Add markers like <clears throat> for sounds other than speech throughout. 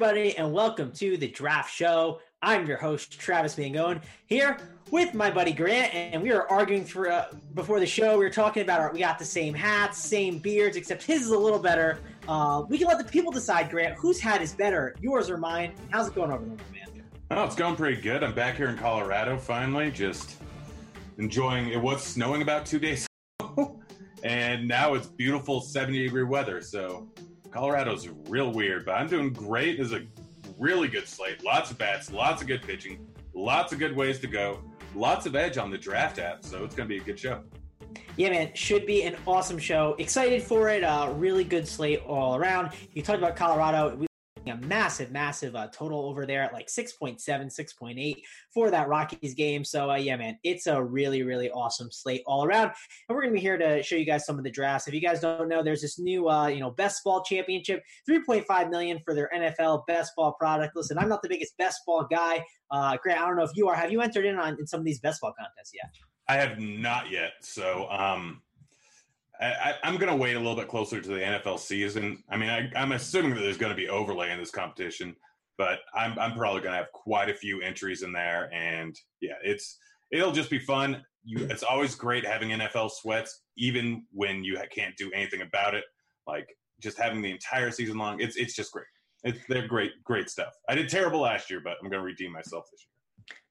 Everybody, and welcome to the Draft Show. I'm your host, Travis Mangone, here with my buddy Grant, and we were arguing for uh, before the show. We were talking about our, we got the same hats, same beards, except his is a little better. Uh, we can let the people decide, Grant, whose hat is better, yours or mine. How's it going over there, man? Oh, it's going pretty good. I'm back here in Colorado finally, just enjoying. It was snowing about two days <laughs> ago, and now it's beautiful 70 degree weather. So Colorado's real weird, but I'm doing great. There's a really good slate. Lots of bats, lots of good pitching, lots of good ways to go, lots of edge on the draft app. So it's going to be a good show. Yeah, man, should be an awesome show. Excited for it. Uh, really good slate all around. You talked about Colorado. We a massive, massive uh, total over there at like 6.7, 6.8 for that Rockies game. So, uh, yeah, man, it's a really, really awesome slate all around. And we're going to be here to show you guys some of the drafts. If you guys don't know, there's this new, uh, you know, best ball championship, 3.5 million for their NFL best ball product. Listen, I'm not the biggest best ball guy. Uh, Grant, I don't know if you are. Have you entered in on in some of these best ball contests yet? I have not yet. So, um, I, am going to wait a little bit closer to the NFL season. I mean, I, am assuming that there's going to be overlay in this competition, but I'm, I'm probably going to have quite a few entries in there. And yeah, it's it'll just be fun. You, it's always great having NFL sweats, even when you can't do anything about it. Like just having the entire season long, it's it's just great. It's they're great, great stuff. I did terrible last year, but I'm going to redeem myself this year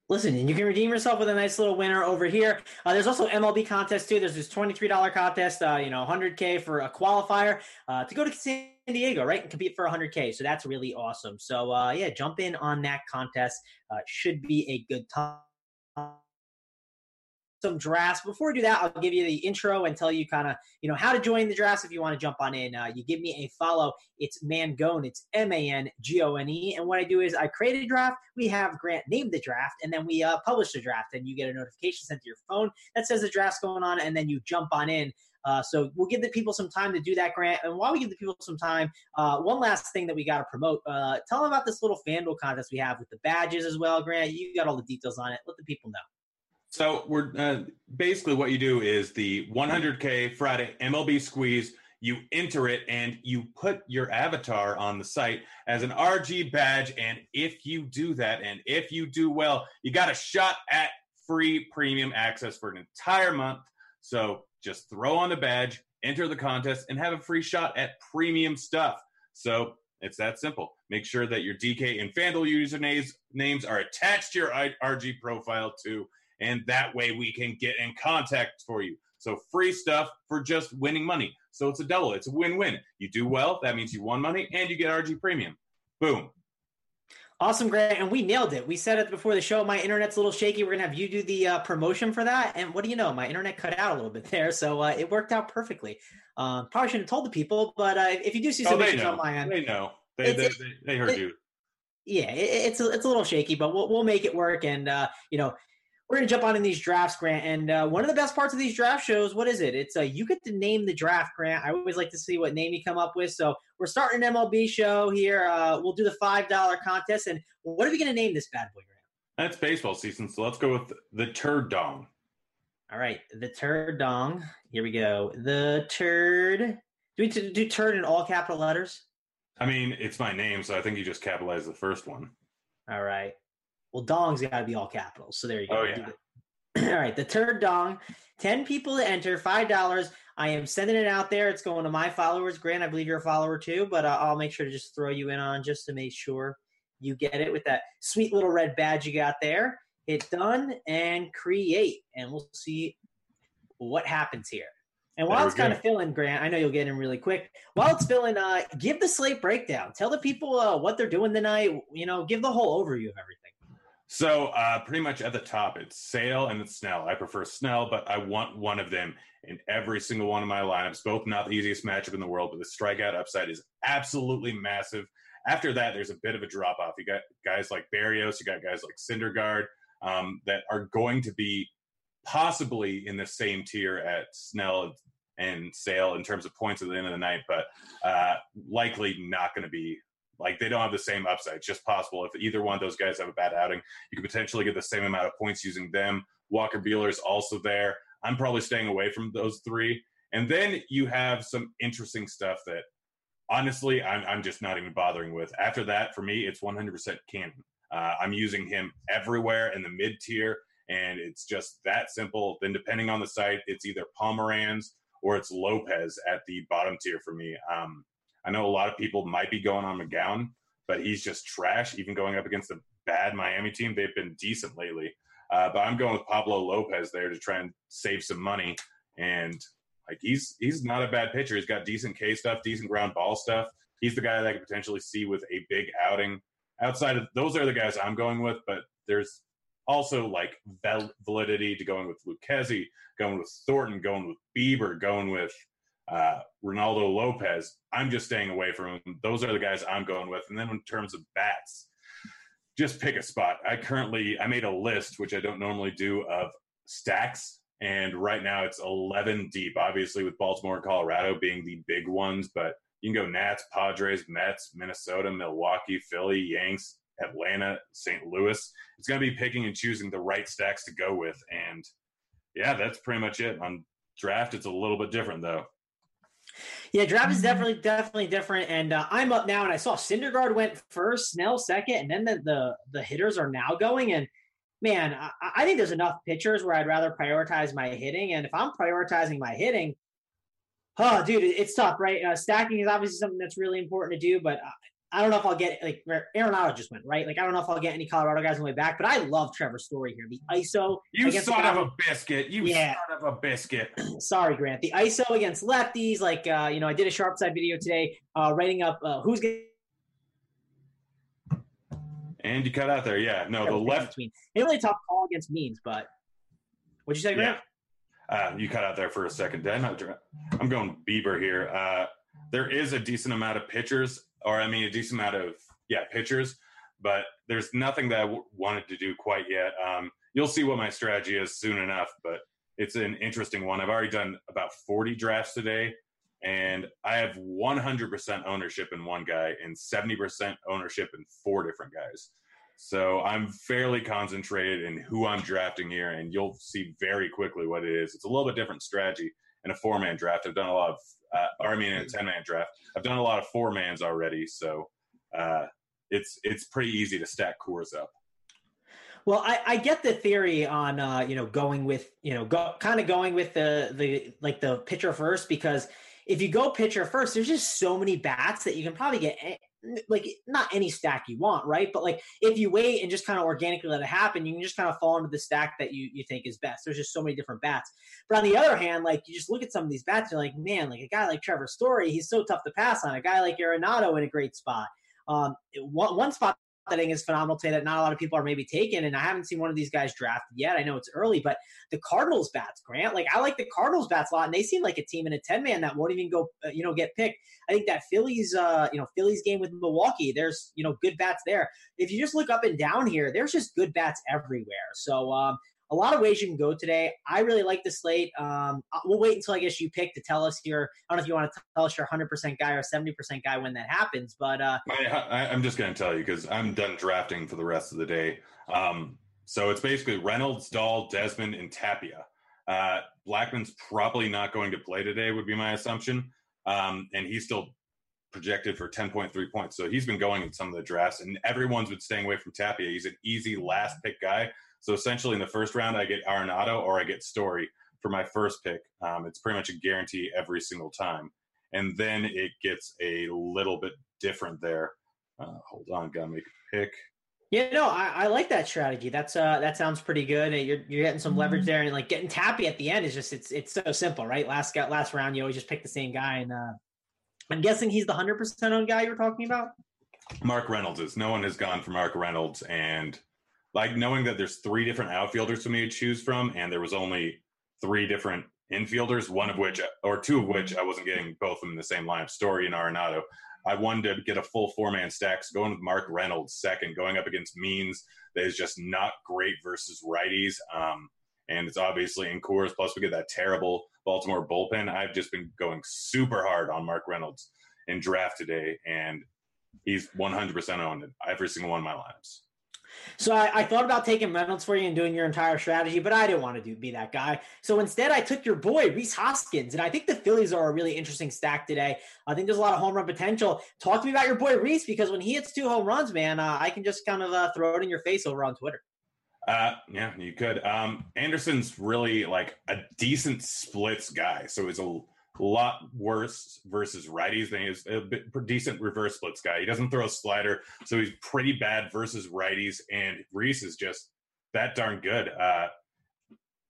listen, and you can redeem yourself with a nice little winner over here. Uh, there's also MLB contest too. There's this $23 contest, uh, you know, 100K for a qualifier uh, to go to San Diego, right, and compete for 100K. So that's really awesome. So, uh, yeah, jump in on that contest. Uh, should be a good time some drafts. Before we do that, I'll give you the intro and tell you kind of, you know, how to join the drafts if you want to jump on in. Uh, you give me a follow. It's Mangone. It's M-A-N-G-O-N-E. And what I do is I create a draft. We have Grant name the draft, and then we uh, publish the draft. And you get a notification sent to your phone that says the draft's going on, and then you jump on in. Uh, so we'll give the people some time to do that, Grant. And while we give the people some time, uh, one last thing that we got to promote. Uh, tell them about this little FanDuel contest we have with the badges as well, Grant. You got all the details on it. Let the people know. So we're uh, basically what you do is the 100K Friday MLB squeeze. You enter it and you put your avatar on the site as an RG badge. And if you do that, and if you do well, you got a shot at free premium access for an entire month. So just throw on the badge, enter the contest, and have a free shot at premium stuff. So it's that simple. Make sure that your DK and FanDuel usernames names are attached to your RG profile too and that way we can get in contact for you. So free stuff for just winning money. So it's a double. It's a win-win. You do well, that means you won money, and you get RG Premium. Boom. Awesome, Grant, and we nailed it. We said it before the show. My internet's a little shaky. We're gonna have you do the uh, promotion for that, and what do you know? My internet cut out a little bit there, so uh, it worked out perfectly. Um, probably shouldn't have told the people, but uh, if you do see some oh, issues know. on my end, they know. They, they, they, they, heard it, you. Yeah, it, it's a, it's a little shaky, but we'll we'll make it work. And uh, you know, we're gonna jump on in these drafts, Grant. And uh, one of the best parts of these draft shows, what is it? It's uh, you get to name the draft, Grant. I always like to see what name you come up with. So we're starting an MLB show here. Uh, we'll do the five dollar contest. And what are we gonna name this bad boy, Grant? That's baseball season, so let's go with the turd dong. All right, the turd dong. Here we go. The turd. Do we t- do turd in all capital letters? I mean, it's my name, so I think you just capitalize the first one. All right. Well, dong's got to be all capitals. So there you go. Oh, yeah. <clears throat> all right. The third dong, 10 people to enter, $5. I am sending it out there. It's going to my followers. Grant, I believe you're a follower too, but uh, I'll make sure to just throw you in on just to make sure you get it with that sweet little red badge you got there. Hit done and create, and we'll see what happens here. And while it's kind of filling, Grant, I know you'll get in really quick. While it's filling, uh, give the slate breakdown. Tell the people uh, what they're doing tonight. You know, give the whole overview of everything. So uh, pretty much at the top, it's Sale and it's Snell. I prefer Snell, but I want one of them in every single one of my lineups. Both not the easiest matchup in the world, but the strikeout upside is absolutely massive. After that, there's a bit of a drop off. You got guys like Berrios, you got guys like Syndergaard um, that are going to be possibly in the same tier at Snell and Sale in terms of points at the end of the night, but uh, likely not going to be like they don't have the same upside. It's just possible if either one of those guys have a bad outing, you could potentially get the same amount of points using them. Walker Buehler's also there. I'm probably staying away from those three. And then you have some interesting stuff that honestly I'm, I'm just not even bothering with. After that, for me, it's 100% Canning. Uh, I'm using him everywhere in the mid tier, and it's just that simple. Then, depending on the site, it's either Pomeranz or it's Lopez at the bottom tier for me. Um, I know a lot of people might be going on McGowan, but he's just trash. Even going up against a bad Miami team, they've been decent lately. Uh, but I'm going with Pablo Lopez there to try and save some money. And like he's he's not a bad pitcher. He's got decent K stuff, decent ground ball stuff. He's the guy that I could potentially see with a big outing. Outside of those are the guys I'm going with, but there's also like validity to going with Lucchesi, going with Thornton, going with Bieber, going with uh, Reynaldo Lopez, I'm just staying away from him. Those are the guys I'm going with. And then in terms of bats, just pick a spot. I currently I made a list, which I don't normally do, of stacks, and right now it's 11 deep. Obviously, with Baltimore and Colorado being the big ones, but you can go Nats, Padres, Mets, Minnesota, Milwaukee, Philly, Yanks, Atlanta, St. Louis. It's going to be picking and choosing the right stacks to go with, and yeah, that's pretty much it. On draft, it's a little bit different though. Yeah, draft is definitely definitely different, and uh, I'm up now, and I saw Syndergaard went first, Snell second, and then the the, the hitters are now going. And man, I, I, think there's enough pitchers where I'd rather prioritize my hitting, and if I'm prioritizing my hitting, oh, dude, it's tough, right? Uh, stacking is obviously something that's really important to do, but uh, I don't know if I'll get like Arenado just went right. Like I don't know if I'll get any Colorado guys on the way back, but I love Trevor Story here. The ISO. You son of a biscuit. You yeah. son of a biscuit. <clears throat> Sorry, Grant. The ISO against lefties. Like uh, you know, I did a sharp side video today, uh, writing up uh, who's going. And you cut out there, yeah. No, the left. Between. They really tough call against means, but what'd you say, Grant? Yeah. Uh, you cut out there for a second. I'm going Bieber here. Uh, there is a decent amount of pitchers or I mean, a decent amount of yeah pitchers, but there's nothing that I w- wanted to do quite yet. Um, you'll see what my strategy is soon enough, but it's an interesting one. I've already done about 40 drafts today, and I have 100% ownership in one guy and 70% ownership in four different guys. So I'm fairly concentrated in who I'm drafting here, and you'll see very quickly what it is. It's a little bit different strategy in a four man draft. I've done a lot of uh, or I mean, in a ten man draft, I've done a lot of four mans already, so uh, it's it's pretty easy to stack cores up. Well, I, I get the theory on uh, you know going with you know go, kind of going with the the like the pitcher first because if you go pitcher first, there's just so many bats that you can probably get like not any stack you want, right? But like if you wait and just kind of organically let it happen, you can just kind of fall into the stack that you you think is best. There's just so many different bats. But on the other hand, like you just look at some of these bats, you're like, man, like a guy like Trevor Story, he's so tough to pass on. A guy like Arenado in a great spot. Um, one, one spot I is phenomenal today that not a lot of people are maybe taking. And I haven't seen one of these guys drafted yet. I know it's early, but the Cardinals bats, Grant, like I like the Cardinals bats a lot, and they seem like a team in a ten man that won't even go, uh, you know, get picked. I think that Phillies, uh, you know, Phillies game with Milwaukee, there's you know good bats there. If you just look up and down here, there's just good bats everywhere. So um, a lot of ways you can go today. I really like the slate. Um, we'll wait until I guess you pick to tell us here. I don't know if you want to tell us your 100% guy or 70% guy when that happens, but uh, I, am just going to tell you because I'm done drafting for the rest of the day. Um, so it's basically Reynolds, Dahl, Desmond, and Tapia. Uh, Blackmon's probably not going to play today, would be my assumption, um, and he's still projected for 10.3 points. So he's been going in some of the drafts, and everyone's been staying away from Tapia. He's an easy last pick guy. So essentially, in the first round, I get Arenado or I get Story for my first pick. Um, it's pretty much a guarantee every single time. And then it gets a little bit different there. Uh, hold on, gotta make a pick. Yeah, no, I, I, like that strategy. That's uh, that sounds pretty good. You're you're getting some leverage there, and like getting Tapia at the end is just it's it's so simple, right? Last last round, you always just pick the same guy, and uh, I'm guessing he's the hundred percent on guy you're talking about. Mark Reynolds is. No one has gone for Mark Reynolds, and like knowing that there's three different outfielders for me to choose from, and there was only three different infielders, one of which or two of which I wasn't getting both of them in the same lineup, Story and Arenado. I wanted to get a full four man stack, so going with Mark Reynolds second, going up against Means that is just not great versus righties. Um, and it's obviously in Coors. Plus, we get that terrible Baltimore bullpen. I've just been going super hard on Mark Reynolds in draft today, and he's 100% owned in every single one of my lineups. So I, I, thought about taking Reynolds for you and doing your entire strategy, but I didn't want to do be that guy. So instead, I took your boy Rhys Hoskins, and I think the Phillies are a really interesting stack today. I think there's a lot of home run potential. Talk to me about your boy Rhys because when he hits two home runs, man, uh, I can just kind of uh, throw it in your face over on Twitter. Uh, yeah, you could. Um, Anderson's really like a decent splits guy, so he's a lot worse versus righties than he is a bit, decent reverse splits guy. He doesn't throw a slider, so he's pretty bad versus righties. And Rhys is just that darn good. Uh,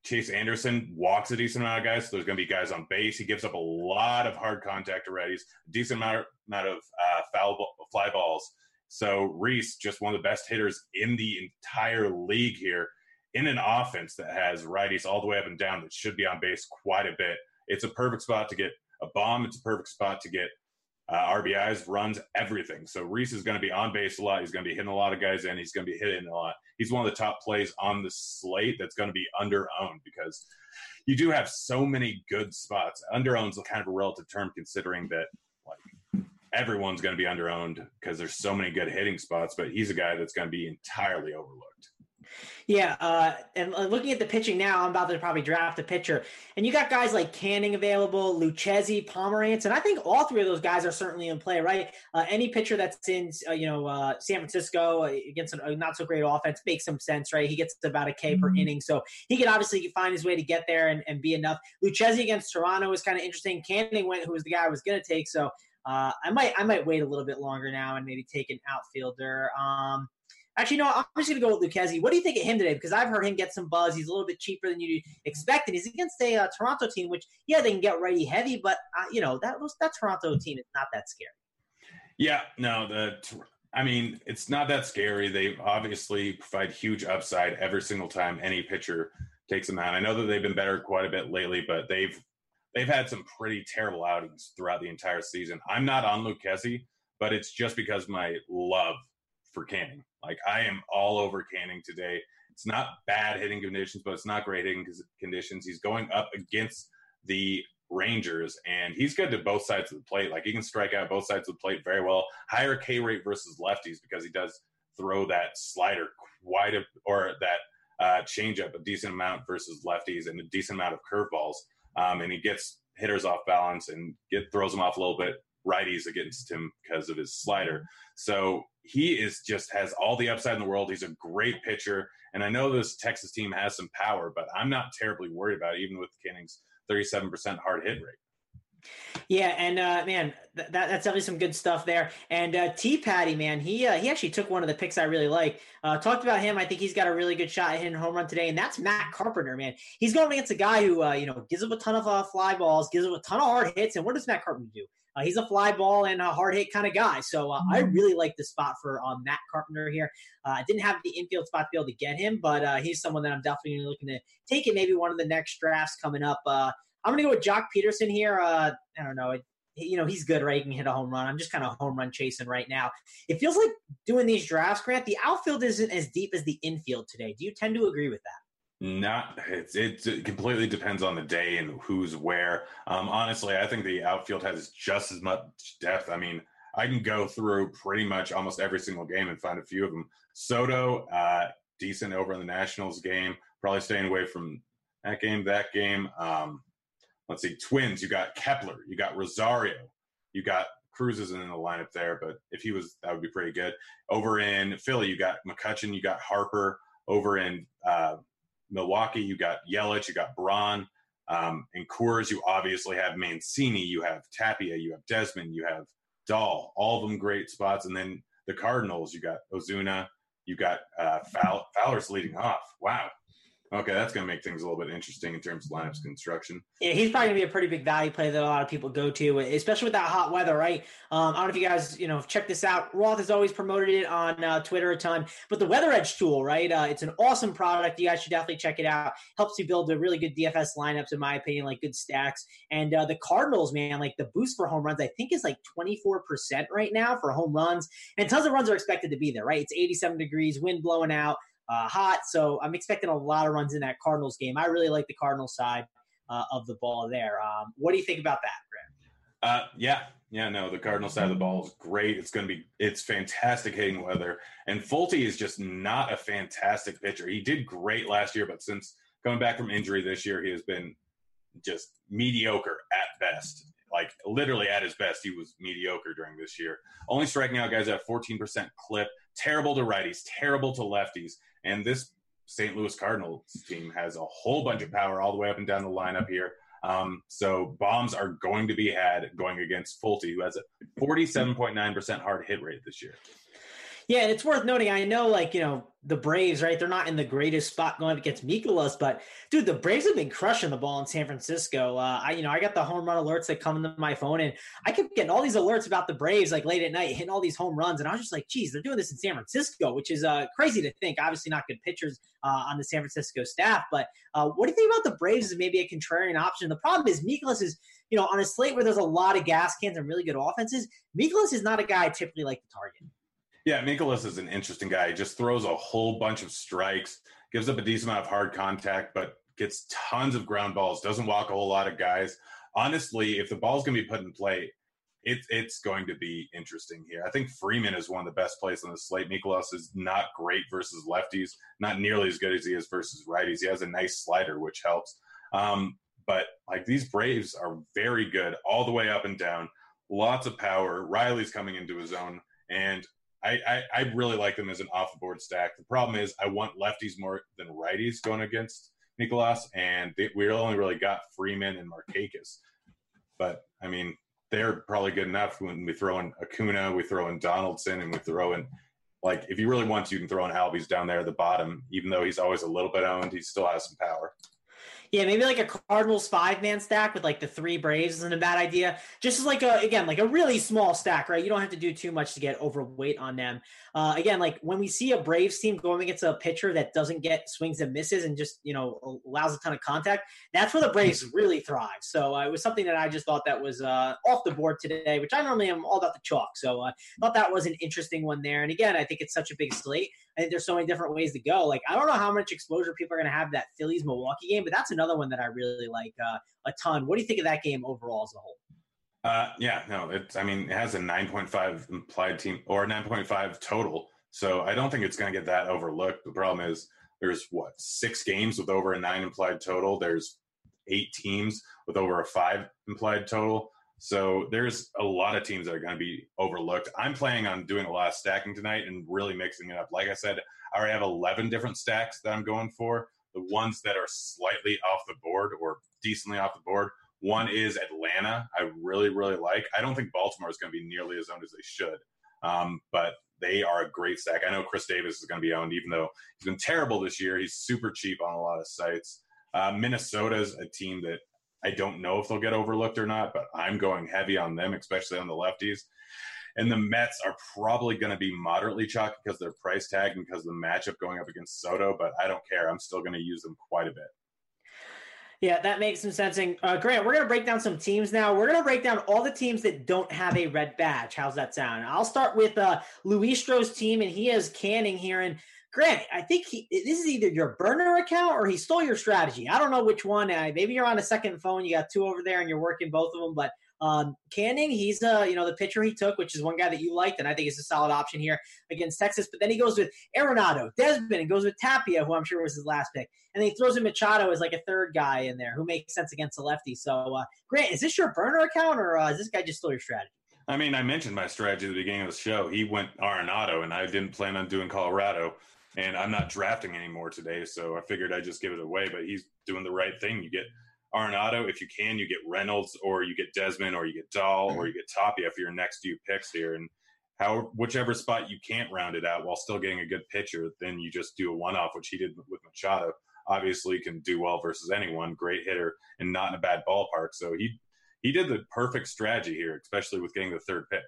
Chase Anderson walks a decent amount of guys, so there's going to be guys on base. He gives up a lot of hard contact to righties, a decent amount, amount of uh, foul fly balls. So Rhys, just one of the best hitters in the entire league here, in an offense that has righties all the way up and down that should be on base quite a bit it's a perfect spot to get a bomb, it's a perfect spot to get uh, RBIs, runs, everything. So Rhys is going to be on base a lot. He's going to be hitting a lot of guys in. He's going to be hitting a lot. He's one of the top plays on the slate that's going to be under owned because you do have so many good spots. Under owned is kind of a relative term considering that like everyone's going to be under owned because there's so many good hitting spots, but he's a guy that's going to be entirely overlooked. Yeah, uh, and looking at the pitching now, I'm about to probably draft a pitcher, and you got guys like Canning available, Lucchesi, Pomeranz, and I think all three of those guys are certainly in play, right? Uh, any pitcher that's in, uh, you know, uh, San Francisco uh, against a not so great offense makes some sense, right? He gets about a K mm-hmm. per inning, so he can obviously find his way to get there and, and be enough. Lucchesi against Toronto is kind of interesting. Canning went, who was the guy I was going to take, so uh, I might I might wait a little bit longer now and maybe take an outfielder. Um, Actually, no, I'm just going to go with Lucchesi. What do you think of him today? Because I've heard him get some buzz. He's a little bit cheaper than you expected. He's against a uh, Toronto team, which, yeah, they can get righty heavy, but, uh, you know, that that Toronto team is not that scary. Yeah, no, the I mean, it's not that scary. They obviously provide huge upside every single time any pitcher takes them out. I know that they've been better quite a bit lately, but they've they've had some pretty terrible outings throughout the entire season. I'm not on Lucchesi, but it's just because my love for Canning. Like I am all over Canning today. It's not bad hitting conditions, but it's not great hitting conditions. He's going up against the Rangers, and he's good to both sides of the plate. Like he can strike out both sides of the plate very well. Higher K rate versus lefties because he does throw that slider quite a or that uh, changeup a decent amount versus lefties and a decent amount of curveballs. Um, and he gets hitters off balance and get throws them off a little bit righties against him because of his slider. So he is just has all the upside in the world. He's a great pitcher, and I know this Texas team has some power, but I'm not terribly worried about it, even with Canning's 37% hard hit rate. Yeah, and uh, man, th- that, that's definitely some good stuff there. And uh, T Patty, man, he uh, he actually took one of the picks I really like. Uh, talked about him. I think he's got a really good shot at hitting home run today, and that's Matt Carpenter, man. He's going against a guy who uh, you know gives up a ton of uh, fly balls, gives up a ton of hard hits, and what does Matt Carpenter do? Uh, he's a fly ball and a hard hit kind of guy. So uh, I mm-hmm. really like the spot for um, Matt Carpenter here. Uh, I didn't have the infield spot to be able to get him, but uh, he's someone that I'm definitely looking to take it. Maybe one of the next drafts coming up. Uh, I'm going to go with Joc Pederson here. I don't know. It, you know, he's good, right? He can hit a home run. I'm just kind of home run chasing right now. It feels like doing these drafts, Grant, the outfield isn't as deep as the infield today. Do you tend to agree with that? Not it's, it completely depends on the day and who's where. Um, honestly, I think the outfield has just as much depth. I mean, I can go through pretty much almost every single game and find a few of them. Soto, uh, decent over in the Nationals game. Probably staying away from that game. That game. Um, let's see, Twins. You got Kepler. You got Rosario. You got Cruz isn't in the lineup there, but if he was, that would be pretty good. Over in Philly, you got McCutchen. You got Harper. Over in uh, Milwaukee, you got Yelich, you got Braun. Um, in Coors, you obviously have Mancini, you have Tapia, you have Desmond, you have Dahl, all of them great spots. And then the Cardinals, you got Ozuna, you got uh, Fowler's leading off. Wow. Okay, that's going to make things a little bit interesting in terms of lineups construction. Yeah, he's probably going to be a pretty big value play that a lot of people go to, especially with that hot weather, right? Um, I don't know if you guys, you know, check this out. Roth has always promoted it on uh, Twitter a ton, but the Weather Edge tool, right? Uh, it's an awesome product. You guys should definitely check it out. Helps you build a really good DFS lineups, in my opinion, like good stacks. And uh, the Cardinals, man, like the boost for home runs, I think is like 24% right now for home runs, and tons of runs are expected to be there, right? It's 87 degrees, wind blowing out uh, hot. So I'm expecting a lot of runs in that Cardinals game. I really like the Cardinals side uh, of the ball there. Um, what do you think about that, Grant? Uh, yeah, yeah, no, the Cardinal side of the ball is great. It's going to be, it's fantastic hitting weather. And Folty is just not a fantastic pitcher. He did great last year, but since coming back from injury this year, he has been just mediocre at best. Like literally at his best, he was mediocre during this year. Only striking out guys at 14% clip. Terrible to righties, terrible to lefties. And this St. Louis Cardinals team has a whole bunch of power all the way up and down the lineup here. Um, so bombs are going to be had going against Folty, who has a 47.9% hard hit rate this year. Yeah, and it's worth noting. I know, like you know, the Braves, right? They're not in the greatest spot going up against Mikolas, but dude, the Braves have been crushing the ball in San Francisco. Uh, I, you know, I got the home run alerts that come into my phone, and I kept getting all these alerts about the Braves, like late at night, hitting all these home runs, and I was just like, geez, they're doing this in San Francisco, which is uh, crazy to think. Obviously, not good pitchers uh, on the San Francisco staff, but uh, what do you think about the Braves as maybe a contrarian option? The problem is Mikolas is, you know, on a slate where there's a lot of gas cans and really good offenses. Mikolas is not a guy I typically like to target. Yeah, Mikolas is an interesting guy. He just throws a whole bunch of strikes, gives up a decent amount of hard contact, but gets tons of ground balls, doesn't walk a whole lot of guys. Honestly, if the ball's going to be put in play, it, it's going to be interesting here. I think Freeman is one of the best plays on the slate. Mikolas is not great versus lefties, not nearly as good as he is versus righties. He has a nice slider, which helps. Um, but like these Braves are very good all the way up and down, lots of power. Riley's coming into his own, and I, I, I really like them as an off the board stack. The problem is I want lefties more than righties going against Mikolas, and they, we only really got Freeman and Markakis. But I mean, they're probably good enough when we throw in Acuna, we throw in Donaldson, and we throw in like if you really want to, you can throw in Albies down there at the bottom. Even though he's always a little bit owned, he still has some power. Yeah, maybe like a Cardinals five man stack with like the three Braves isn't a bad idea. Just as like a again like a really small stack, right? You don't have to do too much to get overweight on them. Uh, again, like when we see a Braves team going against a pitcher that doesn't get swings and misses and just you know allows a ton of contact, that's where the Braves really thrive. So uh, it was something that I just thought that was uh, off the board today, which I normally am all about the chalk. So I uh, thought that was an interesting one there. And again, I think it's such a big slate. I think there's so many different ways to go. Like I don't know how much exposure people are going to have that Phillies Milwaukee game, but that's another one that I really like uh, a ton. What do you think of that game overall as a whole? Uh, yeah, no, it's. I mean, it has a 9.5 implied team or 9.5 total, so I don't think it's going to get that overlooked. The problem is there's what six games with over a nine implied total. There's eight teams with over a five implied total. So there's a lot of teams that are going to be overlooked. I'm planning on doing a lot of stacking tonight and really mixing it up. Like I said, I already have 11 different stacks that I'm going for. The ones that are slightly off the board or decently off the board. One is Atlanta. I really, really like. I don't think Baltimore is going to be nearly as owned as they should, um, but they are a great stack. I know Chris Davis is going to be owned, even though he's been terrible this year. He's super cheap on a lot of sites. Uh, Minnesota is a team that I don't know if they'll get overlooked or not, but I'm going heavy on them, especially on the lefties. And the Mets are probably going to be moderately chalky because they're price tag and because of the matchup going up against Soto, but I don't care. I'm still going to use them quite a bit. Yeah, that makes some sense. And uh, Grant, we're going to break down some teams now. We're going to break down all the teams that don't have a red badge. How's that sound? I'll start with uh, Luis Stroh's team, and he has Canning here. And Grant, I think he, this is either your burner account or he stole your strategy. I don't know which one. Uh, maybe you're on a second phone. You got two over there, and you're working both of them. But um, Canning, he's uh, you know the pitcher he took, which is one guy that you liked, and I think is a solid option here against Texas. But then he goes with Arenado, Desmond, and goes with Tapia, who I'm sure was his last pick, and then he throws in Machado as like a third guy in there who makes sense against the lefty. So uh, Grant, is this your burner account, or uh, is this guy just stole your strategy? I mean, I mentioned my strategy at the beginning of the show. He went Arenado, and I didn't plan on doing Colorado and I'm not drafting anymore today, so I figured I'd just give it away. But he's doing the right thing. You get Arenado if you can, you get Reynolds, or you get Desmond, or you get Dahl, or you get Tapia for your next few picks here, and how whichever spot you can't round it out while still getting a good pitcher, then you just do a one off, which he did with Machado. Obviously, can do well versus anyone. Great hitter and not in a bad ballpark. So he he did the perfect strategy here, especially with getting the third pick.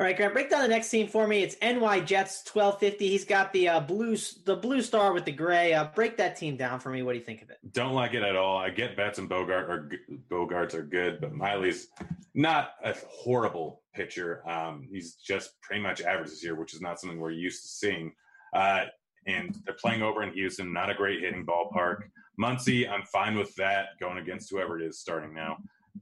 All right, Grant, break down the next team for me. It's NY Jets, twelve fifty. He's got the uh, blue, the blue star with the gray. Uh, break that team down for me. What do you think of it? Don't like it at all. I get Betts and Bogart or Bogaerts are good, but Miley's not a horrible pitcher. Um, he's just pretty much average this year, which is not something we're used to seeing. Uh, and they're playing over in Houston, not a great hitting ballpark. Muncy, I'm fine with that going against whoever it is starting now.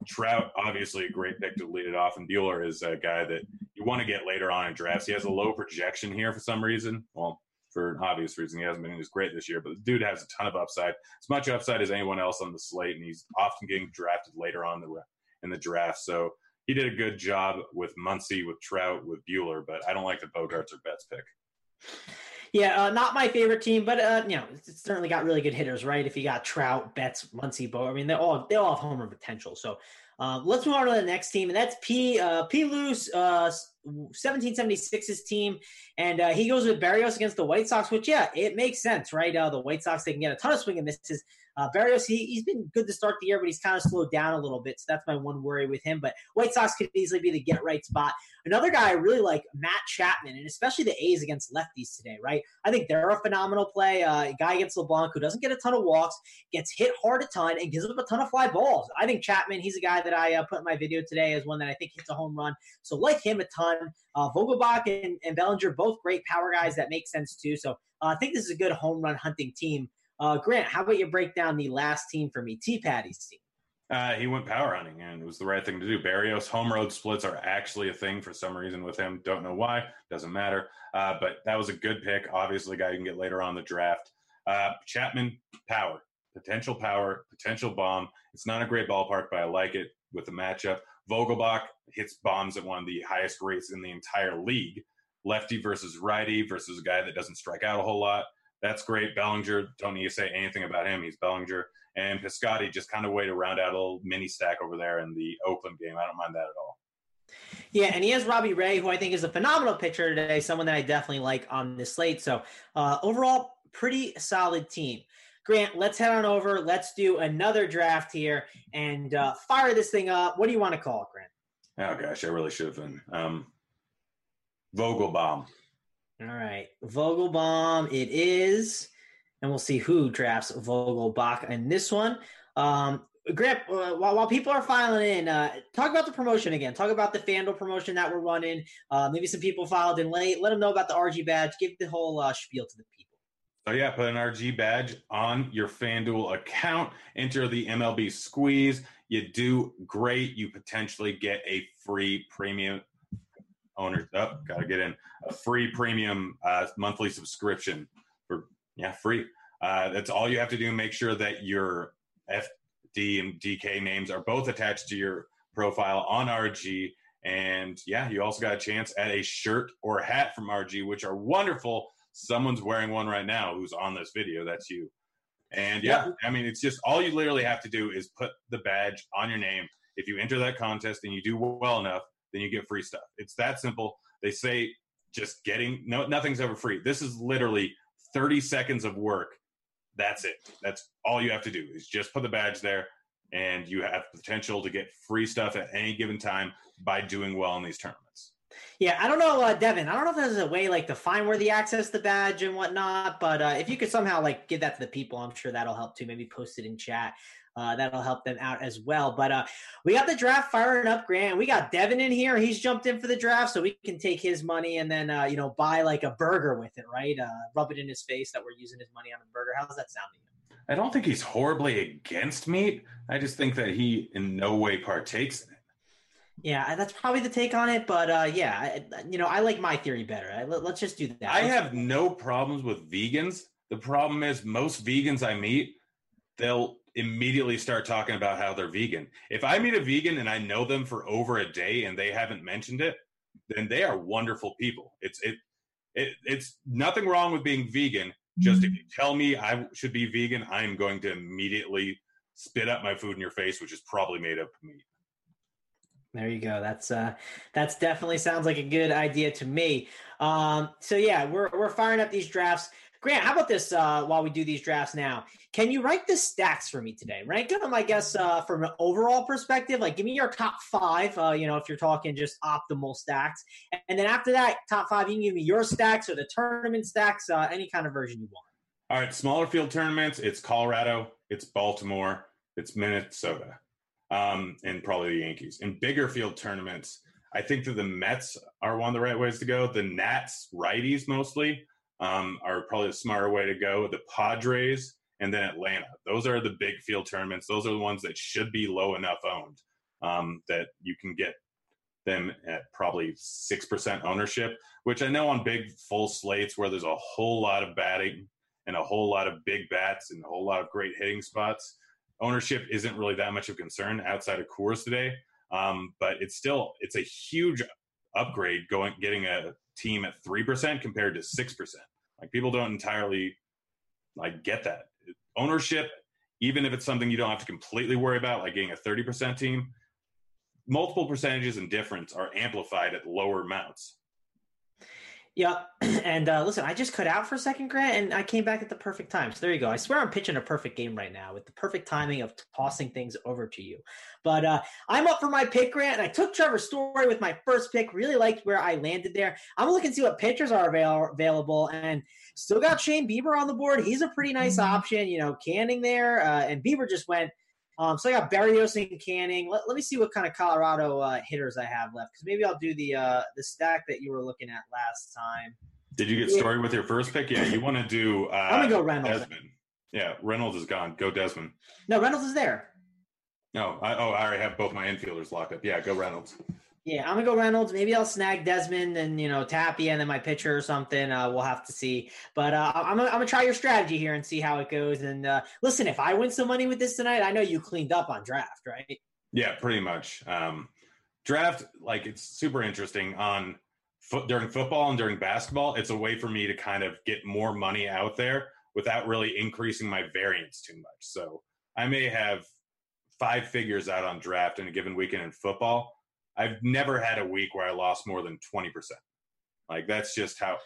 Trout, obviously a great pick to lead it off, and Buehler is a guy that you want to get later on in drafts. He has a low projection here for some reason. Well, for an obvious reason, he hasn't been as great this year, but the dude has a ton of upside, as much upside as anyone else on the slate, and he's often getting drafted later on the in the draft. So he did a good job with Muncy, with Trout, with Buehler, but I don't like the Bogarts or Betts pick. Yeah, uh, not my favorite team, but uh, you know, it's certainly got really good hitters, right? If you got Trout, Betts, Muncy, Bo, I mean, they all they all have homer potential. So uh, let's move on to the next team, and that's P uh, P. Loose uh, 1776's team, and uh, he goes with Berrios against the White Sox, which yeah, it makes sense, right? Uh, the White Sox they can get a ton of swing and misses. Uh, Berrios he he's been good to start the year, but he's kind of slowed down a little bit, so that's my one worry with him. But White Sox could easily be the get right spot. Another guy I really like, Matt Chapman, and especially the A's against lefties today, right? I think they're a phenomenal play. Uh, a guy against LeBlanc who doesn't get a ton of walks, gets hit hard a ton, and gives up a ton of fly balls. I think Chapman, he's a guy that I uh, put in my video today as one that I think hits a home run. So like him a ton. Uh, Vogelbach and, and Bellinger, both great power guys that makes sense too. So uh, I think this is a good home run hunting team. Uh, Grant, how about you break down the last team for me, T Patty's team? Uh, he went power hunting, and it was the right thing to do. Berrios home road splits are actually a thing for some reason with him. Don't know why. Doesn't matter. Uh, but that was a good pick. Obviously, a guy you can get later on the draft. Uh, Chapman, power, potential power, potential bomb. It's not a great ballpark, but I like it with the matchup. Vogelbach hits bombs at one of the highest rates in the entire league. Lefty versus righty versus a guy that doesn't strike out a whole lot. That's great. Bellinger, don't need to say anything about him. He's Bellinger. And Piscotty just kind of way to round out a little mini stack over there in the Oakland game. I don't mind that at all. Yeah, and he has Robbie Ray, who I think is a phenomenal pitcher today, someone that I definitely like on this slate. So uh, overall, pretty solid team. Grant, let's head on over. Let's do another draft here and uh, fire this thing up. What do you want to call it, Grant? Oh gosh, I really should have been. Um, Vogelbaum. All right, Vogelbaum. It is, and we'll see who drafts Vogelbach in this one. Um, Grant, uh, while, while people are filing in, uh, talk about the promotion again. Talk about the FanDuel promotion that we're running. Uh, maybe some people filed in late. Let them know about the RG badge. Give the whole uh, spiel to the people. So yeah, put an RG badge on your FanDuel account. Enter the MLB squeeze. You do great. You potentially get a free premium owner. Oh, gotta get in a free premium uh, monthly subscription for yeah free. Uh, that's all you have to do. Make sure that your FD and DK names are both attached to your profile on RG. And yeah, you also got a chance at a shirt or hat from RG, which are wonderful someone's wearing one right now who's on this video. That's you. And yeah, I mean, it's just all you literally have to do is put the badge on your name. If you enter that contest and you do well enough, then you get free stuff. It's that simple. They say just getting no nothing's ever free. This is literally 30 seconds of work. That's it. That's all you have to do is just put the badge there and you have potential to get free stuff at any given time by doing well in these tournaments. Yeah, I don't know, uh, Devin. I don't know if there's a way like to find where the access the badge and whatnot, but uh, if you could somehow like give that to the people, I'm sure that'll help too. Maybe post it in chat. Uh, that'll help them out as well. But uh, we got the draft firing up, Grant. We got Devin in here. He's jumped in for the draft, so we can take his money and then uh, you know buy like a burger with it, right? Uh, rub it in his face that we're using his money on a burger. How's that sound to you? I don't think he's horribly against meat. I just think that he in no way partakes. Yeah, that's probably the take on it. But uh, yeah, I, you know, I like my theory better. I, let, us just do that. I have no problems with vegans. The problem is most vegans I meet, they'll immediately start talking about how they're vegan. If I meet a vegan and I know them for over a day and they haven't mentioned it, then they are wonderful people. It's it, it it's nothing wrong with being vegan. Just if you tell me I should be vegan, I'm going to immediately spit up my food in your face, which is probably made of meat. There you go. That's uh, that's definitely sounds like a good idea to me. Um, so yeah, we're we're firing up these drafts. Grant, how about this? Uh, while we do these drafts now, can you rank the stacks for me today? Rank them, I guess, uh, from an overall perspective. Like, give me your top five. Uh, you know, if you're talking just optimal stacks, and then after that, top five, you can give me your stacks or the tournament stacks, uh, any kind of version you want. All right, smaller field tournaments. It's Colorado. It's Baltimore. It's Minnesota um, and probably the Yankees. In bigger field tournaments, I think that the Mets are one of the right ways to go. The Nats, righties mostly, um, are probably the smarter way to go. The Padres and then Atlanta. Those are the big field tournaments. Those are the ones that should be low enough owned um, that you can get them at probably 6% ownership, which I know on big full slates where there's a whole lot of batting and a whole lot of big bats and a whole lot of great hitting spots ownership isn't really that much of a concern outside of Coors today. Um, but it's still it's a huge upgrade going getting a team at three percent compared to six percent. Like people don't entirely like get that ownership, even if it's something you don't have to completely worry about, like getting a thirty percent team. multiple percentages and difference are amplified at lower amounts. Yeah, <clears throat> and uh, listen, I just cut out for a second, Grant, and I came back at the perfect time. So there you go. I swear I'm pitching a perfect game right now with the perfect timing of tossing things over to you. But uh, I'm up for my pick, Grant, and I took Trevor Story with my first pick. Really liked where I landed there. I'm looking to see what pitchers are avail- available, and still got Shane Bieber on the board. He's a pretty nice mm-hmm. option. You know, Canning there, uh, and Bieber just went um, so I got Berrios and Canning. Let, let me see what kind of Colorado uh, hitters I have left because maybe I'll do the uh, the stack that you were looking at last time. Did you get yeah. Story with your first pick? Yeah, you want to do. Uh, I'm gonna go Reynolds. Desmond. Yeah, Reynolds is gone. Go Desmond. No, Reynolds is there. No, I, oh, I already have both my infielders locked up. Yeah, go Reynolds. Yeah, I'm gonna go Reynolds. Maybe I'll snag Desmond and you know Tapia and then my pitcher or something. Uh, we'll have to see. But uh, I'm gonna, I'm gonna try your strategy here and see how it goes. And uh, listen, if I win some money with this tonight, I know you cleaned up on draft, right? Yeah, pretty much. Um, draft like it's super interesting on during football and during basketball. It's a way for me to kind of get more money out there without really increasing my variance too much. So I may have five figures out on draft in a given weekend in football I've never had a week where I lost more than 20%. Like that's just how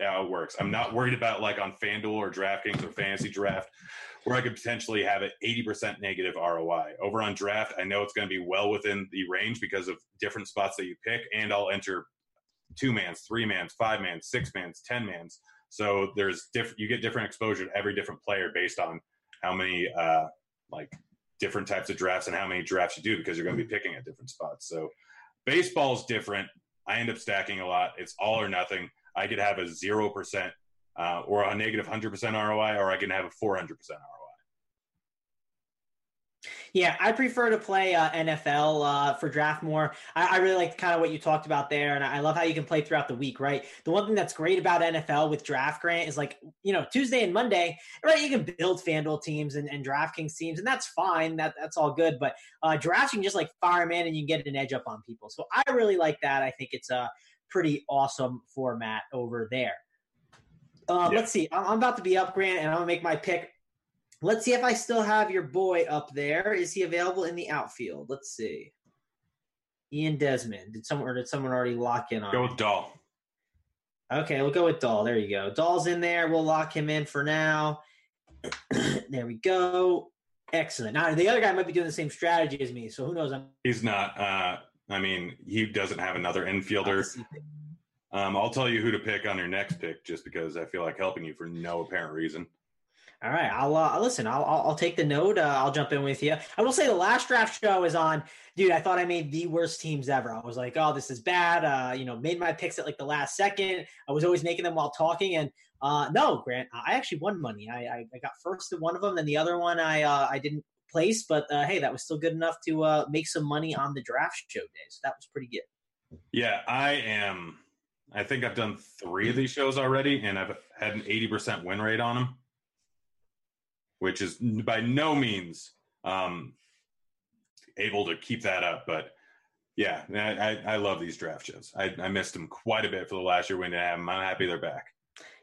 how it works. I'm not worried about like on FanDuel or DraftKings or Fantasy Draft where I could potentially have an 80% negative ROI. Over on draft, I know it's going to be well within the range because of different spots that you pick, and I'll enter two mans, three mans, five mans, six mans, ten mans. So there's different. You get different exposure to every different player based on how many uh, like different types of drafts and how many drafts you do because you're going to be picking at different spots. So baseball's different. I end up stacking a lot. It's all or nothing. I could have a 0% uh, or a negative 100% ROI, or I can have a 400% ROI. Yeah, I prefer to play uh, NFL uh, for draft more. I, I really like kind of what you talked about there, and I love how you can play throughout the week. Right, the one thing that's great about NFL with draft grant is like you know Tuesday and Monday, right? You can build FanDuel teams and, and DraftKings teams, and that's fine. That that's all good. But uh, drafts, you can just like fire them in, and you can get an edge up on people. So I really like that. I think it's a pretty awesome format over there. Uh, yeah. Let's see. I'm about to be up, Grant, and I'm gonna make my pick Let's see if I still have your boy up there. Is he available in the outfield? Let's see. Ian Desmond. Did someone or did someone already lock in on? Go with Dahl. Okay, we'll go with Dahl. There you go. Dahl's in there. We'll lock him in for now. <clears throat> there we go. Excellent. Now the other guy might be doing the same strategy as me, so who knows? I'm- He's not. Uh, I mean, he doesn't have another infielder. Um, I'll tell you who to pick on your next pick, just because I feel like helping you for no apparent reason. All right, I'll uh, listen. I'll, I'll, I'll take the note. Uh, I'll jump in with you. I will say the last draft show is on, dude. I thought I made the worst teams ever. I was like, oh, this is bad. Uh, you know, made my picks at like the last second. I was always making them while talking, and uh, no, Grant, I actually won money. I, I, I got first in one of them, and the other one I uh, I didn't place, but uh, hey, that was still good enough to make some money on the draft show day. So that was pretty good. Yeah, I am. I think I've done three of these shows already, and I've had an eighty percent win rate on them which is by no means um, able to keep that up. But yeah, I, I, love these draft shows. I, I, missed them quite a bit for the last year when they have them. I'm happy they're back.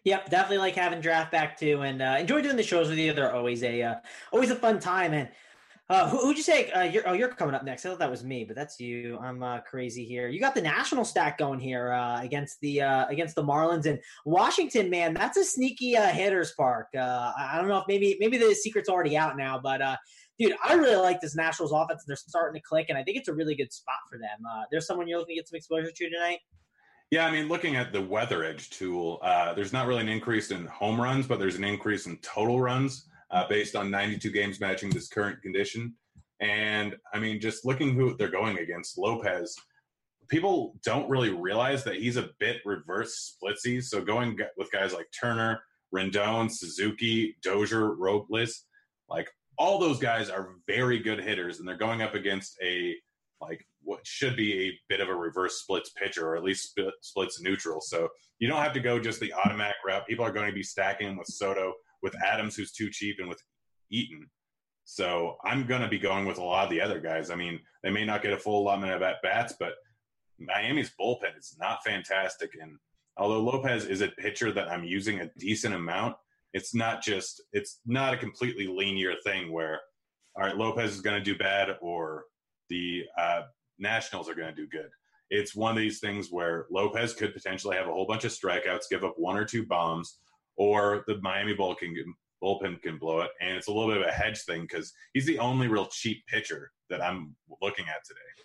Yep, definitely like having draft back too, and uh, enjoy doing the shows with you. They're always a uh, always a fun time. And uh, who, would you say? Uh, you're, oh, you're coming up next. I thought that was me, but that's you. I'm uh, crazy here. You got the national stack going here uh, against the uh, against the Marlins and Washington. Man, that's a sneaky uh, hitters park. I don't know if maybe maybe the secret's already out now, but dude, I really like this Nationals offense. They're starting to click, and I think it's a really good spot for them. There's someone you're looking to get some exposure to tonight. Yeah, I mean, looking at the weather edge tool, there's not really an increase in home runs, but there's an increase in total runs uh, based on 92 games matching this current condition. And I mean, just looking who they're going against, Lopez, people don't really realize that he's a bit reverse splitsy. So going with guys like Turner, Rendon, Suzuki, Dozier, Robles, like all those guys are very good hitters, and they're going up against a like what should be a bit of a reverse splits pitcher, or at least split, splits neutral. So you don't have to go just the automatic route. People are going to be stacking with Soto, with Adams, who's too cheap, and with Eaton. So I'm going to be going with a lot of the other guys. I mean, they may not get a full allotment of at bats, but Miami's bullpen is not fantastic. And although Lopez is a pitcher that I'm using a decent amount, it's not just, it's not a completely linear thing where, all right, Lopez is going to do bad or the uh, Nationals are going to do good. It's one of these things where Lopez could potentially have a whole bunch of strikeouts, give up one or two bombs, or the Miami bull can, bullpen can blow it. And it's a little bit of a hedge thing because he's the only real cheap pitcher that I'm looking at today.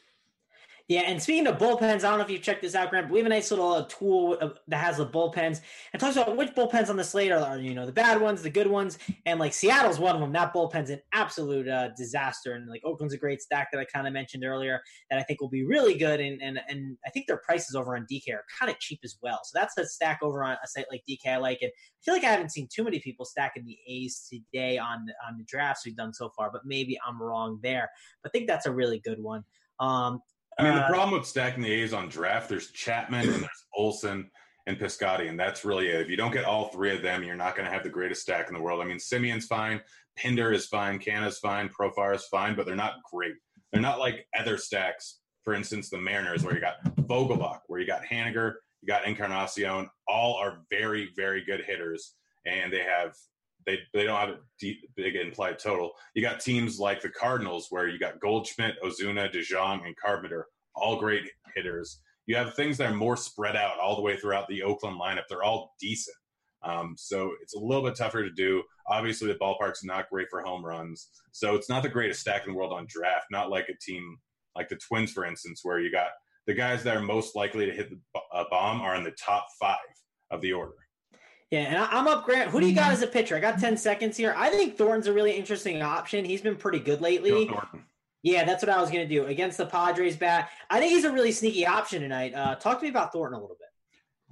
Yeah, and speaking of bullpens, I don't know if you've checked this out, Grant. But we have a nice little uh, tool uh, that has the bullpens and talks about which bullpens on the slate are, you know, the bad ones, the good ones, and like Seattle's one of them. That bullpen's an absolute uh, disaster, and like Oakland's a great stack that I kind of mentioned earlier that I think will be really good, and and and I think their prices over on DK are kind of cheap as well. So that's a stack over on a site like DK. I like it. I feel like I haven't seen too many people stacking the A's today on on the drafts we've done so far, but maybe I'm wrong there. But I think that's a really good one. Um, I mean, the uh, problem with stacking the A's on draft, there's Chapman and there's Olson and Piscotty, and that's really it. If you don't get all three of them, you're not going to have the greatest stack in the world. I mean, Semien's fine, Pinder is fine, Canha's fine, Profar is fine, but they're not great. They're not like other stacks, for instance, the Mariners, where you got Vogelbach, where you got Haniger, you got Encarnacion. All are very, very good hitters, and they have they they don't have a deep, big implied total. You got teams like the Cardinals where you got Goldschmidt, Ozuna, DeJong, and Carpenter, all great hitters. You have things that are more spread out all the way throughout the Oakland lineup. They're all decent. Um, so it's a little bit tougher to do. Obviously, the ballpark's not great for home runs, so it's not the greatest stack in the world on draft. Not like a team like the Twins, for instance, where you got the guys that are most likely to hit the bomb are in the top five of the order. Yeah, and I- I'm up, Grant. Who do you got as a pitcher? I got 10 seconds here. I think Thornton's a really interesting option. He's been pretty good lately. Joe Thornton. Yeah, that's what I was going to do against the Padres bat. I think he's a really sneaky option tonight. Uh, talk to me about Thornton a little bit.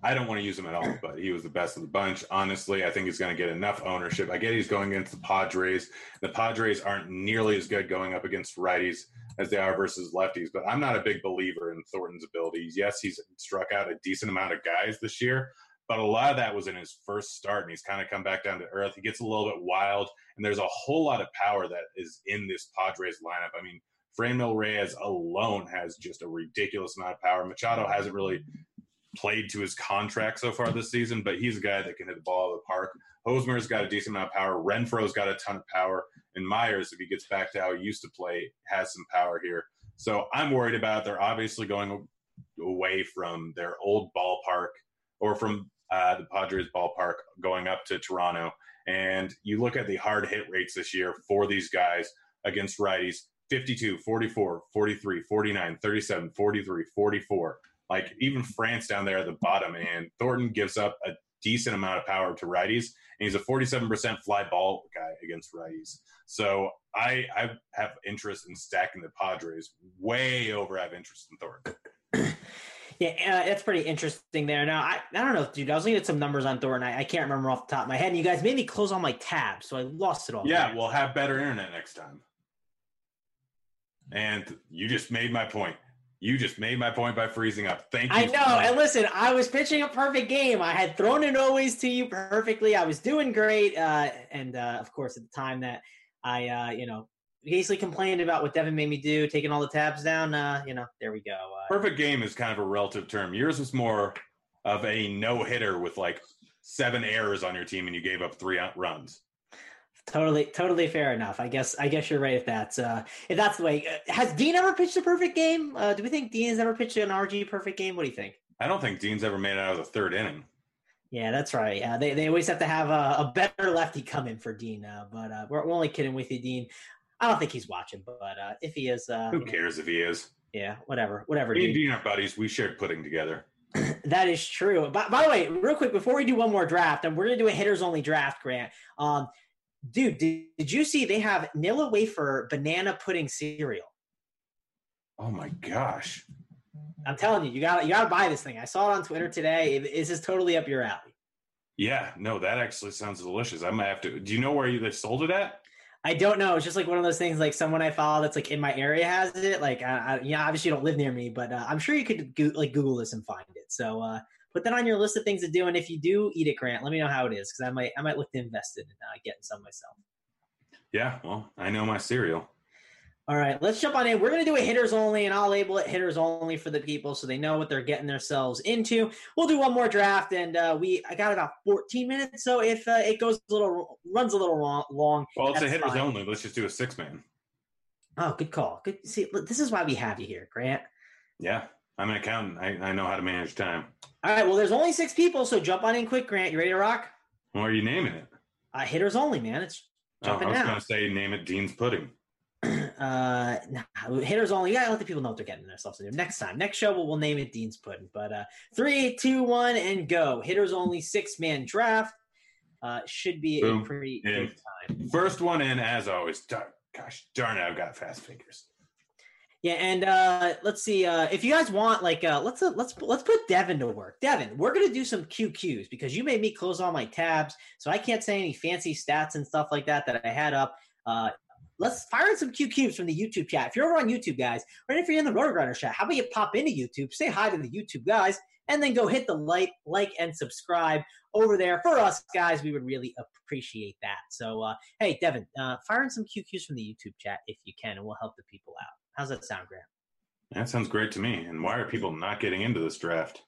I don't want to use him at all, but he was the best of the bunch. Honestly, I think he's going to get enough ownership. I get he's going against the Padres. The Padres aren't nearly as good going up against righties as they are versus lefties, but I'm not a big believer in Thornton's abilities. Yes, he's struck out a decent amount of guys this year, but a lot of that was in his first start, and he's kind of come back down to earth. He gets a little bit wild, and there's a whole lot of power that is in this Padres lineup. I mean, Franmil Reyes alone has just a ridiculous amount of power. Machado hasn't really played to his contract so far this season, but he's a guy that can hit the ball out of the park. Hosmer's got a decent amount of power. Renfroe's got a ton of power. And Myers, if he gets back to how he used to play, has some power here. So I'm worried about it. They're obviously going away from their old ballpark or from uh, the Padres ballpark going up to Toronto. And you look at the hard hit rates this year for these guys against righties 52, 44, 43, 49, 37, 43, 44. Like even France down there at the bottom, and Thornton gives up a decent amount of power to righties, and he's a 47% fly ball guy against righties. So I, I have interest in stacking the Padres way over I have interest in Thornton. <clears throat> Yeah, uh, that's pretty interesting there. Now, I, I don't know, dude. I was looking at some numbers on Thornton. I, I can't remember off the top of my head. And you guys made me close all my tabs, so I lost it all. Yeah, we'll have better internet next time. And you just made my point. You just made my point by freezing up. Thank you. I know. And listen, I was pitching a perfect game. I had thrown it always to you perfectly. I was doing great. Uh, and uh, of course, at the time that I, uh, you know, basically complained about what Devin made me do, taking all the tabs down, uh, you know, there we go. Uh, Perfect game is kind of a relative term. Yours was more of a no hitter with like seven errors on your team, and you gave up three runs. Totally, totally fair enough. I guess, I guess you're right. If that's, uh, if that's the way, uh, has Dean ever pitched a perfect game? Uh, do we think Dean has ever pitched an RG perfect game? What do you think? I don't think Dean's ever made it out of the third inning. Yeah, that's right. Yeah, they, they always have to have a, a better lefty come in for Dean. Uh, but uh, we're, we're only kidding with you, Dean. I don't think he's watching, but uh, if he is, uh, Who cares if he is? yeah, whatever, whatever. Me and Dean. Are buddies. We shared pudding together. <clears throat> That is true. By, by the way, real quick before we do one more draft, and we're gonna do a hitters only draft, Grant. Um, dude, did, did you see they have Nilla Wafer banana pudding cereal? Oh my gosh. I'm telling you, you got to you got to buy this thing. I saw it on Twitter today. It- This is totally up your alley. Yeah, no, that actually sounds delicious. I might have to. Do you know where they sold it at? I don't know. It's just like one of those things. Like someone I follow that's like in my area has it. Like, I, I, yeah, obviously you don't live near me, but uh, I'm sure you could go, like Google this and find it. So uh, put that on your list of things to do. And if you do eat it, Grant, let me know how it is because I might I might look to invest in uh, getting some myself. Yeah, well, I know my cereal. All right, let's jump on in. We're going to do a hitters only, and I'll label it hitters only for the people so they know what they're getting themselves into. We'll do one more draft, and uh, we I got about 14 minutes. So if uh, it goes a little runs a little long, long Well, it's a hitters fine. only. Let's just do a six man. Oh, good call. Good. See, look, this is why we have you here, Grant. Yeah, I'm an accountant. I, I know how to manage time. All right. Well, there's only six people, so jump on in quick, Grant. You ready to rock? What are you naming it? Uh, hitters only, man. It's Oh, jumping I was going to say name it Dean's Pudding. Uh nah, hitters only. You gotta let the people know what they're getting themselves into. Next time, next show, we'll, we'll name it Dean's Pudding. But uh three, two, one, and go. Hitters only six man draft. Uh should be Boom. a pretty In. good time. First one in, as always. Dar- gosh darn it, I've got fast fingers. Yeah, and uh let's see. Uh if you guys want, like uh let's uh, let's let's put Devin to work. Devin, we're gonna do some QQs because you made me close all my tabs, so I can't say any fancy stats and stuff like that that I had up. Uh let's fire in some QQs from the YouTube chat. If you're over on YouTube, guys, or if you're in the Roto Grinder chat, how about you pop into YouTube, say hi to the YouTube guys, and then go hit the like, like and subscribe over there for us guys. We would really appreciate that. So, uh, hey, Devin, uh, fire in some QQs from the YouTube chat if you can, and we'll help the people out. How's that sound, Grant? That sounds great to me. And why are people not getting into this draft?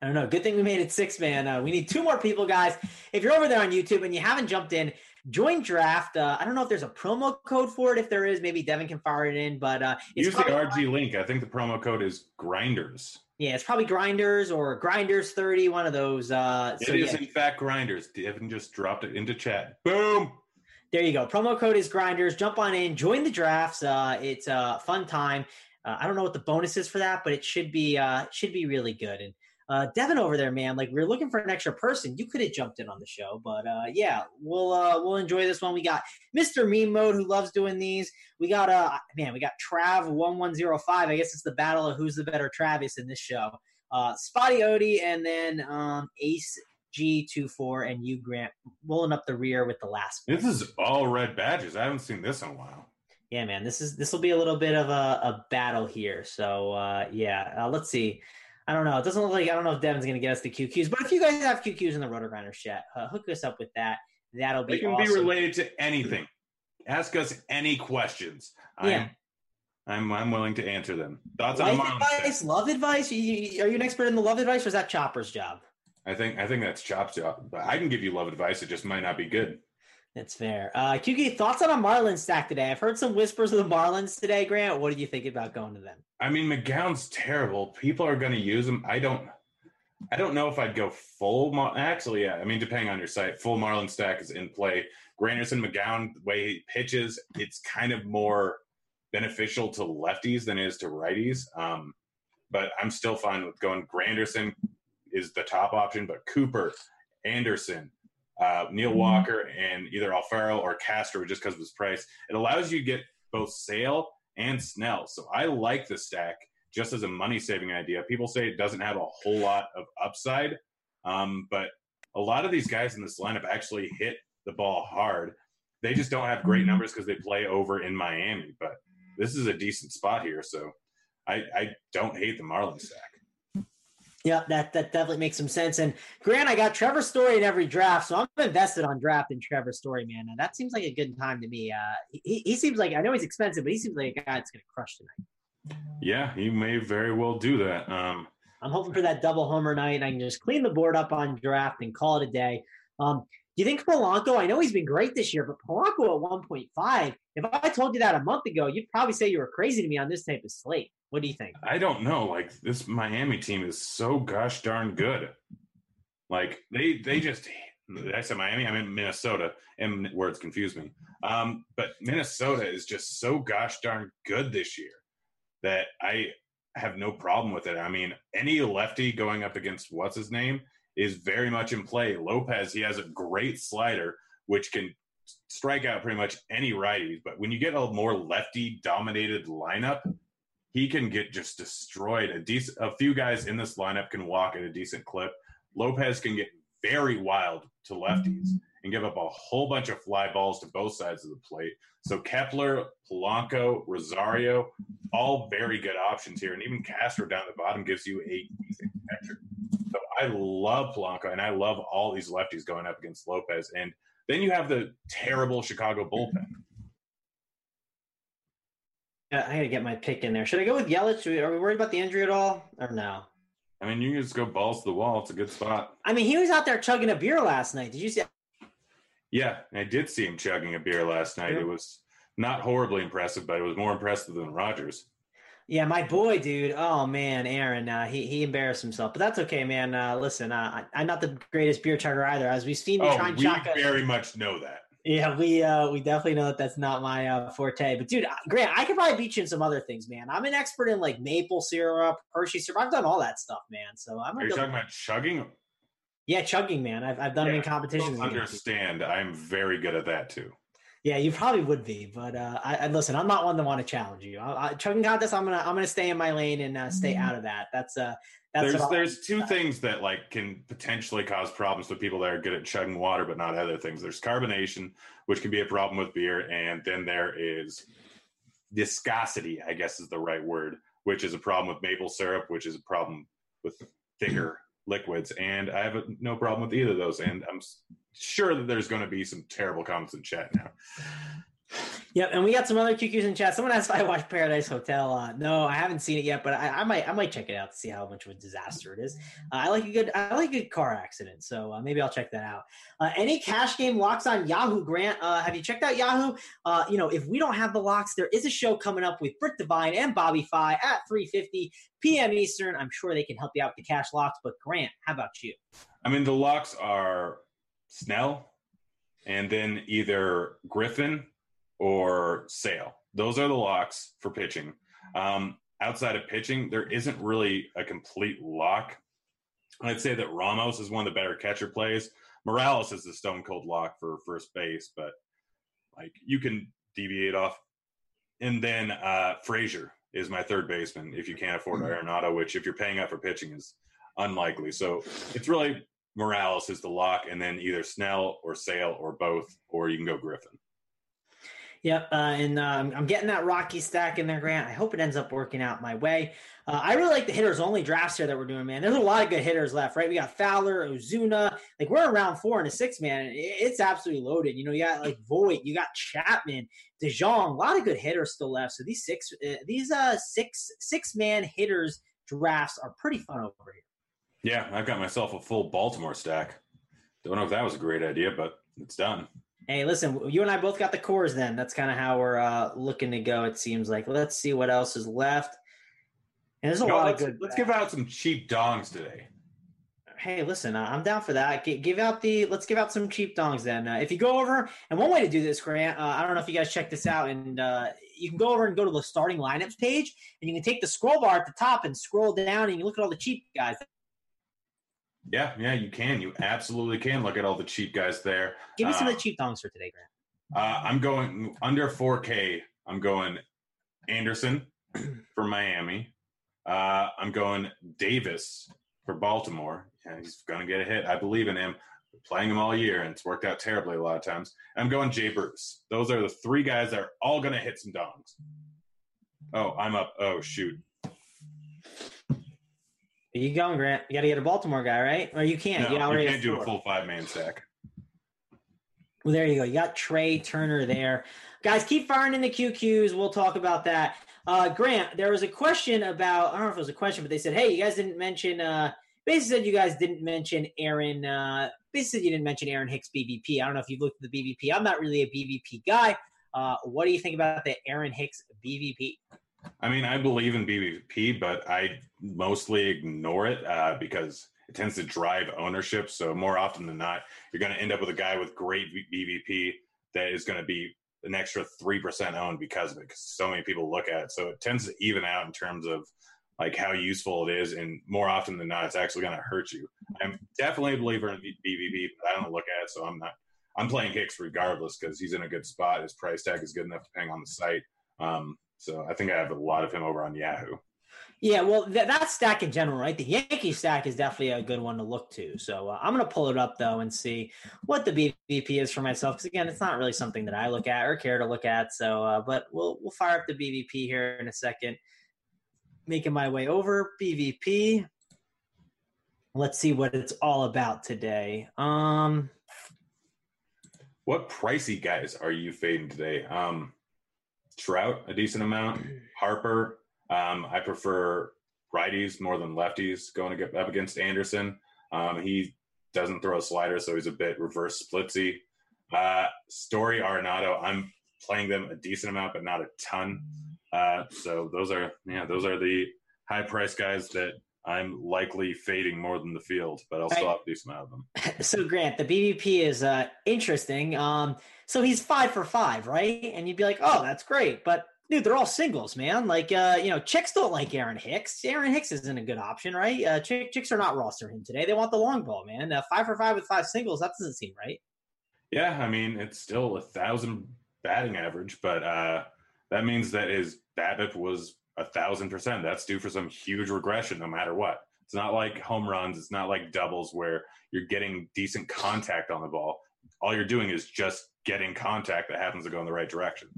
I don't know. Good thing we made it six, man. Uh, we need two more people, guys. If you're over there on YouTube and you haven't jumped in, join draft. Uh, I don't know if there's a promo code for it. If there is, maybe Devin can fire it in. But uh, it's Use the RG link. I think the promo code is Grinders. Yeah, it's probably Grinders or Grinders thirty, one of those. Uh, so it is yeah, in fact Grinders. Devin just dropped it into chat. Boom. there you go. Promo code is Grinders. Jump on in, join the drafts. Uh, it's a fun time. Uh, I don't know what the bonus is for that, but it should be uh, should be really good. And uh, Devin over there, man, like we're looking for an extra person. You could have jumped in on the show, but uh, yeah, we'll uh, we'll enjoy this one. We got Mr. Meme Mode who loves doing these. We got uh man, we got Trav one one zero five. I guess it's the battle of who's the better Travis in this show. Uh, Spotty Odie and then um, Ace G 24 and you Grant rolling up the rear with the last. one. This is all red badges. I haven't seen this in a while. Yeah, man, this is this will be a little bit of a, a battle here. So uh, yeah, uh, let's see. I don't know. It doesn't look like I don't know if Devin's going to get us the QQs, but if you guys have QQs in the Roto Grinder chat, uh, hook us up with that. That'll be can awesome. be related to anything. Ask us any questions. Yeah. I'm, I'm I'm willing to answer them. Thoughts on Life Marlon? advice, love advice. You- are you an expert in the love advice, or is that Chopper's job? I think I think that's Chop's job. But I can give you love advice. It just might not be good. That's fair. Uh, QQ, thoughts on a Marlins stack today? I've heard some whispers of the Marlins today. Grant, what do you think about going to them? I mean, McGowin's terrible. People are going to use him. I don't. I don't know if I'd go full. Mar- Actually, yeah. I mean, depending on your site, full Marlin stack is in play. Granderson, McGowan, the way he pitches, it's kind of more beneficial to lefties than it is to righties. Um, but I'm still fine with going. Granderson is the top option, but Cooper, Anderson, uh, Neil Walker, and either Alfaro or Castro, just because of his price, it allows you to get both Sale and Snell. So I like the stack just as a money saving idea. People say it doesn't have a whole lot of upside, um, but a lot of these guys in this lineup actually hit the ball hard. They just don't have great numbers because they play over in Miami. But this is a decent spot here, so I, I don't hate the Marlin stack. Yeah, that that definitely makes some sense. And Grant, I got Trevor Story in every draft, so I'm invested on drafting Trevor Story, man. And that seems like a good time to me. Uh, he, he seems like I know he's expensive, but he seems like a guy that's going to crush tonight. Yeah, he may very well do that. Um, I'm hoping for that double homer night, I can just clean the board up on draft and call it a day. Um, do you think Polanco? I know he's been great this year, but Polanco at 1.5. If I told you that a month ago, you'd probably say you were crazy to me on this type of slate. What do you think? I don't know. Like this Miami team is so gosh darn good. Like they they just I said Miami, I'm in Minnesota, and words confuse me. Um, but Minnesota is just so gosh darn good this year that I have no problem with it. I mean, any lefty going up against what's his name is very much in play. Lopez, he has a great slider which can strike out pretty much any righties. But when you get a more lefty dominated lineup, he can get just destroyed. A decent, a few guys in this lineup can walk at a decent clip. Lopez can get very wild to lefties and give up a whole bunch of fly balls to both sides of the plate. So Kepler, Polanco, Rosario, all very good options here, and even Castro down the bottom gives you a decent catcher. So I love Polanco, and I love all these lefties going up against Lopez. And then you have the terrible Chicago bullpen. I got to get my pick in there. Should I go with Yelich? Are we worried about the injury at all, or no? I mean, you can just go balls to the wall. It's a good spot. I mean, he was out there chugging a beer last night. Did you see? Yeah, I did see him chugging a beer last night. It was not horribly impressive, but it was more impressive than Rodgers. Yeah, my boy, dude. Oh man, Aaron, uh, he he embarrassed himself, but that's okay, man. Uh, listen, uh, I, I'm not the greatest beer chugger either, as we've seen you Oh, try and we chalk up- very much know that. Yeah, we uh we definitely know that that's not my uh, forte. But dude, Grant, I could probably beat you in some other things, man. I'm an expert in like maple syrup, Hershey syrup. I've done all that stuff, man. So I'm Are you talking about chugging? yeah, chugging, man. I've I've done them in Yeah, competitions. Understand. I'm very good at that too. Yeah, you probably would be, but uh, I, I listen. I'm not one to want to challenge you. I, I, chugging contest, I'm gonna I'm gonna stay in my lane and uh, stay out of that. That's uh that's there's there's two things that like can potentially cause problems with people that are good at chugging water, but not other things. There's carbonation, which can be a problem with beer, and then there is viscosity. I guess is the right word, which is a problem with maple syrup, which is a problem with <clears throat> thicker liquids. And I have a, no problem with either of those. And I'm sure that there's going to be some terrible comments in chat now. Yep, and we got some other QQs in chat. Someone asked if I watched Paradise Hotel. Uh, no, I haven't seen it yet, but I, I might I might check it out to see how much of a disaster it is. Uh, I like a good I like a good car accident, so uh, maybe I'll check that out. Uh, any cash game locks on Yahoo? Grant, uh, have you checked out Yahoo? Uh, you know, if we don't have the locks, there is a show coming up with Britt Devine and Bobby Fi at 3:50 p.m. Eastern. I'm sure they can help you out with the cash locks. But Grant, how about you? I mean, the locks are Snell and then either Griffin or Sale. Those are the locks for pitching. Um, outside of pitching, there isn't really a complete lock. I'd say that Ramos is one of the better catcher plays. Morales is the stone cold lock for first base, but like you can deviate off. And then uh, Frazier is my third baseman if you can't afford Arenado, which if you're paying up for pitching is unlikely. So it's really Morales is the lock, and then either Snell or Sale or both, or you can go Griffin. Yep, uh, and um, I'm getting that Rocky stack in there, Grant. I hope it ends up working out my way. Uh, I really like the hitters only drafts here that we're doing, man. There's a lot of good hitters left, right? We got Fowler, Ozuna. Like we're around four and a six, man. It's absolutely loaded. You know, you got like Voit, you got Chapman, DeJong. A lot of good hitters still left. So these six, uh, these uh six six man hitters drafts are pretty fun over here. Yeah, I've got myself a full Baltimore stack. Don't know if that was a great idea, but it's done. Hey, listen, you and I both got the Coors then. That's kind of how we're uh, looking to go, it seems like. Let's see what else is left. And there's a No, lot of good. let's give out some cheap dongs today. Hey, listen, uh, I'm down for that. G- give out the let's give out some cheap dongs then. Uh, if you go over and one way to do this, Grant, uh, I don't know if you guys check this out, and uh, you can go over and go to the starting lineups page, and you can take the scroll bar at the top and scroll down, and you look at all the cheap guys. Yeah, yeah, you can. You absolutely can. Look at all the cheap guys there. Give me some of Uh, the cheap dongs for today, Grant. Uh, I'm going under 4K. I'm going Anderson for Miami. Uh, I'm going Davis for Baltimore. Yeah, he's going to get a hit. I believe in him. Playing him all year, and it's worked out terribly a lot of times. I'm going Jay Bruce. Those are the three guys that are all going to hit some dongs. Oh, I'm up. Oh, shoot. You going, Grant? You got to get a Baltimore guy, right? Or you can't. No, you you can't do a full five man stack. Well, there you go. You got Trea Turner there. Guys, keep firing in the QQs. We'll talk about that. Uh, Grant, there was a question about, I don't know if it was a question, but they said, hey, you guys didn't mention, uh, basically said you guys didn't mention Aaron, uh, basically said you didn't mention Aaron Hicks BVP. I don't know if you've looked at the BVP. I'm not really a BVP guy. Uh, what do you think about the Aaron Hicks BVP? I mean, I believe in BVP, but I mostly ignore it uh, because it tends to drive ownership. So more often than not, you're going to end up with a guy with great BVP that is going to be an extra three percent owned because of it. Because so many people look at it, so it tends to even out in terms of like how useful it is, and more often than not, it's actually going to hurt you. I'm definitely a believer in BVP, but I don't look at it, so I'm not. I'm playing Hicks regardless because he's in a good spot. His price tag is good enough to hang on the site. Um, so I think I have a lot of him over on Yahoo. Yeah, well, th- that stack in general, right? The Yankee stack is definitely a good one to look to. So uh, I'm going to pull it up though and see what the BVP is for myself. Because again, it's not really something that I look at or care to look at. So, uh, but we'll we'll fire up the BVP here in a second. Making my way over BVP. Let's see what it's all about today. Um, What pricey guys are you fading today? Um, Trout, a decent amount. <clears throat> Harper, um, I prefer righties more than lefties going to get up against Anderson. Um, he doesn't throw a slider, so he's a bit reverse splitsy. Uh, Story Arenado, I'm playing them a decent amount, but not a ton. Uh, so those are yeah, those are the high price guys that I'm likely fading more than the field, but I'll still Right. have a decent amount of them. <laughs> So Grant, the BVP is uh interesting. Um, so he's five for five, right? And you'd be like, oh, that's great, but dude, they're all singles, man. Like, uh, you know, chicks don't like Aaron Hicks. Aaron Hicks isn't a good option, right? Uh, chick, chicks are not rostering him today. They want the long ball, man. Uh, five for five with five singles. That doesn't seem right. Yeah, I mean it's still a thousand batting average, but uh, that means that his BABIP was a thousand percent. That's due for some huge regression, no matter what. It's not like home runs. It's not like doubles where you're getting decent contact on the ball. All you're doing is just getting contact that happens to go in the right direction.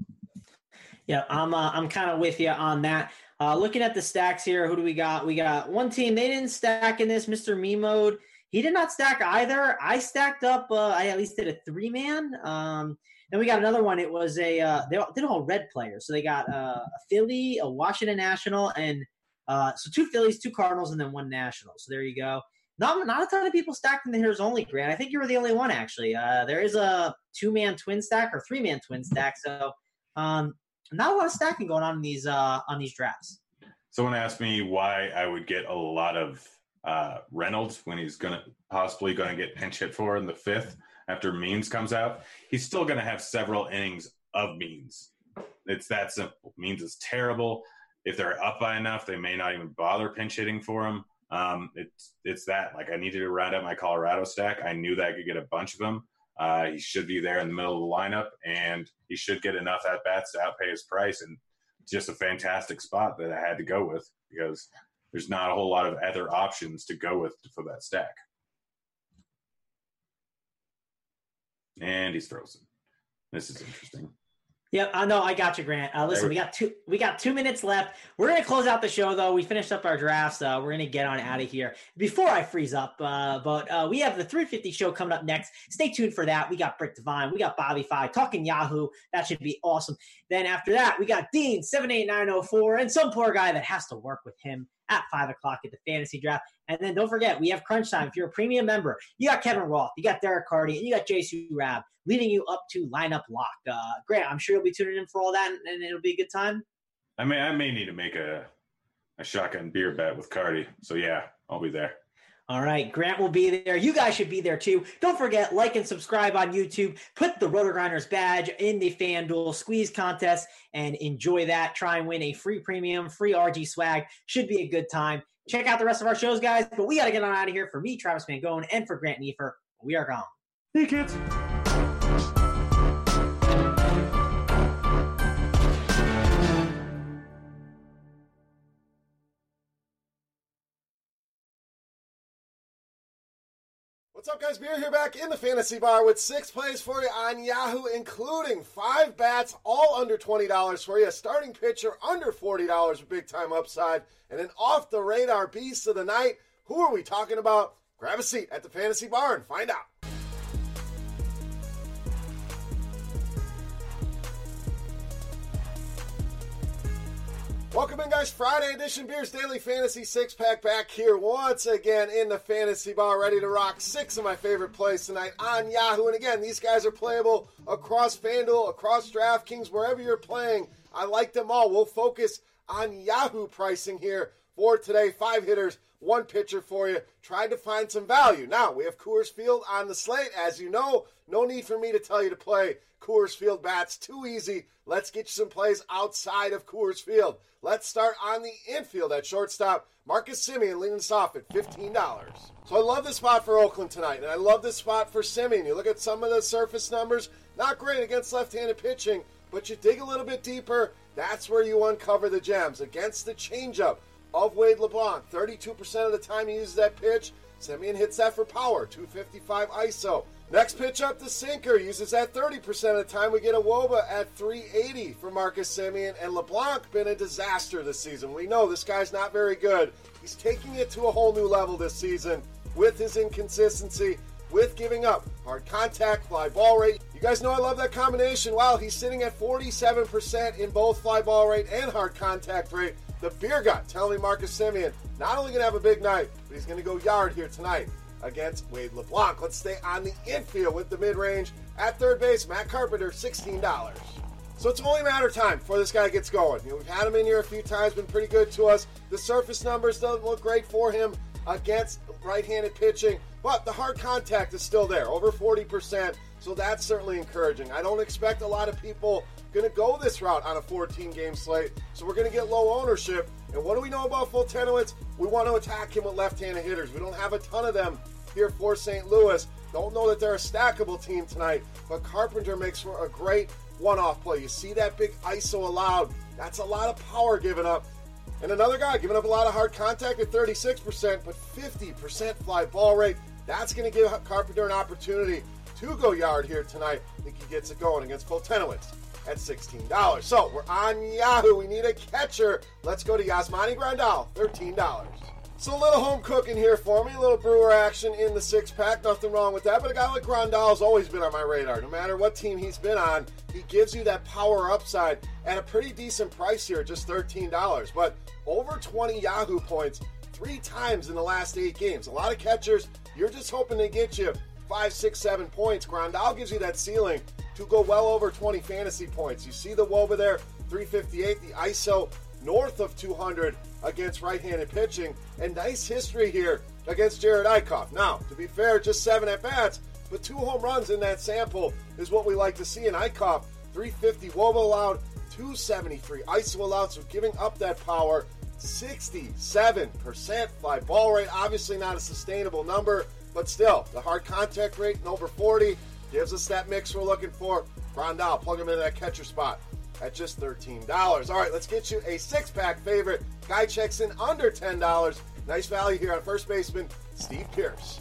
Yeah, I'm uh, I'm kind of with you on that. Uh, looking at the stacks here, who do we got? We got one team. They didn't stack in this. Mr. Me mode. He did not stack either. I stacked up. Uh, I at least did a three man. Um, then we got another one. It was a uh, they all, did all red players. So they got uh, a Philly, a Washington National, and uh, so two Phillies, two Cardinals, and then one National. So there you go. Not not a ton of people stacked in the hitters only. Grant, I think you were the only one actually. Uh, there is a two man twin stack or three man twin stack. So um, not a lot of stacking going on in these uh, on these drafts. Someone asked me why I would get a lot of uh, Reynolds when he's gonna possibly going to get pinch hit for in the fifth after Means comes out. He's still going to have several innings of Means. It's that simple. Means is terrible. If they're up by enough, they may not even bother pinch hitting for him. Um, it's it's that like I needed to round up my Colorado stack. I knew that I could get a bunch of them. Uh, he should be there in the middle of the lineup, and he should get enough at bats to outpay his price. And just a fantastic spot that I had to go with because there's not a whole lot of other options to go with for that stack. And he's frozen. This is interesting. Yep, I know. I got you, Grant. Uh, listen, we got two. We got two minutes left. We're gonna close out the show, though. We finished up our drafts. Uh, we're gonna get on out of here before I freeze up. Uh, but uh, we have the 350 show coming up next. Stay tuned for that. We got Brick Divine. We got Bobby Five talking Yahoo. That should be awesome. Then after that, we got Dean seven eight nine zero four and some poor guy that has to work with him at five o'clock at the fantasy draft. And then don't forget, we have Crunch Time. If you're a premium member, you got Kevin Roth, you got Derek Carty, and you got JC Rab leading you up to lineup lock. Uh, Grant, I'm sure you'll be tuning in for all that, and, and it'll be a good time. I may I may need to make a a shotgun beer bet with Carty. So yeah, I'll be there. All right, Grant will be there. You guys should be there too. Don't forget, like and subscribe on YouTube. Put the Roto Grinders badge in the FanDuel squeeze contest and enjoy that. Try and win a free premium, free RG swag. Should be a good time. Check out the rest of our shows, guys. But we got to get on out of here. For me, Travis Mangone, and for Grant Neefer, we are gone. Hey kids. What's up, guys? Beer here back in the fantasy bar with six plays for you on Yahoo, including five bats, all under $20 for you. A starting pitcher under $40 with big time upside, and an off the radar beast of the night. Who are we talking about? Grab a seat at the fantasy bar and find out. Welcome in, guys. Friday edition Beers Daily Fantasy Six Pack back here once again in the fantasy bar, ready to rock six of my favorite plays tonight on Yahoo. And again, these guys are playable across FanDuel, across DraftKings, wherever you're playing. I like them all. We'll focus on Yahoo pricing here for today. Five hitters, one pitcher for you. Tried to find some value. Now, we have Coors Field on the slate. As you know, no need for me to tell you to play Coors Field bats. Too easy. Let's get you some plays outside of Coors Field. Let's start on the infield at shortstop. Marcus Semien leading us off at $15. So I love this spot for Oakland tonight, and I love this spot for Semien. You look at some of the surface numbers, not great against left-handed pitching, but you dig a little bit deeper, that's where you uncover the gems. Against the changeup of Wade LeBlanc, 32% of the time he uses that pitch. Semien hits that for power, 255 ISO. Next pitch up the sinker, uses that 30% of the time. We get a Woba at 380 for Marcus Semien, and LeBlanc been a disaster this season. We know this guy's not very good. He's taking it to a whole new level this season with his inconsistency, with giving up hard contact, fly ball rate. You guys know I love that combination. Wow, he's sitting at 47% in both fly ball rate and hard contact rate. The beer gut telling me Marcus Semien not only going to have a big night, but he's going to go yard here tonight against Wade LeBlanc. Let's stay on the infield with the mid range. At third base, Matt Carpenter, $16. So it's only a matter of time before this guy gets going. You know, we've had him in here a few times, been pretty good to us. The surface numbers don't look great for him against right-handed pitching, but the hard contact is still there, over 40%. So that's certainly encouraging. I don't expect a lot of people going to go this route on a 14-game slate, so we're going to get low ownership. And what do we know about Foltynewicz? We want to attack him with left-handed hitters. We don't have a ton of them here for St. Louis. Don't know that they're a stackable team tonight, but Carpenter makes for a great one-off play. You see that big ISO allowed. That's a lot of power given up. And another guy giving up a lot of hard contact at 36%, but 50% fly ball rate. That's going to give Carpenter an opportunity to go yard here tonight. I think he gets it going against Foltynewicz at $16. So we're on Yahoo. We need a catcher. Let's go to Yasmani Grandal, $13. So a little home cooking here for me, a little brewer action in the six pack. Nothing wrong with that. But a guy like Grandal has always been on my radar. No matter what team he's been on, he gives you that power upside at a pretty decent price here, just $13. But over 20 Yahoo points three times in the last eight games. A lot of catchers, you're just hoping to get you five, six, seven points. Grandal gives you that ceiling to go well over 20 fantasy points. You see the Woba there, 358, the ISO north of 200 against right-handed pitching, and nice history here against Jared Eickhoff. Now, to be fair, just seven at bats, but two home runs in that sample is what we like to see in Eickhoff. 350 Woba allowed, 273 ISO allowed, so giving up that power. 67% fly ball rate, obviously not a sustainable number, but still, the hard contact rate and over 40 gives us that mix we're looking for. Grandal, plug him into that catcher spot at just $13. All right, let's get you a six pack favorite. Guy checks in under $10. Nice value here on first baseman Steve Pearce.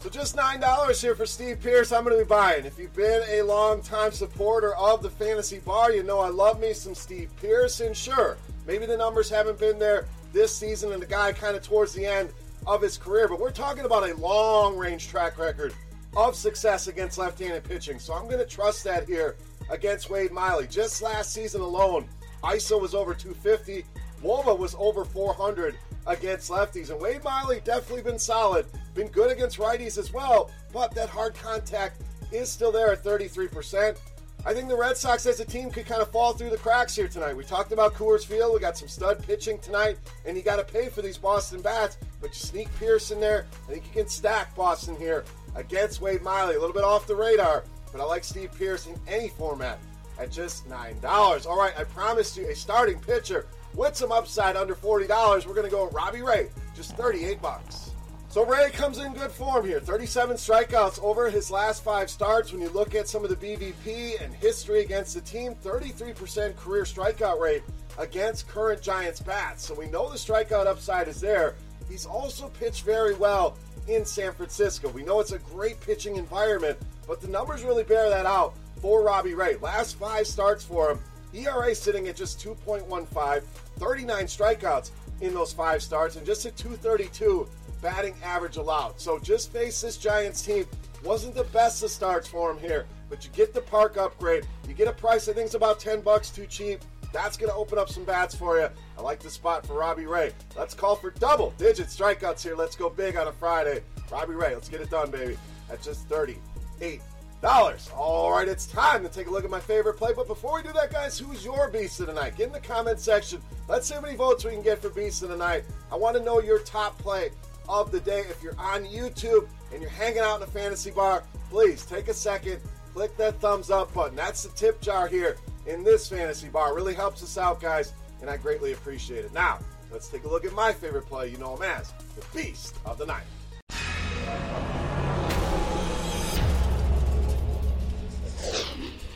So just $9 here for Steve Pearce. I'm going to be buying. If you've been a long-time supporter of the Fantasy Bar, you know I love me some Steve Pearce. And sure, maybe the numbers haven't been there this season and the guy kind of towards the end of his career, but we're talking about a long-range track record of success against left-handed pitching. So I'm going to trust that here against Wade Miley. Just last season alone, ISO was over 250. Woba was over 400 against lefties. And Wade Miley definitely been solid, been good against righties as well, but that hard contact is still there at 33%. I think the Red Sox as a team could kind of fall through the cracks here tonight. We talked about Coors Field. We got some stud pitching tonight, and you got to pay for these Boston bats. But you sneak Pearce in there. I think you can stack Boston here against Wade Miley. A little bit off the radar, but I like Steve Pearce in any format at just $9. All right, I promised you a starting pitcher with some upside under $40. We're going to go Robbie Ray, just 38 bucks. So Ray comes in good form here. 37 strikeouts over his last five starts. When you look at some of the BVP and history against the team, 33% career strikeout rate against current Giants bats. So we know the strikeout upside is there. He's also pitched very well in San Francisco. We know it's a great pitching environment, but the numbers really bear that out for Robbie Ray. Last five starts for him, ERA sitting at just 2.15, 39 strikeouts in those five starts, and just a 232 batting average allowed. So just face this Giants team. Wasn't the best of starts for him here, but you get the park upgrade. You get a price I think is about 10 bucks too cheap. That's going to open up some bats for you. I like the spot for Robbie Ray. Let's call for double digit strikeouts here. Let's go big on a Friday. Robbie Ray, let's get it done, baby. At just 38 dollars. All right, it's time to take a look at my favorite play. But before we do that, guys, who's your beast of the night? Get in the comment section. Let's see how many votes we can get for beast of the night. I want to know your top play of the day. If you're on YouTube and you're hanging out in a fantasy bar, please take a second, click that thumbs up button. That's the tip jar here in this fantasy bar. Really helps us out, guys, and I greatly appreciate it. Now, let's take a look at my favorite play. You know him as the beast of the night.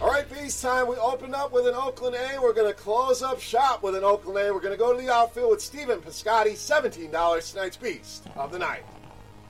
All right, Beast time. We opened up with an Oakland A. We're going to close up shop with an Oakland A. We're going to go to the outfield with Stephen Piscotty, $17 tonight's Beast of the Night.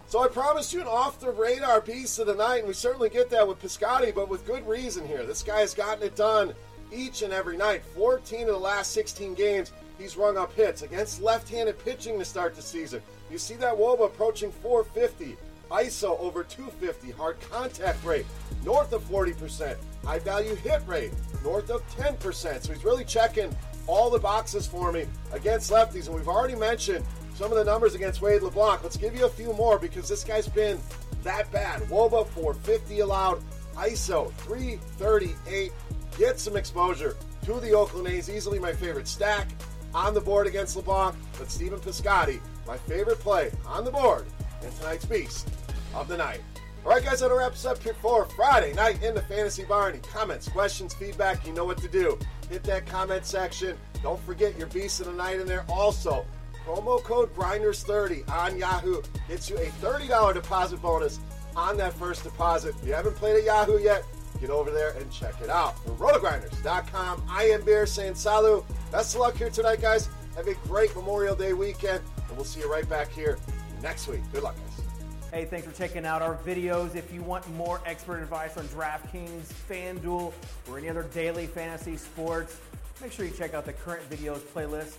So I promised you an off the radar Beast of the Night, and we certainly get that with Piscotty, but with good reason here. This guy has gotten it done each and every night. 14 of the last 16 games, he's rung up hits against left handed pitching to start the season. You see that Woba approaching 450. ISO over 250, hard contact rate north of 40%, high value hit rate north of 10%. So he's really checking all the boxes for me against lefties. And we've already mentioned some of the numbers against Wade LeBlanc. Let's give you a few more because this guy's been that bad. Woba 450 allowed, ISO 338, get some exposure to the Oakland A's. Easily my favorite stack on the board against LeBlanc, but Stephen Piscotty, my favorite play on the board in tonight's Beast of the Night. All right, guys, that wraps up here for Friday night in the Fantasy Bar. Any comments, questions, feedback, you know what to do. Hit that comment section. Don't forget your Beast of the Night in there. Also, promo code Grinders30 on Yahoo gets you a $30 deposit bonus on that first deposit. If you haven't played at Yahoo yet, get over there and check it out. For rotogrinders.com, I am Bear saying salu. Best of luck here tonight, guys. Have a great Memorial Day weekend, and we'll see you right back here next week. Good luck, guys. Hey, thanks for checking out our videos. If you want more expert advice on DraftKings, FanDuel, or any other daily fantasy sports, make sure you check out the current videos playlist.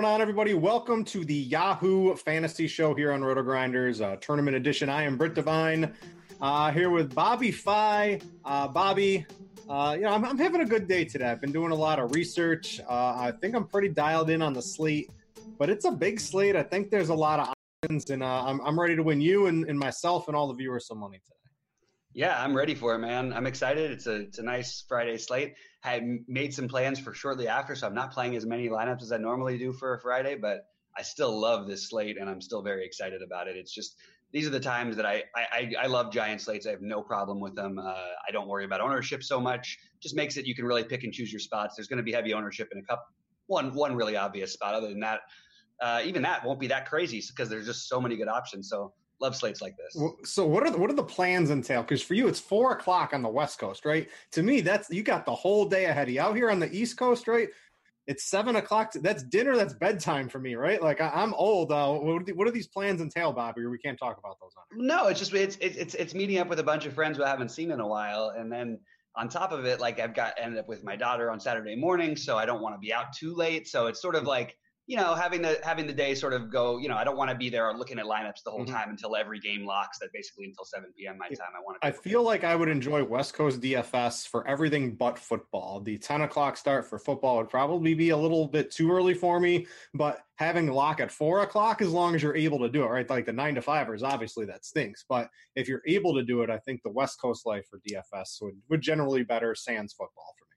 Going on, everybody? Welcome to the Yahoo Fantasy Show here on Roto Grinders uh, Tournament Edition. I am Britt Devine, uh, here with Bobby Fi. Uh, Bobby, uh, you know, I'm, I'm, having a good day today. I've been doing a lot of research. Uh, I think I'm pretty dialed in on the slate, but it's a big slate. I think there's a lot of options, and uh, I'm, I'm ready to win you and, and myself and all the viewers some money today. Yeah, I'm ready for it, man. I'm excited. It's a it's a nice Friday slate. I made some plans for shortly after, so I'm not playing as many lineups as I normally do for a Friday, but I still love this slate and I'm still very excited about it. It's just these are the times that I I, I love giant slates. I have no problem with them. Uh, I don't worry about ownership so much. Just makes it you can really pick and choose your spots. There's going to be heavy ownership in a cup one one really obvious spot. Other than that, uh, even that won't be that crazy because there's just so many good options. So love slates like this. So what are the, what are the plans entail? Because for you, it's four o'clock on the West Coast, right? To me, that's you got the whole day ahead of you. Out here on the East Coast, right? It's seven o'clock. That's dinner. That's bedtime for me, right? Like I, am old. Uh, what, what do these plans entail, Bobby? We can't talk about those. On no, it's just it's it's it's meeting up with a bunch of friends who I haven't seen in a while, and then on top of it, like I've got ended up with my daughter on Saturday morning, so I don't want to be out too late. So it's sort of like you know, having the having the day sort of go, you know, I don't want to be there looking at lineups the whole mm-hmm. time until every game locks. That basically until seven p.m. my time. I want to. I feel like I would enjoy West Coast DFS for everything but football. The ten o'clock start for football would probably be a little bit too early for me, but having lock at four o'clock, as long as you're able to do it, right? Like the nine to fivers, obviously that stinks, but if you're able to do it, I think the West Coast life for DFS would would generally better sans football for.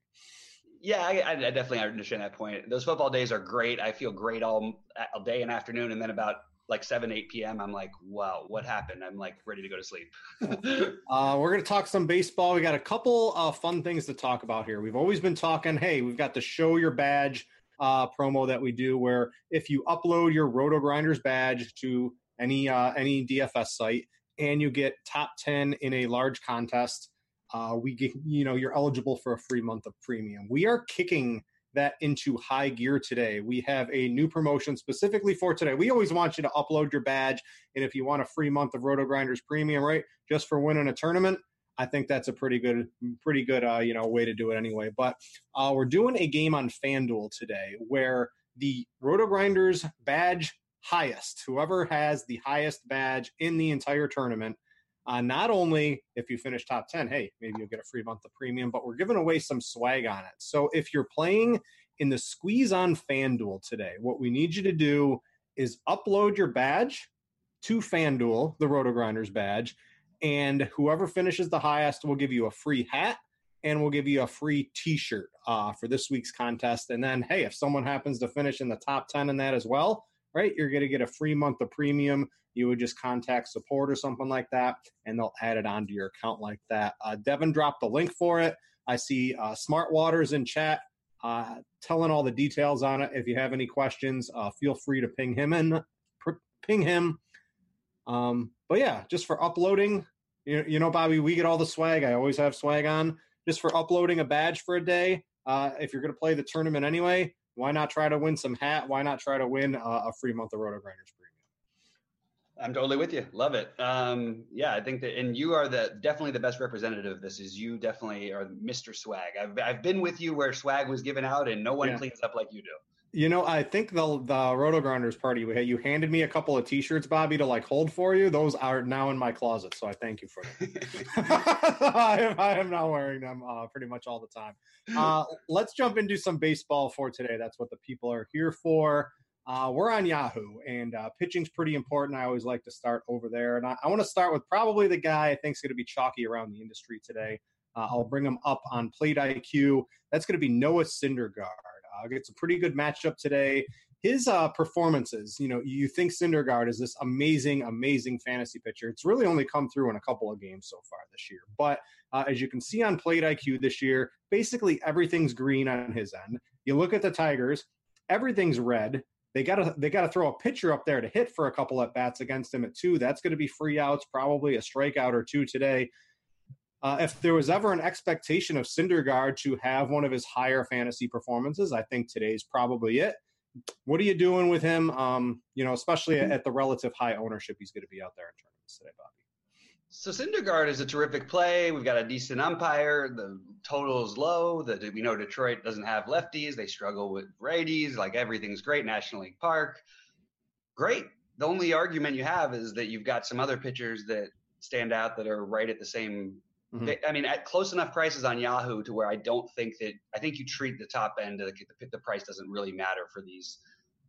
Yeah, I, I, definitely understand that point. Those football days are great. I feel great all, all day and afternoon, and then about like 7 8 p.m i'm like wow what happened i'm like ready to go to sleep <laughs> uh, we're going to talk some baseball we got a couple uh, fun things to talk about here we've always been talking hey we've got the show your badge uh, promo that we do where if you upload your roto grinders badge to any uh, any dfs site and you get top 10 in a large contest uh, we get, you know, you're eligible for a free month of premium. We are kicking that into high gear today. We have a new promotion specifically for today. We always want you to upload your badge, and if you want a free month of Roto Grinders Premium, right, just for winning a tournament, I think that's a pretty good, pretty good, uh, you know, way to do it anyway. But uh, we're doing a game on FanDuel today where the Roto Grinders badge highest, whoever has the highest badge in the entire tournament, uh, not only if you finish top 10, hey, maybe you'll get a free month of premium, but we're giving away some swag on it. So if you're playing in the squeeze on FanDuel today, what we need you to do is upload your badge to FanDuel, the Roto Grinders badge, and whoever finishes the highest will give you a free hat and we'll give you a free t-shirt uh, for this week's contest. And then, hey, if someone happens to finish in the top 10 in that as well, right, you're going to get a free month of premium you would just contact support or something like that, and they'll add it onto your account like that. Uh, Devin dropped the link for it. I see uh, Smart Waters in chat uh, telling all the details on it. If you have any questions, uh, feel free to ping him in, ping him. Um, but yeah, just for uploading, you, you know, Bobby, we get all the swag. I always have swag on. Just for uploading a badge for a day. Uh, if you're going to play the tournament anyway, why not try to win some hat? Why not try to win uh, a free month of Roto Grinders? Premium? I'm totally with you. Love it. Um, yeah, I think that, and you are the definitely the best representative of this. Is you definitely are Mr. Swag. I've I've been with you where swag was given out, and no one yeah. cleans up like you do. You know, I think the the Roto Grinders party you handed me a couple of T-shirts, Bobby, to like hold for you. Those are now in my closet, so I thank you for them. <laughs> <laughs> I, am, I am now wearing them uh, pretty much all the time. Uh, let's jump into some baseball for today. That's what the people are here for. Uh, we're on Yahoo, and uh, pitching's pretty important. I always like to start over there, and I, I want to start with probably the guy I think is going to be chalky around the industry today. Uh, I'll bring him up on Plate IQ. That's going to be Noah Syndergaard. Uh, it's a pretty good matchup today. His uh, performances, you know, you think Syndergaard is this amazing, amazing fantasy pitcher. It's really only come through in a couple of games so far this year. But uh, as you can see on Plate IQ this year, basically everything's green on his end. You look at the Tigers, everything's red. They got to they got to throw a pitcher up there to hit for a couple at bats against him at two. That's going to be free outs, probably a strikeout or two today. Uh, if there was ever an expectation of Syndergaard to have one of his higher fantasy performances, I think today's probably it. What are you doing with him? Um, you know, especially at the relative high ownership he's going to be out there in tournaments today, Bobby. So Syndergaard is a terrific play. We've got a decent umpire. The total is low. The, we know Detroit doesn't have lefties. They struggle with righties. Like everything's great. National League Park, great. The only argument you have is that you've got some other pitchers that stand out that are right at the same. Mhm. I mean, at close enough prices on Yahoo to where I don't think that I think you treat the top end. The, the, the price doesn't really matter for these,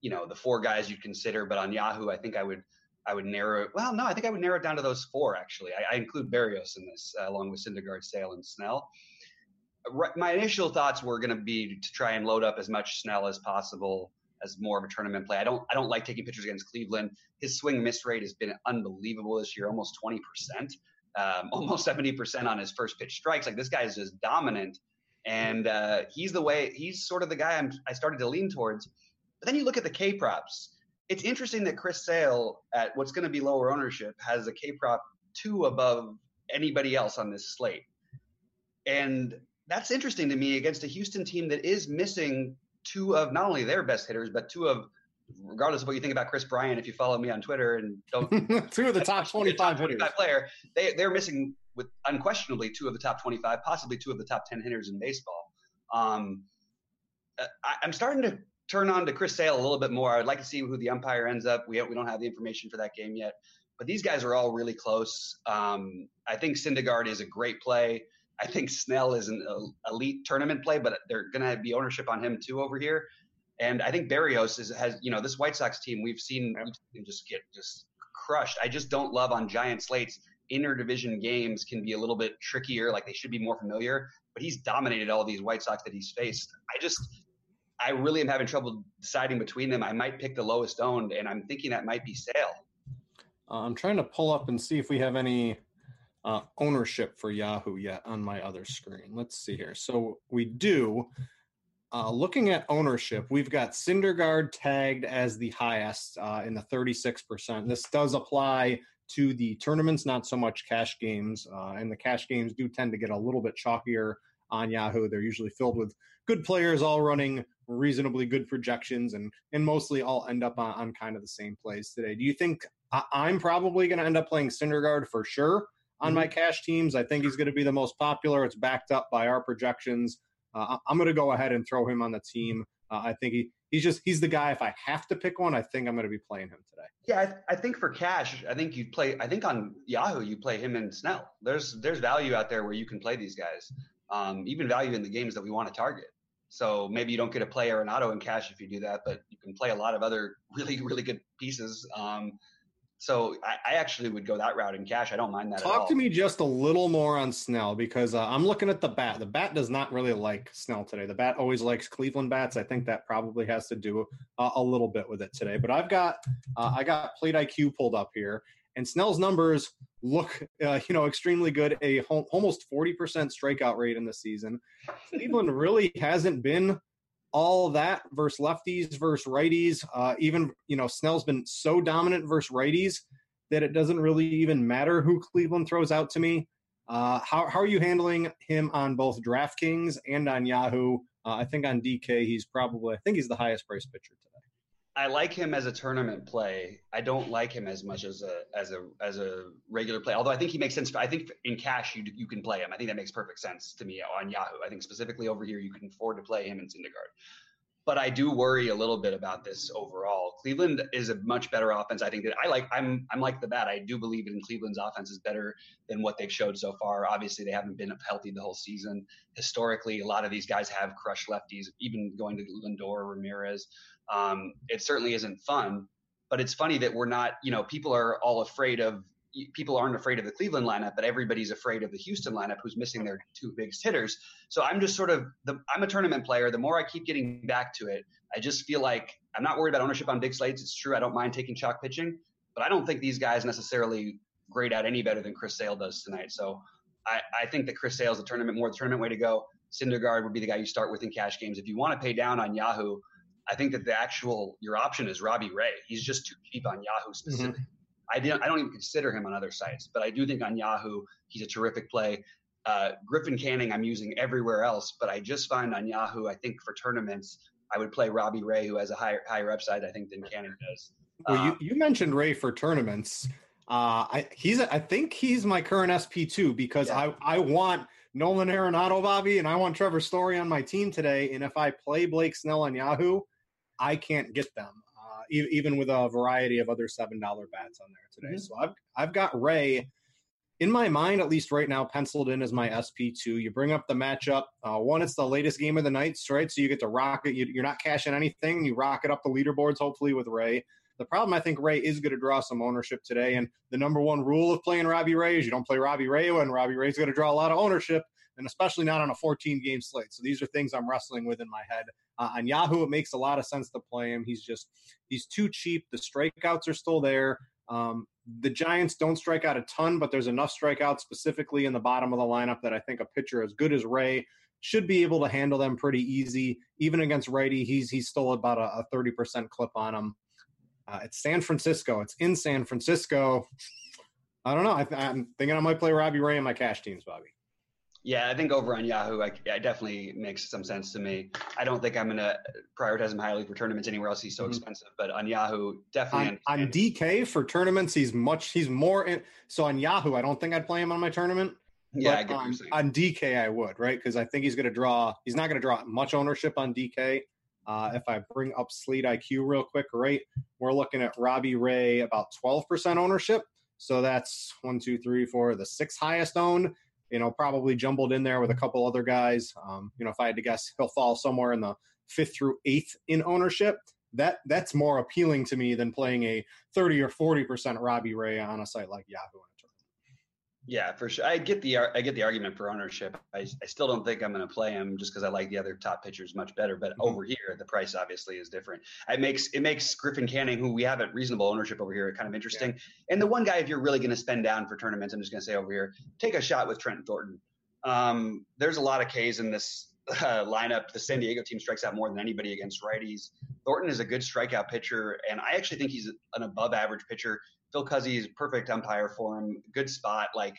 you know, the four guys you'd consider. But on Yahoo, I think I would I would narrow it. Well, no, I think I would narrow it down to those four. Actually, I, I include Berrios in this, uh, along with Syndergaard, Sale, and Snell. My initial thoughts were going to be to try and load up as much Snell as possible as more of a tournament play. I don't I don't like taking pitchers against Cleveland. His swing miss rate has been unbelievable this year, almost twenty percent, um, <laughs> almost seventy percent on his first pitch strikes. Like this guy is just dominant, and uh, he's the way he's sort of the guy I'm, I started to lean towards. But then you look at the K props. It's interesting that Chris Sale at what's going to be lower ownership has a K prop two above anybody else on this slate, and that's interesting to me against a Houston team that is missing two of not only their best hitters, but two of, regardless of what you think about Kris Bryant, if you follow me on Twitter and don't <laughs> Two of the top top 25 hitters. player, they they're missing with unquestionably two of the top 25, possibly two of the top 10 hitters in baseball. Um, uh, I, I'm starting to turn on to Chris Sale a little bit more. I'd like to see who the umpire ends up. We we don't have the information for that game yet, but these guys are all really close. Um, I think Syndergaard is a great play. I think Snell is an elite tournament play, but they're going to be ownership on him too over here. And I think Berrios is, has, you know, this White Sox team, we've seen him just get just crushed. I just don't love on giant slates. Interdivision games can be a little bit trickier, like they should be more familiar, but he's dominated all these White Sox that he's faced. I just, I really am having trouble deciding between them. I might pick the lowest owned, and I'm thinking that might be Sale. Uh, I'm trying to pull up and see if we have any uh, ownership for Yahoo yet on my other screen. Let's see here. So we do. Uh, looking at ownership, we've got Syndergaard tagged as the highest uh, in the 36%. This does apply to the tournaments, not so much cash games. Uh, and the cash games do tend to get a little bit chalkier on Yahoo. They're usually filled with good players, all running reasonably good projections, and and mostly all end up on, on kind of the same plays today. Do you think I, I'm probably going to end up playing Syndergaard for sure on my cash teams? I think he's going to be the most popular. It's backed up by our projections. Uh, I'm going to go ahead and throw him on the team. Uh, I think he, he's just he's the guy. If I have to pick one, I think I'm going to be playing him today. Yeah, I, I think for cash, I think you play. I think on Yahoo you play him and Snell. There's there's value out there where you can play these guys. Um, even value in the games that we want to target. So maybe you don't get to play Arenado in cash if you do that, but you can play a lot of other <laughs> really really good pieces. Um, so I, I actually would go that route in cash. I don't mind that at all. Talk to me just a little more on Snell because uh, I'm looking at the bat. The bat does not really like Snell today. The bat always likes Cleveland bats. I think that probably has to do uh, a little bit with it today. But I've got uh, I got Plate IQ pulled up here, and Snell's numbers look uh, you know extremely good. A hom- almost 40% strikeout rate in the season. Cleveland really hasn't been all that versus lefties versus righties. Uh, even you know Snell's been so dominant versus righties that it doesn't really even matter who Cleveland throws out to me. Uh, how how are you handling him on both DraftKings and on Yahoo? Uh, I think on DK he's probably I think he's the highest priced pitcher today. I like him as a tournament play. I don't like him as much as a as a as a regular play. Although I think he makes sense. I think in cash you you can play him. I think that makes perfect sense to me on Yahoo. I think specifically over here you can afford to play him in Syndergaard. But I do worry a little bit about this overall. Cleveland is a much better offense. I think that I like. I'm I'm like the bat. I do believe in Cleveland's offense is better than what they've showed so far. Obviously, they haven't been up healthy the whole season. Historically, a lot of these guys have crushed lefties, even going to Lindor, Ramirez. Um, it certainly isn't fun, but it's funny that we're not, you know, people are all afraid of, people aren't afraid of the Cleveland lineup, but everybody's afraid of the Houston lineup who's missing their two biggest hitters. So I'm just sort of, the, I'm a tournament player. The more I keep getting back to it, I just feel like I'm not worried about ownership on big slates. It's true. I don't mind taking chalk pitching, but I don't think these guys necessarily grade out any better than Chris Sale does tonight. So I, I think that Chris Sale is the tournament, more the tournament way to go. Syndergaard would be the guy you start with in cash games. If you want to pay down on Yahoo, I think that the actual your option is Robbie Ray. He's just too cheap on Yahoo mm-hmm. specifically. I don't I don't even consider him on other sites, but I do think on Yahoo he's a terrific play. Uh, Griffin Canning I'm using everywhere else, but I just find on Yahoo I think for tournaments I would play Robbie Ray, who has a higher higher upside I think than Canning does. Well, Um, you, you mentioned Ray for tournaments. Uh, I he's I think he's my current SP two because Yeah. I I want Nolan Arenado, Bobby, and I want Trevor Story on my team today. And if I play Blake Snell on Yahoo, I can't get them, uh, e- even with a variety of other seven dollar bats on there today. So I've I've got Ray in my mind, at least right now, penciled in as my SP two. You bring up the matchup. Uh, one, it's the latest game of the night, right? So you get to rock it. You, you're not cashing anything. You rock it up the leaderboards, hopefully with Ray. The problem, I think, Ray is going to draw some ownership today. And the number one rule of playing Robbie Ray is you don't play Robbie Ray when Robbie Ray's going to draw a lot of ownership, and especially not on a 14 game slate. So these are things I'm wrestling with in my head. Uh, on Yahoo, it makes a lot of sense to play him. He's just he's too cheap. The strikeouts are still there. Um, the Giants don't strike out a ton, but there's enough strikeouts specifically in the bottom of the lineup that I think a pitcher as good as Ray should be able to handle them pretty easy. Even against righty, he's he's still about a, a 30% clip on him. Uh, it's San Francisco. It's in San Francisco. I don't know. I I'm thinking I might play Robbie Ray in my cash teams, Bobby. Yeah, I think over on Yahoo, I, I definitely makes some sense to me. I don't think I'm going to prioritize him highly for tournaments anywhere else. He's so Mhm. expensive, but on Yahoo, definitely. On, on DK for tournaments, he's much. He's more. In, so on Yahoo, I don't think I'd play him on my tournament. yeah, I But get what on, on DK, I would, right? Because I think he's going to draw. He's not going to draw much ownership on DK. Uh, if I bring up Slate IQ real quick, right, we're looking at Robbie Ray about 12% ownership. So that's one, two, three, four, the sixth highest owned. You know, probably jumbled in there with a couple other guys. Um, you know, if I had to guess, he'll fall somewhere in the fifth through eighth in ownership. That that's more appealing to me than playing a 30 or 40% Robbie Ray on a site like Yahoo. In a tournament. Yeah, for sure. I get the I get the argument for ownership. I, I still don't think I'm going to play him just because I like the other top pitchers much better. But Mhm. over here, the price obviously is different. It makes it makes Griffin Canning, who we have at reasonable ownership over here, kind of interesting. And the one guy, if you're really going to spend down for tournaments, I'm just going to say over here, take a shot with Trent Thornton. Um, there's a lot of Ks in this uh, lineup. The San Diego team strikes out more than anybody against righties. Thornton is a good strikeout pitcher, and I actually think he's an above average pitcher. Phil Cuzzy is perfect umpire for him. Good spot. Like,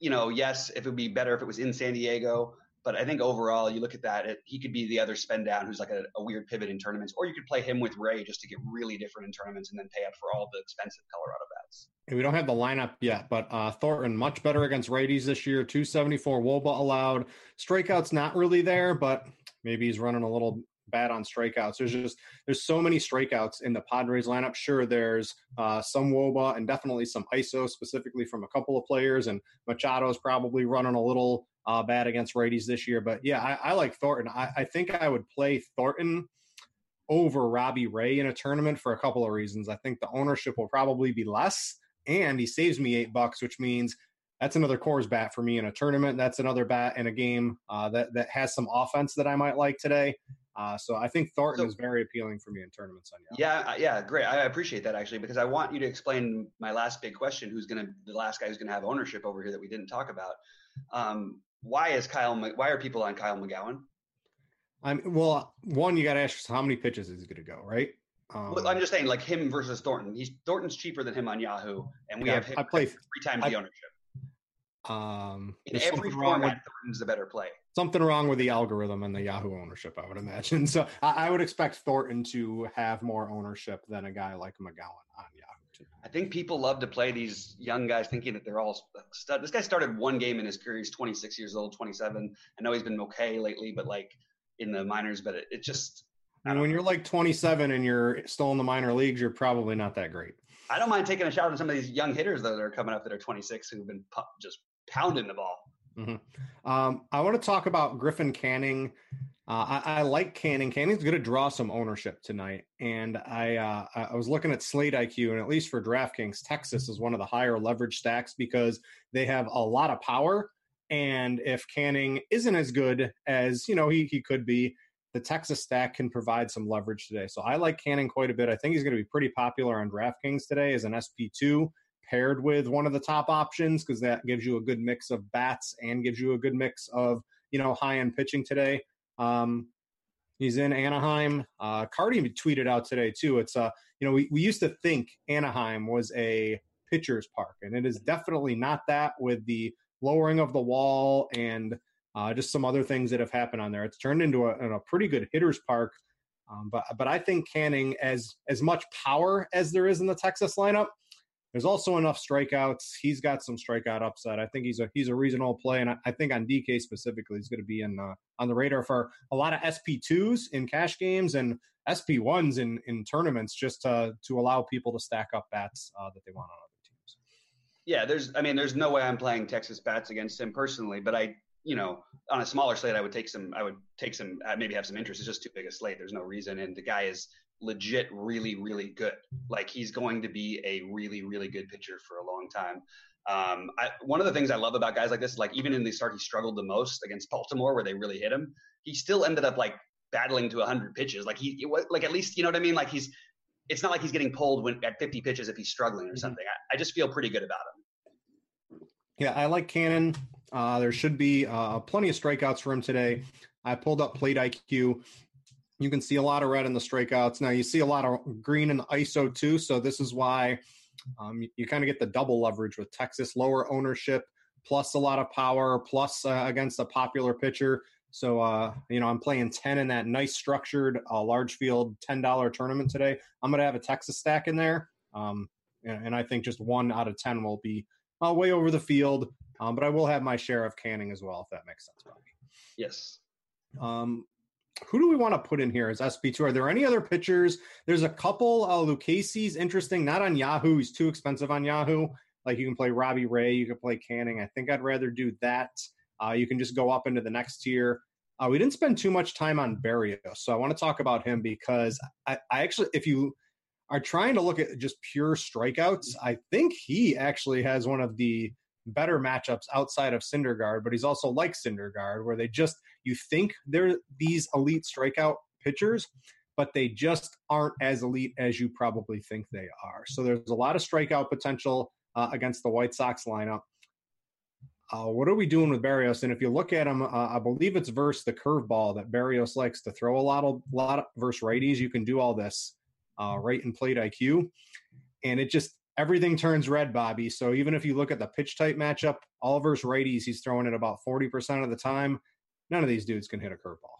you know, yes, if it would be better if it was in San Diego, but I think overall, you look at that, it, he could be the other spend down who's like a, a weird pivot in tournaments, or you could play him with Ray just to get really different in tournaments and then pay up for all the expensive Colorado bats. And we don't have the lineup yet, but uh, Thornton much better against righties this year. 274 Woba allowed. Strikeouts not really there, but maybe he's running a little bad on strikeouts. There's just there's so many strikeouts in the Padres lineup. Sure, there's uh, some Woba and definitely some ISO specifically from a couple of players, and Machado's probably running a little uh, bad against righties this year. But yeah, I, I like Thornton. I, I think I would play Thornton over Robbie Ray in a tournament for a couple of reasons. I think the ownership will probably be less, and he saves me eight bucks, which means that's another Coors bat for me in a tournament. That's another bat in a game uh, that that has some offense that I might like today. Uh, so I think Thornton So- is very appealing for me in tournaments on Yahoo. Yeah, yeah, great. I appreciate that actually because I want you to explain my last big question: Who's going to the last guy who's going to have ownership over here that we didn't talk about? Um, why is Kyle? Why are people on Kyle McGowin? I'm well. One, you got to ask yourself how many pitches is he going to go, right? Um, Well, I'm just saying, like him versus Thornton. He's Thornton's cheaper than him on Yahoo, and we Yeah, have him I play- three times I- the ownership. um, In every wrong with format, Thornton's the better play. Something wrong with the algorithm and the Yahoo ownership, I would imagine. <laughs> So I, I would expect Thornton to have more ownership than a guy like McGowin on Yahoo. too. I think people love to play these young guys thinking that they're all stud. This guy started one game in his career. He's 26 years old, 27. I know he's been okay lately, but like in the minors, but it, it just, And when know. you're like 27 and you're still in the minor leagues, you're probably not that great. I don't mind taking a shot on some of these young hitters though that are coming up that are 26 who've been just pounding the ball. Um, I want to talk about Griffin Canning. Uh, I, I like Canning. Canning's going to draw some ownership tonight, and I uh, I was looking at Slate IQ, and at least for DraftKings, Texas is one of the higher leverage stacks because they have a lot of power. And if Canning isn't as good as you know he he could be, the Texas stack can provide some leverage today. So I like Canning quite a bit. I think he's going to be pretty popular on DraftKings today as an SP two paired with one of the top options because that gives you a good mix of bats and gives you a good mix of you know high end pitching today. Um, he's in Anaheim. Uh, Carty tweeted out today too. It's uh, you know we, we used to think Anaheim was a pitcher's park, and it is definitely not that with the lowering of the wall and uh, just some other things that have happened on there. It's turned into a, a pretty good hitter's park. Um, but but I think Canning as as much power as there is in the Texas lineup, there's also enough strikeouts. He's got some strikeout upside. I think he's a he's a reasonable play, and I, I think on DK specifically, he's going to be in uh, on the radar for a lot of SP twos in cash games and SP ones in in tournaments, just to to allow people to stack up bats uh, that they want on other teams. Yeah, there's. I mean, there's no way I'm playing Texas bats against him personally, but I, you know, on a smaller slate, I would take some. I would take some. uh, Maybe have some interest. It's just too big a slate. There's no reason, and the guy is legit, really, really good. Like he's going to be a really, really good pitcher for a long time. Um, I, one of the things I love about guys like this, like even in the start, he struggled the most against Baltimore, where they really hit him. He still ended up like battling to 100 pitches. Like he, was, like at least you know what I mean. Like he's, it's not like he's getting pulled when at 50 pitches if he's struggling or something. I, I just feel pretty good about him. Yeah, I like Canning. Uh, there should be uh, plenty of strikeouts for him today. I pulled up plate IQ. You can see a lot of red in the strikeouts. Now you see a lot of green in the ISO too. So this is why um, you, you kind of get the double leverage with Texas, lower ownership, plus a lot of power, plus uh, against a popular pitcher. So uh, you know I'm playing ten in that nice structured uh, large field ten dollar tournament today. I'm gonna have a Texas stack in there, um, and, and I think just one out of ten will be uh, way over the field. Um, but I will have my share of Canning as well, if that makes sense, Bobby. Yes. Um, who do we want to put in here as SP2? Are there any other pitchers? There's a couple. Uh, Lucchesi's interesting, not on Yahoo. He's too expensive on Yahoo. Like you can play Robbie Ray, you can play Canning. I think I'd rather do that. Uh, you can just go up into the next tier. Uh, we didn't spend too much time on Berrios, so I want to talk about him because I, I actually, if you are trying to look at just pure strikeouts, I think he actually has one of the better matchups outside of Syndergaard, but he's also like Syndergaard, where they just you think they're these elite strikeout pitchers, but they just aren't as elite as you probably think they are. So there's a lot of strikeout potential uh, against the White Sox lineup. Uh, what are we doing with Berrios? And if you look at him, uh, I believe it's versus the curveball that Berrios likes to throw a lot of lot of versus righties. You can do all this uh, right in plate IQ, and it just everything turns red, Bobby. So even if you look at the pitch type matchup, Oliver's righties, he's throwing it about forty percent of the time. None of these dudes can hit a curveball.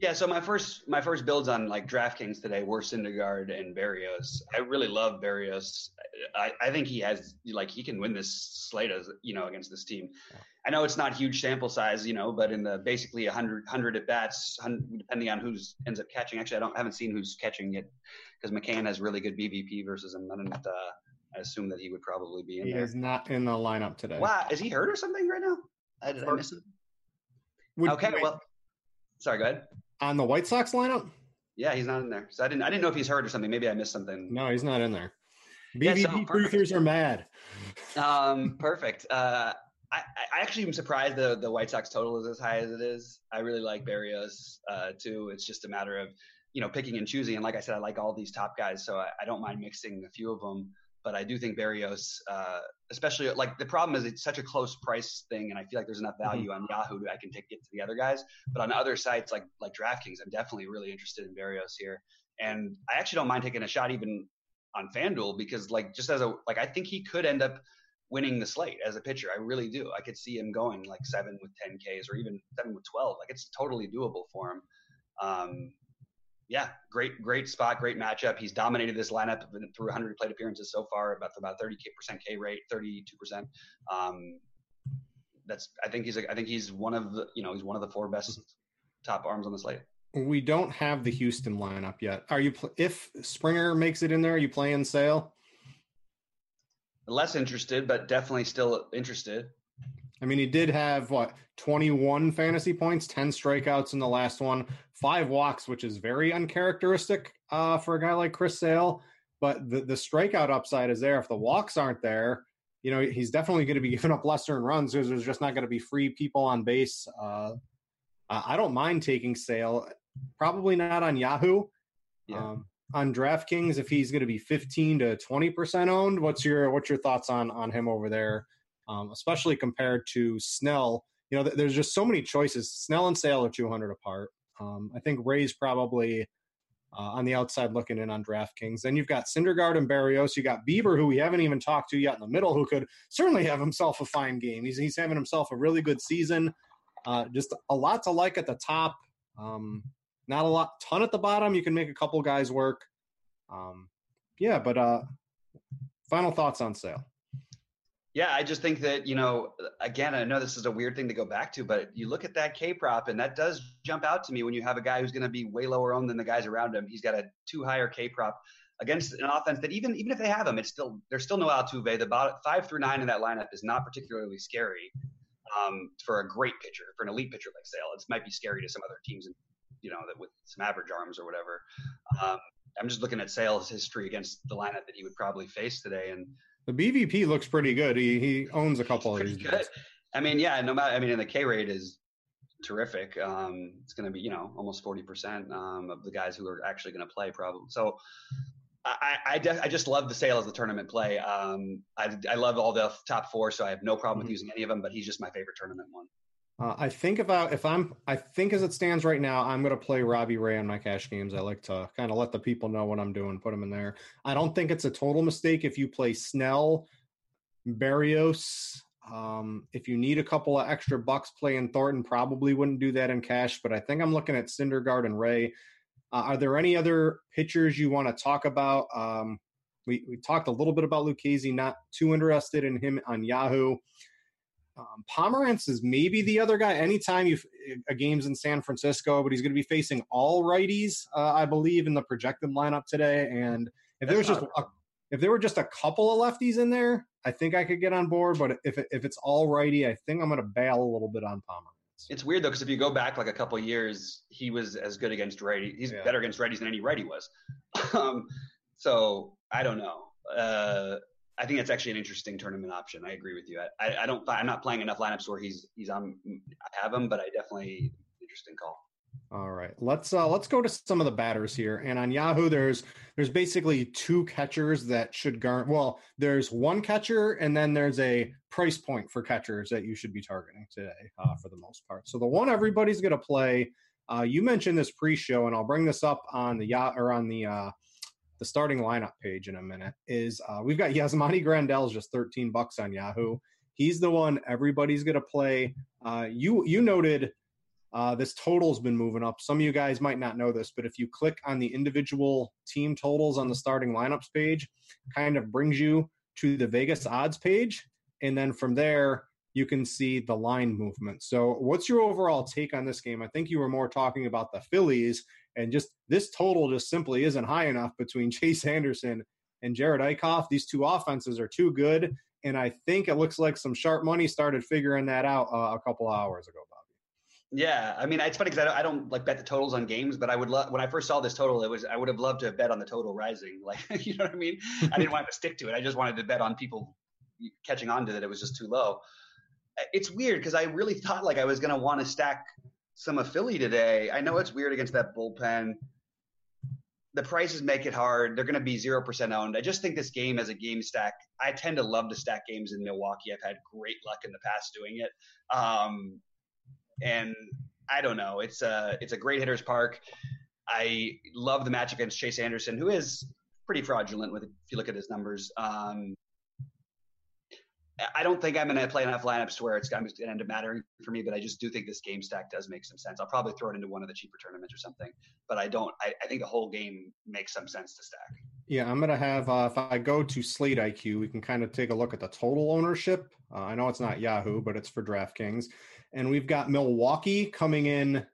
Yeah, so my first my first builds on like DraftKings today were Syndergaard and Berrios. I really love Berrios. I, I think he has like he can win this slate as you know against this team. I know it's not huge sample size, you know, but in the basically 100, 100 at bats, depending on who's ends up catching. Actually, I don't haven't seen who's catching yet because McCann has really good BVP versus him. I don't. Uh, I assume that he would probably be in He there. is not in the lineup today. Wow, is he hurt or something right now? I, did I miss it? Would- Okay, wait, well, sorry. Go ahead. On the White Sox lineup, Yeah, he's not in there. So I didn't. I didn't know if he's hurt or something. Maybe I missed something. no, he's not in there. Yeah, so BVP perfect. truthers are mad. Um, perfect. Uh, I, I actually am surprised the the White Sox total is as high as it is. I really like Berrios uh, too. It's just a matter of you know picking and choosing. And like I said, I like all these top guys, so I, I don't mind mixing a few of them. But I do think Berrios, uh, especially like the problem is it's such a close price thing, and I feel like there's enough value on Yahoo that I can take it to the other guys. But on other sites like like DraftKings, I'm definitely really interested in Berrios here, and I actually don't mind taking a shot even on FanDuel because like just as a like I think he could end up winning the slate as a pitcher. I really do. I could see him going like seven with 10 Ks or even seven with 12. Like it's totally doable for him. Um, yeah, great, great spot, great matchup. He's dominated this lineup through 100 plate appearances so far, about about 30 percent K rate, 32 percent. Um, that's I think he's I think he's one of the you know he's one of the four best top arms on the slate. We don't have the Houston lineup yet. Are you? If Springer makes it in there, are you playing Sale? Less interested, but definitely still interested. I mean, he did have what 21 fantasy points, 10 strikeouts in the last one, five walks, which is very uncharacteristic uh, for a guy like Chris Sale. But the, the strikeout upside is there. If the walks aren't there, you know, he's definitely going to be <laughs> giving up lesser in runs because there's just not going to be free people on base. Uh, I don't mind taking Sale, probably not on Yahoo. Yeah. Um, on DraftKings, if he's going to be 15 to 20 percent owned, what's your what's your thoughts on on him over there? Um, especially compared to Snell. You know, th- there's just so many choices. Snell and Sale are 200 apart. Um, I think Ray's probably uh, on the outside looking in on DraftKings. Then you've got Syndergaard and Berrios. You got Bieber, who we haven't even talked to yet in the middle, who could certainly have himself a fine game. He's he's having himself a really good season. Uh, just a lot to like at the top. Um, not a lot, ton at the bottom. You can make a couple guys work. Um, yeah, but uh, final thoughts on Sale. Yeah, I just think that, you know, again, I know this is a weird thing to go back to, but you look at that K prop and that does jump out to me when you have a guy who's going to be way lower owned than the guys around him. He's got a two higher K prop against an offense that even even if they have him, it's still there's still no Altuve. The bottom, five through nine in that lineup is not particularly scary um, for a great pitcher, for an elite pitcher like Sale. It might be scary to some other teams, and you know, that with some average arms or whatever. Um, I'm just looking at Sale's history against the lineup that he would probably face today, and The BVP looks pretty good. He he owns a couple of these. good. I mean, yeah, no matter. I mean, and the K rate is terrific. Um, it's going to be, you know, almost forty percent um, of the guys who are actually going to play, probably. So, I I, def- I just love the sale as the tournament play. Um, I I love all the top four, so I have no problem Mhm. with using any of them. But he's just my favorite tournament one. Uh, I think I if I'm I think as it stands right now, I'm going to play Robbie Ray on my cash games. I like to kind of let the people know what I'm doing, put them in there. I don't think it's a total mistake if you play Snell, Berrios. Um, if you need a couple of extra bucks playing Thornton, probably wouldn't do that in cash. But I think I'm looking at Syndergaard and Ray. Uh, are there any other pitchers you want to talk about? Um, we we talked a little bit about Lucchesi. Not too interested in him on Yahoo. Um, Pomeranz is maybe the other guy. Anytime you a game's in San Francisco, but he's going to be facing all righties, uh, I believe, in the projected lineup today. And if there was just a, if there were just a couple of lefties in there, I think I could get on board. But if if it's all righty, I think I'm going to bail a little bit on Pomeranz. It's weird though, because if you go back like a couple years, he was as good against righty. He's Yeah. better against righties than any righty was. <laughs> um, so I don't know. Uh, I think that's actually an interesting tournament option. I agree with you. I, I, I don't. I'm not playing enough lineups where he's he's on. I have him, but I definitely interesting call. All right, let's uh, let's go to some of the batters here. And on Yahoo, there's there's basically two catchers that should guard. Well, there's one catcher, and then there's a price point for catchers that you should be targeting today, uh, for the most part. So the one everybody's going to play. Uh, you mentioned this pre-show, and I'll bring this up on the yacht or on the uh, the starting lineup page in a minute. Is uh, we've got <laughs> Yasmani Grandal's just 13 bucks on Yahoo. He's the one everybody's going to play. Uh, you you noted uh, this total's been moving up. Some of you guys might not know this, but if you click on the individual team totals on the starting lineups page, kind of brings you to the Vegas odds page, and then from there you can see the line movement. So, what's your overall take on this game? I think you were more talking about the Phillies, and just this total just simply isn't high enough between <laughs> Chase Anderson and Jerad Eickhoff. These two offenses are too good, and I think it looks like some sharp money started figuring that out uh, a couple hours ago, Bobby. Yeah, I mean, it's funny because I don't, I don't like bet the totals on games, but I would love when I first saw this total, it was I would have loved to have bet on the total rising. <laughs> Like, you know what I mean? I didn't want to stick to it. I just wanted to bet on people catching on to that. It was just too low. It's weird because I really thought like I was going to want to stack some of Philly today. I know it's weird against that bullpen. The prices make it hard. They're going to be zero percent owned. I just think this game as a game stack. I tend to love to stack games in Milwaukee. I've had great luck in the past doing it. Um, and I don't know. It's a it's a great hitters park. I love the match against Chase Anderson, who is pretty fraudulent with if you look at his numbers. Um, I don't think I'm going to play enough lineups to where it's going to end up mattering for me, but I just do think this game stack does make some sense. I'll probably throw it into one of the cheaper tournaments or something, but I don't. I, I think the whole game makes some sense to stack. Yeah, I'm gonna have. Uh, if I go to Slate IQ, we can kind of take a look at the total ownership. Uh, I know it's not Yahoo, but it's for DraftKings, and we've got Milwaukee coming in.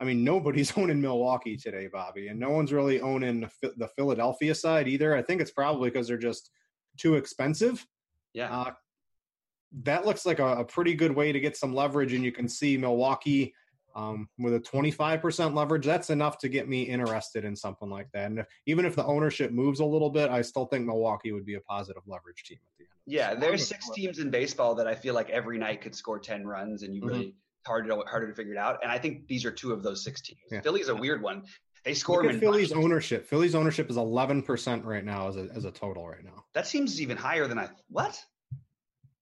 I mean, <laughs> nobody's owning Milwaukee today, Bobby, and no one's really owning the Philadelphia side either. I think it's probably because they're just too expensive. Yeah. Uh, that looks like a, a pretty good way to get some leverage, and you can see Milwaukee um, with a 25% leverage. That's enough to get me interested in something like that. And if, even if the ownership moves a little bit, I still think Milwaukee would be a positive leverage team at the end. of. Yeah, there's six teams in baseball that I feel like every night could score ten runs, and you Mhm. really hard to, harder to figure it out. And I think these are two of those six teams. Yeah. Philly's a weird one. They score Look Philly's bunches. ownership. Philly's ownership is 11% right now as a, as a total right now. That seems even higher than I. What?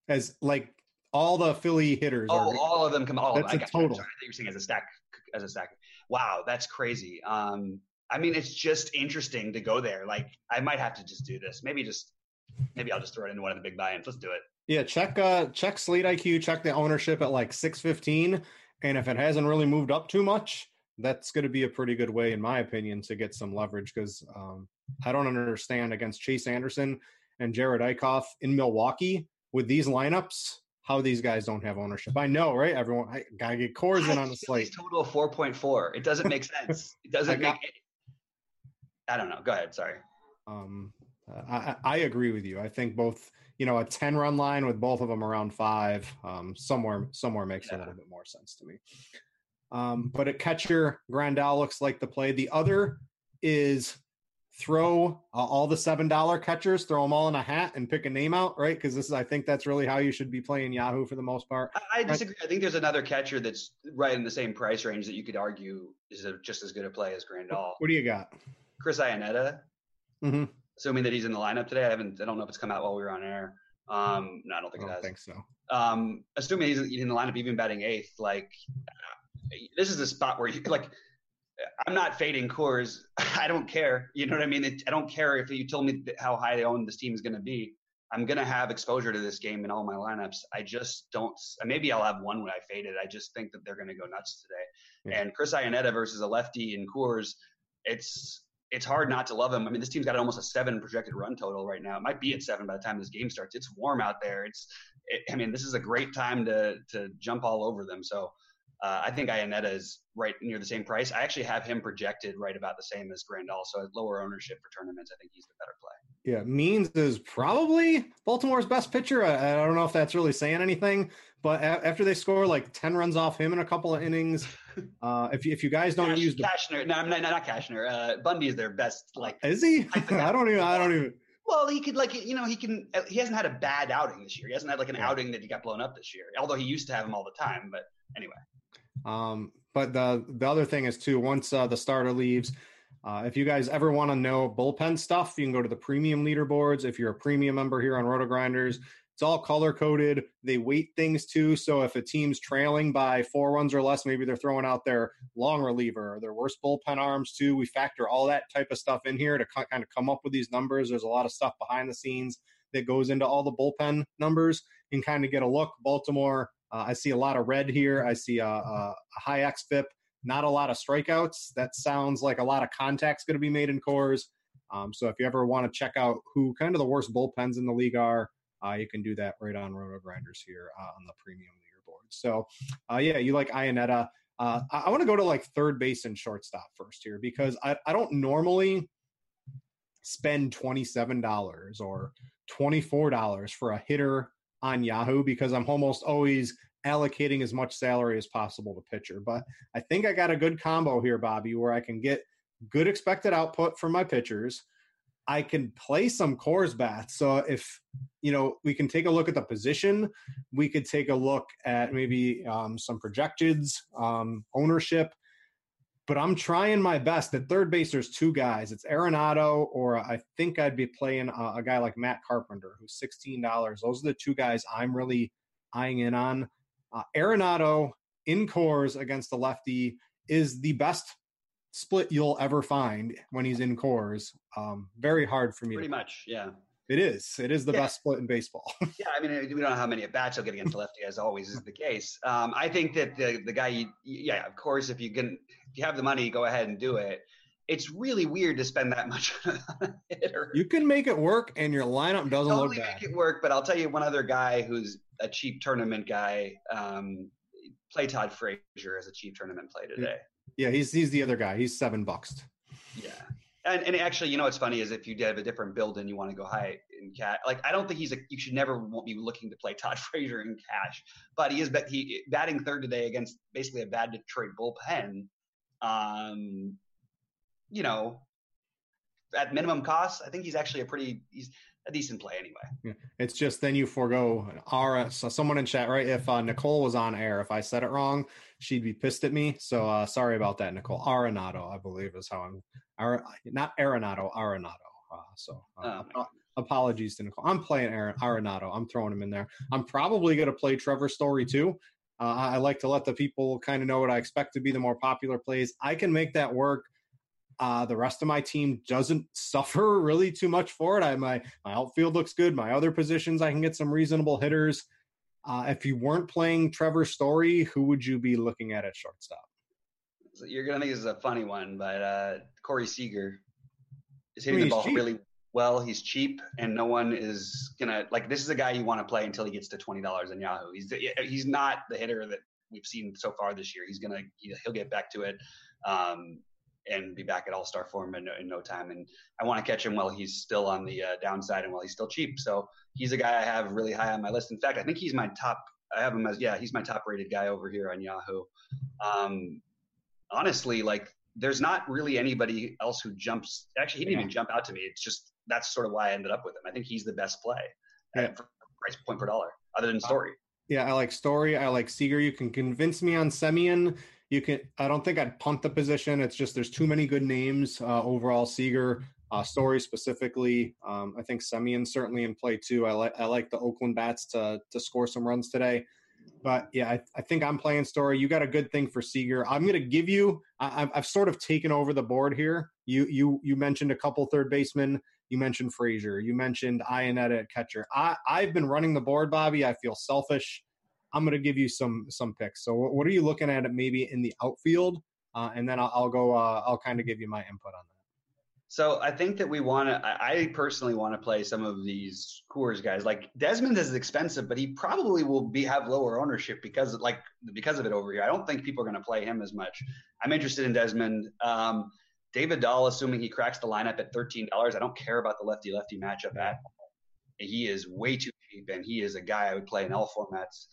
As like all the Philly hitters Oh, are. all of them come. Oh, That's I a got you. Total. sorry. I you were saying as a stack. As a stack. Wow, that's crazy. Um, I mean, it's just interesting to go there. Like, I might have to just do this. Maybe just, maybe I'll just throw it into one of the big buy-ins. Let's do it. Yeah, check uh check Slate IQ, check the ownership at like 615 and if it hasn't really moved up too much, that's going to be a pretty good way in my opinion to get some leverage cuz um I don't understand against Chase Anderson and Jerad Eickhoff in Milwaukee with these lineups, how these guys don't have ownership. I know, right? Everyone, I gotta get Coors in on the slate. Total of four point four. It doesn't make sense. It <laughs> I doesn't got- make. Any, I don't know. Go ahead. Sorry. Um, I, I I agree with you. I think both, you know, a ten run line with both of them around five, um, somewhere somewhere makes a little bit more sense to me. Um, but at catcher, Grandal looks like the play. The other is throw uh, all the seven dollar catchers, throw them all in a hat, and pick a name out, right? Because this is, I think, that's really how you should be playing Yahoo for the most part. I, I disagree. I think there's another catcher that's right in the same price range that you could argue is a, just as good a play as Grandal. What do you got? Chris Iannetta, Mm-hmm. assuming that he's in the lineup today. I haven't. I don't know if it's come out while we were on air. Um, no, I don't think it don't has. think so. um, assuming he's in the lineup, even batting eighth, like this is a spot where you like. I'm not fading Coors. <laughs> I don't care. You know what I mean? It, I don't care if you told me how high they own this team is going to be. I'm going to have exposure to this game in all my lineups. I just don't. Maybe I'll have one when I fade it. I just think that they're going to go nuts today. Yeah. And Chris Iannetta versus a lefty in Coors, it's it's hard not to love him. I mean, this team's got almost a seven projected run total right now. It might be at seven by the time this game starts. It's warm out there. It's, it, I mean, this is a great time to to jump all over them. So uh, I think Iannetta is right near the same price. I actually have him projected right about the same as Grandal. So at lower ownership for tournaments, I think he's the better play. Yeah, Means is probably Baltimore's best pitcher. I, I don't know if that's really saying anything, but a- after they score like ten runs off him in a couple of innings, <laughs> uh, if you, if you guys don't Cash, use the, Cashner, no, I'm not, not Cashner. Uh, Bundy is their best. Like, is he? <laughs> I don't even. I don't even. well, he could like you know he can. uh, He hasn't had a bad outing this year. He hasn't had like an outing that he got blown up this year. Although he used to have them all the time. But anyway. Um, but the the other thing is too. Once uh, the starter leaves, uh, if you guys ever want to know bullpen stuff, you can go to the premium leaderboards. If you're a premium member here on Roto Grinders, it's all color coded. They weight things too. So if a team's trailing by four runs or less, maybe they're throwing out their long reliever or their worst bullpen arms too. We factor all that type of stuff in here to kind of come up with these numbers. There's a lot of stuff behind the scenes that goes into all the bullpen numbers. Can kind of get a look. Baltimore, uh, I see a lot of red here. I see a, a, a high XFIP, not a lot of strikeouts. That sounds like a lot of contacts going to be made in Coors. Um, so if you ever want to check out who kind of the worst bullpens in the league are, uh, you can do that right on Roto Grinders here uh, on the premium leaderboard. So, uh, yeah, you like Iannetta. Uh, I, I want to go to like third base and shortstop first here because I, I don't normally spend $27 or $24 for a hitter on Yahoo because I'm almost always allocating as much salary as possible to pitcher. But I think I got a good combo here, Bobby, where I can get good expected output from my pitchers. I can play some Coors bats. So if you know, we can take a look at the position. We could take a look at maybe um, some projections, um, ownership. But I'm trying my best. At third base, there's two guys. It's Arenado, or I think I'd be playing a, a guy like Matt Carpenter, who's sixteen dollars. Those are the two guys I'm really eyeing in on. Uh, Arenado in Coors against the lefty is the best split you'll ever find when he's in Coors. Um, very hard for me. Pretty much, yeah. It is. It is the Yeah. best split in baseball. <laughs> Yeah, I mean, we don't know how many at bats he'll get against the lefty, as always is the case. Um, I think that the the guy, you, yeah, of course, if you can, if you have the money, go ahead and do it. It's really weird to spend that <laughs> much on a hitter. you can make it work, and your lineup doesn't totally look bad. make it work, but I'll tell you one other guy who's a cheap tournament guy. Um, play Todd Frazier as a cheap tournament play today. Yeah, he's he's the other guy. He's seven bucks. Yeah. And, and actually, you know what's funny is if you have a different build and you want to go high in cash, like I don't think he's a. You should never be looking to play <laughs> Todd Frazier in cash, but he is. But he batting third today against basically a bad Detroit bullpen. Um, you know, at minimum cost, I think he's actually a pretty. He's a decent play anyway. It's just then you forego our so someone in chat, right? If uh, Nicole was on air, if I said it wrong, she'd be pissed at me. So uh, sorry about that, Nicole. Arenado, I believe, is how I'm. Ar- not Arenado, Arenado. Uh, so uh, Oh, ap- apologies to Nicole. I'm playing Aaron <laughs> Arenado. I'm throwing him in there. I'm probably going to play Trevor Story too. Uh, I I like to let the people kind of know what I expect to be the more popular plays. I can make that work. Uh, the rest of my team doesn't <laughs> suffer really too much for it. I my my outfield looks good. My other positions, I can get some reasonable hitters. Uh, if you weren't playing Trevor Story, who would you be looking at at shortstop? So you're gonna think this is a funny one, but uh, Corey Seager is I hitting mean, the ball cheap. really. well. He's cheap, and no one is gonna like. This is a guy you want to play until he gets to twenty dollars in Yahoo. He's he's not the hitter that we've seen so far this year. He's gonna he'll get back to it. Um, and be back at all star form in, in, no time. And I want to catch him while he's still on the uh, downside and while he's still cheap. So he's a guy I have really high on my list. In fact, I think he's my top. I have him as yeah, he's my top rated guy over here on Yahoo. Um, honestly, like there's not really anybody else who jumps. Actually, he didn't yeah. even jump out to me. It's just that's sort of why I ended up with him. I think he's the best play yeah. at price point per dollar, other than Story. Yeah, I like Story. I like Seager. You can convince me on Semien. You can. I don't think I'd punt the position. It's just there's too many good names uh, overall. Seager, uh, Story specifically. Um, I think Semien certainly in play too. I like I like the Oakland bats to to score some runs today. But yeah, I, I, think I'm playing Story. You got a good thing for Seager. I'm going to give you. I, have sort of taken over the board here. You you you mentioned a couple third basemen. You mentioned Frazier. You mentioned Iannetta at catcher. I I've been running the board, Bobby. I feel selfish. I'm going to give you some some picks. So what are you looking at? Maybe in the outfield, uh, and then I'll, I'll go. Uh, I'll kind of give you my input on that. So I think that we want to. I personally want to play some of these Coors guys. Like Desmond is expensive, but he probably will be have lower ownership because like because of it over here. I don't think people are going to play him as much. I'm interested in Desmond. Um, David Dahl, assuming he cracks the lineup at thirteen dollars. I don't care about the lefty lefty matchup at. All. He is way too cheap, and he is a guy I would play in all formats.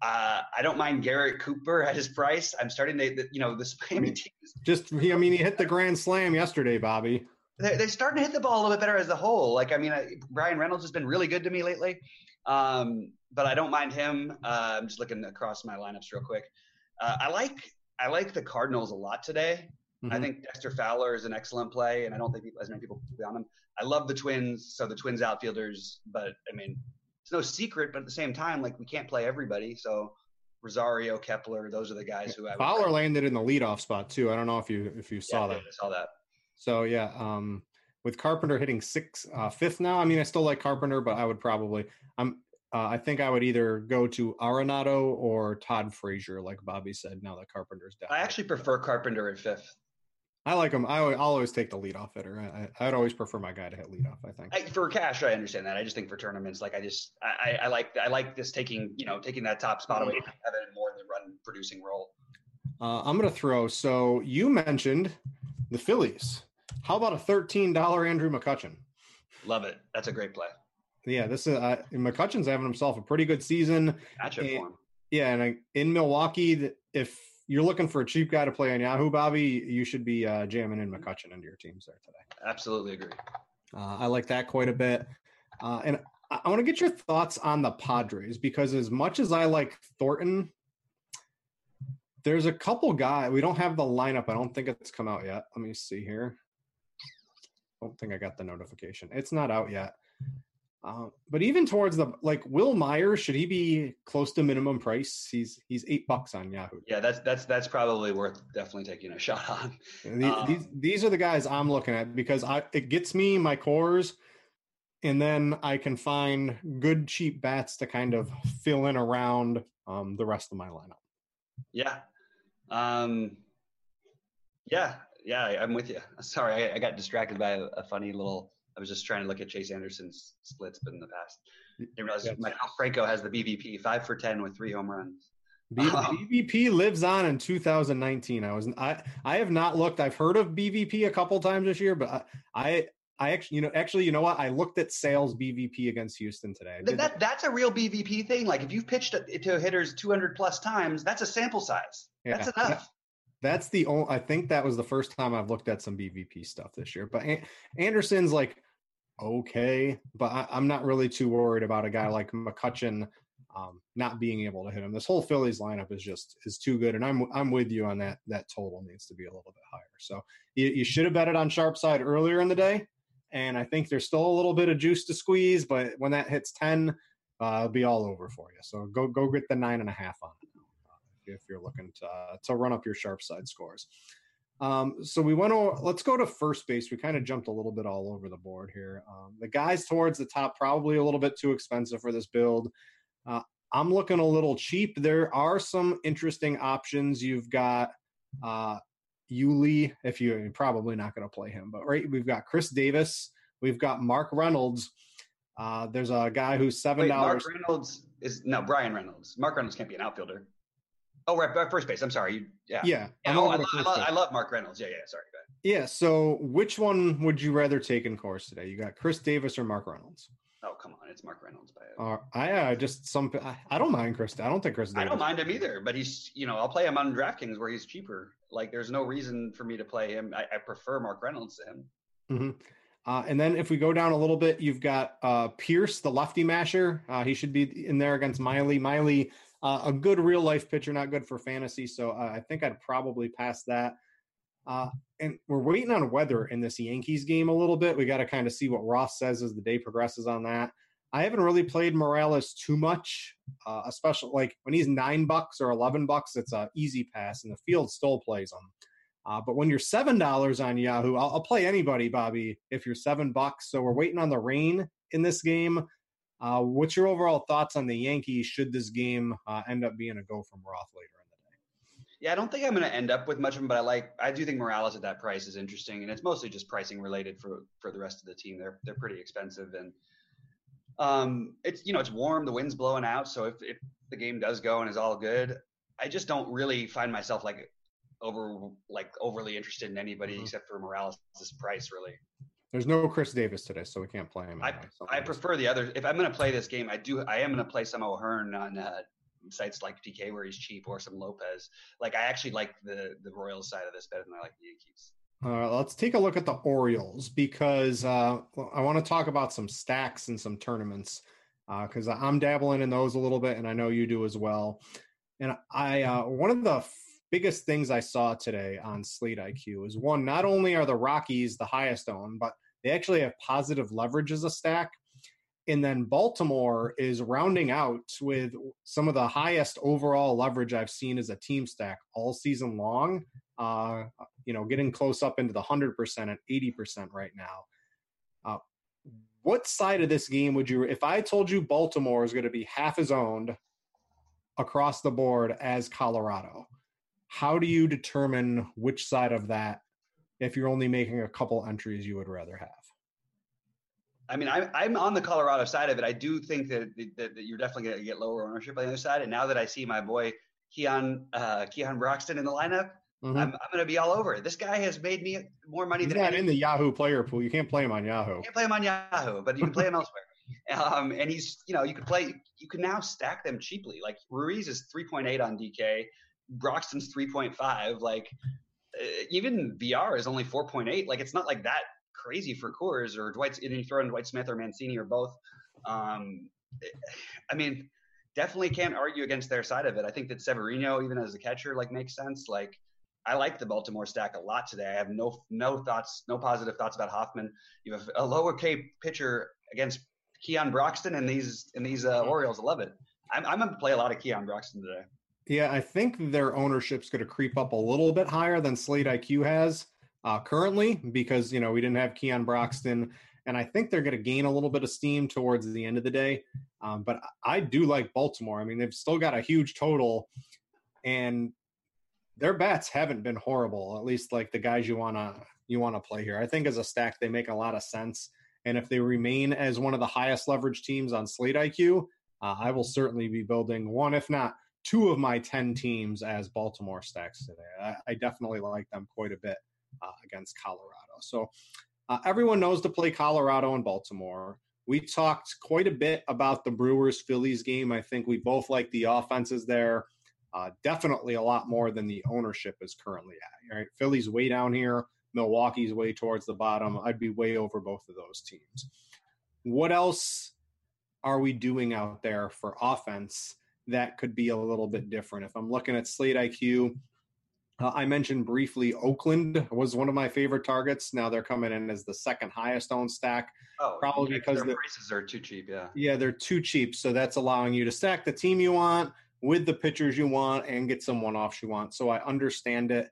Uh, I don't mind Garrett Cooper at his price. I'm starting to, you know, this Miami team. Just, I mean, he hit the grand slam yesterday, Bobby. They're, they're starting to hit the ball a little bit better as a whole. Like, I mean, uh, Bryan Reynolds has been really good to me lately, um, but I don't mind him. Uh, I'm just looking across my lineups real quick. Uh, I like I like the Cardinals a lot today. Mm-hmm. I think Dexter Fowler is an excellent play, and I don't think people, as many people on him. I love the Twins, so the Twins outfielders, but I mean, it's no secret, but at the same time, like we can't play everybody. So Rosario, Kepler, those are the guys who I Fowler landed in the leadoff spot too. I don't know if you if you saw yeah, that. I saw that. So yeah, um, with Carpenter hitting six uh, fifth now. I mean, I still like Carpenter, but I would probably I'm uh, I think I would either go to Arenado or Todd Frazier, like Bobby said. Now that Carpenter's down, I actually prefer Carpenter at fifth. I like him. I, will always take the leadoff hitter. I, would always prefer my guy to hit leadoff. I think I, for cash, I understand that. I just think for tournaments, like I just I, I like I like this taking you know taking that top spot away from Kevin more in the run producing role. Uh, I'm going to throw. So you mentioned the Phillies. How about a thirteen dollar Andrew McCutchen? Love it. That's a great play. Yeah, this is uh, McCutchen's having himself a pretty good season. Matchup form. Yeah, and in Milwaukee, if you're looking for a cheap guy to play on Yahoo, Bobby, you should be uh, jamming in McCutchen into your teams there today. Absolutely agree. Uh, I like that quite a bit. Uh, and I, I want to get your thoughts on the Padres because as much as I like Thornton, there's a couple guys. We don't have the lineup. I don't think it's come out yet. Let me see here. I don't think I got the notification. It's not out yet. Uh, but even towards the like Wil Myers, should he be close to minimum price? He's he's eight bucks on Yahoo. Yeah, that's that's that's probably worth definitely taking a shot on. These, um, these, these are the guys I'm looking at because I it gets me my Coors, and then I can find good cheap bats to kind of fill in around um, the rest of my lineup. Yeah, um, yeah, yeah. I'm with you. Sorry, I, I got distracted by a, a funny little I was just trying to look at Chase Anderson's splits, but in the past, I. Maikel Franco has the BVP five for ten with three home runs. BVP um, lives on in 2019. I was I I have not looked. I've heard of BVP a couple times this year, but I I, I actually you know actually you know what I looked at Sale's BVP against Houston today. That, that, that's a real BVP thing. Like if you've pitched to hitters 200 plus times, that's a sample size. Yeah. That's enough. That's the only. I think that was the first time I've looked at some BVP stuff this year. But Anderson's like okay, but I, am not really too worried about a guy like McCutchen um, not being able to hit him. This whole Phillies lineup is just is too good, and I'm I'm with you on that. That total needs to be a little bit higher. So you, you should have betted on sharp side earlier in the day, and I think there's still a little bit of juice to squeeze. But when that hits ten, uh, it'll be all over for you. So go go get the nine and a half on it uh, if you're looking to uh, to run up your sharp side scores. Um, so we went over, let's go to first base. We kind of jumped a little bit all over the board here. Um, the guys towards the top, probably a little bit too expensive for this build. Uh, I'm looking a little cheap. There are some interesting options. You've got uh, Yuli, if you, are probably not going to play him, but right, we've got Chris Davis we've got Mark Reynolds. Uh, there's a guy who's seven dollars. Mark Reynolds is no Bryan Reynolds. Mark Reynolds can't be an outfielder. Oh, right, first base. I'm sorry. Yeah. Yeah, Yeah, oh, I, lo- I, lo- I love Mark Reynolds. Yeah, yeah. Sorry. Go ahead. Yeah. So, which one would you rather take in Coors today? You got Chris Davis or Mark Reynolds? Oh, come on. It's Mark Reynolds. By Uh, I uh, just some. I, I don't mind Chris. I don't think Chris. Davis. I don't mind him either, but he's, you know, I'll play him on DraftKings where he's cheaper. Like, there's no reason for me to play him. I, I prefer Mark Reynolds to him. hmm Uh, and then if we go down a little bit, you've got uh, Pearce, the lefty masher. Uh, he should be in there against Miley. Miley, uh, a good real life pitcher, not good for fantasy. So uh, I think I'd probably pass that. Uh, and we're waiting on weather in this Yankees game a little bit. We got to kind of see what Roth says as the day progresses on that. I haven't really played Morales too much, uh, especially like when he's nine bucks or eleven bucks, it's a easy pass, and the field still plays him. Uh, but when you're seven dollars on Yahoo, I'll, I'll play anybody, Bobby. If you're seven bucks, so we're waiting on the rain in this game. Uh, what's your overall thoughts on the Yankees? Should this game uh, end up being a go from Roth later in the day? Yeah, I don't think I'm going to end up with much of him, but I like. I do think Morales at that price is interesting, and it's mostly just pricing related for for the rest of the team. They're they're pretty expensive, and um, it's you know it's warm, the wind's blowing out, so if if the game does go and is all good, I just don't really find myself like over like overly interested in anybody Mhm. except for Morales' price really. There's no Chris Davis today, so we can't play him. I, anyway, I prefer the other. If I'm going to play this game, I do. I am going to play some O'Hearn on uh, sites like DK where he's cheap, or some Lopez. Like I actually like the the Royals side of this better than I like the Yankees. Uh, let's take a look at the Orioles because uh, I want to talk about some stacks and some tournaments because I'm dabbling in those a little bit, and I know you do as well. And I uh, one of the biggest things I saw today on Slate IQ is one: not only are the Rockies the highest owned, but they actually have positive leverage as a stack. And then Baltimore is rounding out with some of the highest overall leverage I've seen as a team stack all season long. Uh, you know, getting close up into the 100% and 80% right now. Uh, what side of this game would you, if I told you Baltimore is going to be half as owned across the board as Colorado, how do you determine which side of that, if you're only making a couple entries, you would rather have? I mean, I'm I'm on the Colorado side of it. I do think that that, that you're definitely going to get lower ownership on the other side. And now that I see my boy Keon uh, Keon Broxton in the lineup, Mhm. I'm, I'm going to be all over it. This guy has made me more money He's than not any- in the Yahoo player pool. You can't play him on Yahoo. You can play him on Yahoo, but you can play him elsewhere. <laughs> Um, and he's, you know, you could play, you can now stack them cheaply. Like Ruiz is 3.8 on DK, Broxton's 3.5. Like uh, even VR is only 4.8. Like it's not like that crazy for Coors or Dwight. And you throw in Dwight Smith or Mancini or both. Um, I mean, definitely can't argue against their side of it. I think that Severino, even as a catcher, like makes sense. Like I like the Baltimore stack a lot today. I have no no thoughts, no positive thoughts about Hoffman. You have a lower K pitcher against Keon Broxton and these and these uh, Orioles. I love it. I'm, I'm going to play a lot of Keon Broxton today. Yeah, I think their ownership's going to creep up a little bit higher than Slate IQ has uh, currently because you know we didn't have Keon Broxton, and I think they're going to gain a little bit of steam towards the end of the day. Um, but I do like Baltimore. I mean, they've still got a huge total, and their bats haven't been horrible. At least like the guys you wanna you wanna play here. I think as a stack they make a lot of sense, and if they remain as one of the highest leverage teams on Slate IQ, uh, I will certainly be building one, if not two of my 10 teams as Baltimore stacks today. I, I definitely like them quite a bit uh, against Colorado. So uh, everyone knows to play Colorado and Baltimore. We talked quite a bit about the Brewers Phillies game. I think we both like the offenses there. Uh, definitely a lot more than the ownership is currently at. Right? Phillies way down here, Milwaukee's way towards the bottom. I'd be way over both of those teams. What else are we doing out there for offense that could be a little bit different? If I'm looking at Slate IQ, uh, I mentioned briefly Oakland was one of my favorite targets. Now they're coming in as the second highest owned stack. Oh, Probably yeah, because their the- prices are too cheap. Yeah. Yeah, they're too cheap. So that's allowing you to stack the team you want with the pitchers you want and get some one offs you want. So I understand it.